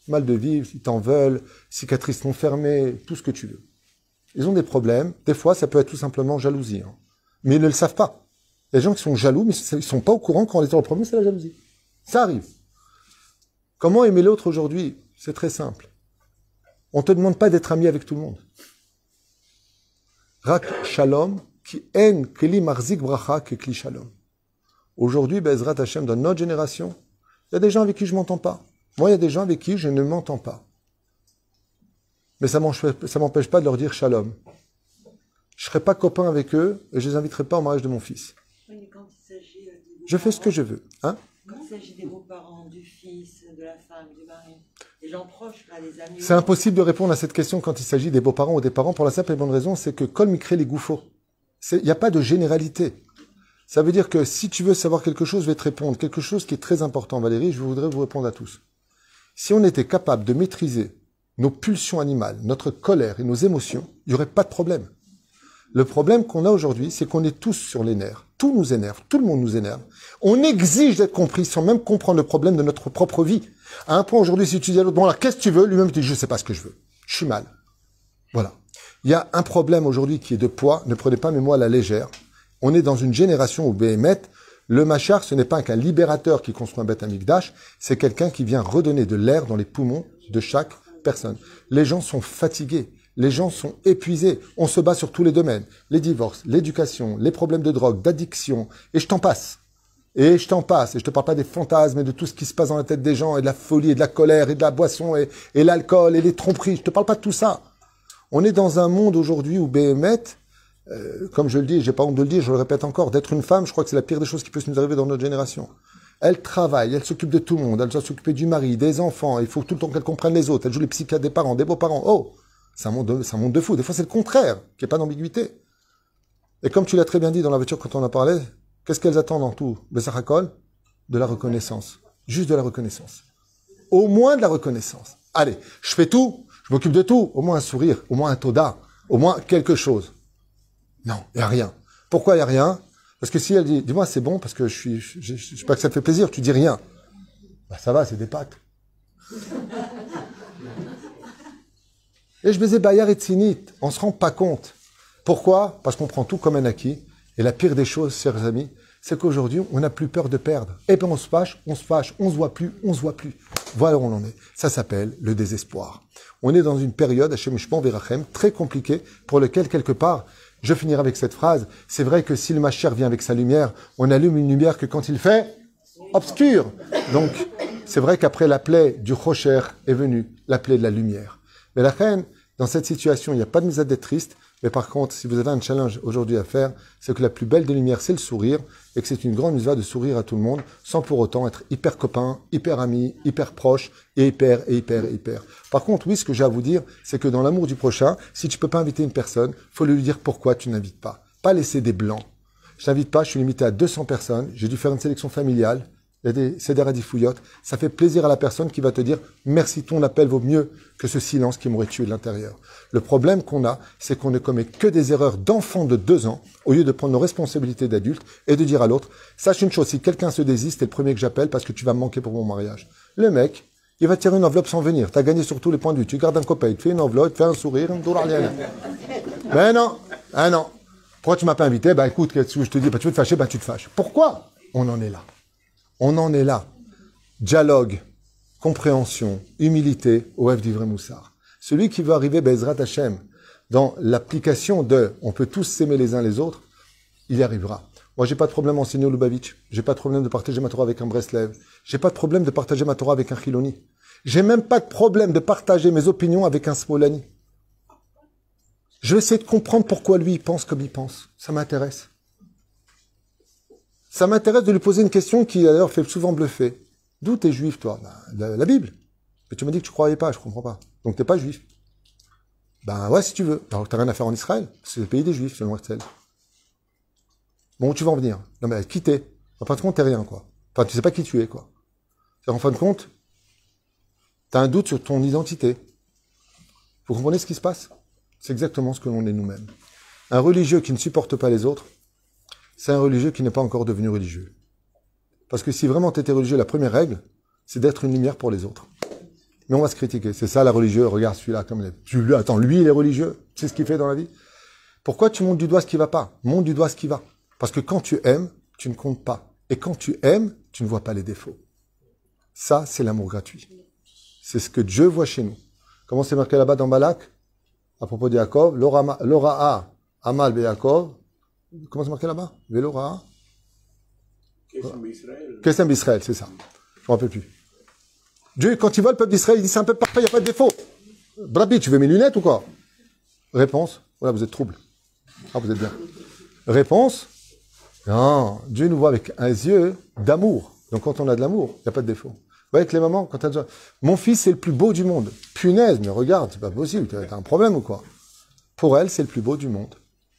A: Mal de vivre, ils t'en veulent, cicatrices non fermées, tout ce que tu veux. Ils ont des problèmes. Des fois, ça peut être tout simplement jalousie. hein. Mais ils ne le savent pas. Il y a des gens qui sont jaloux, mais ils ne sont pas au courant quand les autres problème, c'est la jalousie. Ça arrive. Comment aimer l'autre aujourd'hui? C'est très simple. On ne te demande pas d'être ami avec tout le monde. Rak shalom, qui en keli marzik bracha ke kli shalom. Aujourd'hui, Bezrat Hashem, dans notre génération, il y a des gens avec qui je m'entends pas. Moi, il y a des gens avec qui je ne m'entends pas. Mais ça ça m'empêche pas de leur dire shalom. Je serai pas copain avec eux et je les inviterai pas au mariage de mon fils.
G: Oui, mais quand il s'agit euh,
A: Je fais ce que je veux. Hein
G: Quand il s'agit des beaux-parents, du fils, de la femme, du mari, des gens proches, là, des amis.
A: C'est impossible de répondre à cette question quand il s'agit des beaux-parents ou des parents pour la simple et bonne raison, c'est que Kol crée les gouffos. Il n'y a pas de généralité. Ça veut dire que si tu veux savoir quelque chose, je vais te répondre. Quelque chose qui est très important, Valérie, je voudrais vous répondre à tous. Si on était capable de maîtriser nos pulsions animales, notre colère et nos émotions, il n'y aurait pas de problème. Le problème qu'on a aujourd'hui, c'est qu'on est tous sur les nerfs. Tout nous énerve, tout le monde nous énerve. On exige d'être compris sans même comprendre le problème de notre propre vie. À un point aujourd'hui, si tu dis à l'autre, bon alors qu'est-ce que tu veux? Lui-même dit, je sais pas ce que je veux. Je suis mal. Voilà. Il y a un problème aujourd'hui qui est de poids. Ne prenez pas mes mots à la légère. On est dans une génération où Béhémet, le machar, ce n'est pas qu'un libérateur qui construit un bête amigdash, c'est quelqu'un qui vient redonner de l'air dans les poumons de chaque personne. Les gens sont fatigués. Les gens sont épuisés. On se bat sur tous les domaines. Les divorces, l'éducation, les problèmes de drogue, d'addiction. Et je t'en passe. Et je t'en passe. Et je te parle pas des fantasmes et de tout ce qui se passe dans la tête des gens et de la folie et de la colère et de la boisson et, et l'alcool et les tromperies. Je te parle pas de tout ça. On est dans un monde aujourd'hui où Béhémet, euh, comme je le dis, j'ai pas honte de le dire, je le répète encore, d'être une femme, je crois que c'est la pire des choses qui peut nous arriver dans notre génération. Elle travaille, elle s'occupe de tout le monde, elle doit s'occuper du mari, des enfants, il faut tout le temps qu'elle comprenne les autres, elle joue les psychiatres des parents, des beaux-parents. Oh, un monde de, un monde de fou. Des fois, c'est le contraire, qu'il n'y ait pas d'ambiguïté. Et comme tu l'as très bien dit dans la voiture quand on en parlait, qu'est-ce qu'elles attendent en tout? Bessaracol De la reconnaissance. Juste de la reconnaissance. Au moins de la reconnaissance. Allez, je fais tout, je m'occupe de tout, au moins un sourire, au moins un toda, au moins quelque chose. Non, il n'y a rien. Pourquoi il n'y a rien? Parce que si elle dit, dis-moi c'est bon parce que je suis, je, je sais pas que ça te fait plaisir, tu dis rien. Bah ça va, c'est des pâtes. Et je baisais Bayard et Tzinit, on se rend pas compte. Pourquoi? Parce qu'on prend tout comme un acquis. Et la pire des choses, chers amis, c'est qu'aujourd'hui, on n'a plus peur de perdre. Et puis on se fâche, on se fâche, on se voit plus, on se voit plus. Voilà où on en est. Ça s'appelle le désespoir. On est dans une période, Hachem Shpon Verachem, très compliquée, pour lequel, quelque part, je finirai avec cette phrase, c'est vrai que si le Machère vient avec sa lumière, on allume une lumière que quand il fait obscur. Donc, c'est vrai qu'après la plaie du Rocher est venue la plaie de la lumière. Mais la reine, dans cette situation, il n'y a pas de mise à d'être triste, Mais par contre, si vous avez un challenge aujourd'hui à faire, c'est que la plus belle des lumières, c'est le sourire, et que c'est une grande joie de sourire à tout le monde, sans pour autant être hyper copain, hyper ami, hyper proche, et hyper, et hyper, et hyper. Par contre, oui, ce que j'ai à vous dire, c'est que dans l'amour du prochain, si tu peux pas inviter une personne, faut lui dire pourquoi tu n'invites pas. Pas laisser des blancs. Je t'invite pas, je suis limité à 200 personnes, j'ai dû faire une sélection familiale, il y des. Ça fait plaisir à la personne qui va te dire merci, ton appel vaut mieux que ce silence qui m'aurait tué de l'intérieur. Le problème qu'on a, c'est qu'on ne commet que des erreurs d'enfants de deux ans au lieu de prendre nos responsabilités d'adultes et de dire à l'autre sache une chose, si quelqu'un se désiste, t'es le premier que j'appelle parce que tu vas me manquer pour mon mariage. Le mec, il va tirer une enveloppe sans venir. T'as gagné sur tous les points de vue. Tu gardes un copain, il te fait une enveloppe, il te fait un sourire, un. Mais non, ah non. Pourquoi tu m'as pas invité? Bah écoute, je te dis? Bah tu veux te fâcher, bah tu te fâches. Pourquoi On en est là? On en est là. Dialogue, compréhension, humilité au F vrai Moussard. Celui qui veut arriver, Bezrat Hashem, dans l'application de on peut tous s'aimer les uns les autres, il y arrivera. Moi, j'ai pas de problème enseigner au Lubavitch. J'ai pas de problème de partager ma Torah avec un Breslev. J'ai pas de problème de partager ma Torah avec un Chiloni. J'ai même pas de problème de partager mes opinions avec un Smolani. Je vais essayer de comprendre pourquoi lui il pense comme il pense. Ça m'intéresse. Ça m'intéresse de lui poser une question qui d'ailleurs fait souvent bluffer. D'où t'es juif, toi? Ben, la, Bible. Mais tu m'as dit que tu croyais pas, je comprends pas. Donc t'es pas juif. Ben ouais, si tu veux. Alors t'as rien à faire en Israël. C'est le pays des juifs, selon Herzl. Bon, où tu vas en venir Non mais qui En fin de compte, t'es rien, quoi. Enfin, tu sais pas qui tu es, quoi. En fin de compte, t'as un doute sur ton identité. Vous comprenez ce qui se passe? C'est exactement ce que l'on est nous-mêmes. Un religieux qui ne supporte pas les autres, c'est un religieux qui n'est pas encore devenu religieux. Parce que si vraiment tu étais religieux, la première règle, c'est d'être une lumière pour les autres. Mais on va se critiquer. C'est ça la religieux. Regarde celui-là comme. Tu lui attends, lui il est religieux. C'est ce qu'il fait dans la vie. Pourquoi tu montes du doigt ce qui va pas? Monte du doigt ce qui va. Parce que quand tu aimes, tu ne comptes pas. Et quand tu aimes, tu ne vois pas les défauts. Ça, c'est l'amour gratuit. C'est ce que Dieu voit chez nous. Comment c'est marqué là-bas dans Balak? À propos de Yaakov, L'ora a Amal Yaakov, Comment c'est marqué là-bas? Vélora Kesem d'Israël, c'est ça. Je ne me rappelle plus. Dieu, quand il voit le peuple d'Israël, il dit c'est un peuple parfait, il n'y a pas de défaut. Brabi, tu veux mes lunettes ou quoi? Réponse Voilà, vous êtes trouble. Ah, vous êtes bien. Réponse Non, Dieu nous voit avec un yeux d'amour. Donc quand on a de l'amour, il n'y a pas de défaut. Vous voyez que les mamans, quand elles disent Mon fils, c'est le plus beau du monde. Punaise, mais regarde, c'est pas possible, t'as un problème ou quoi? Pour elle, c'est le plus beau du monde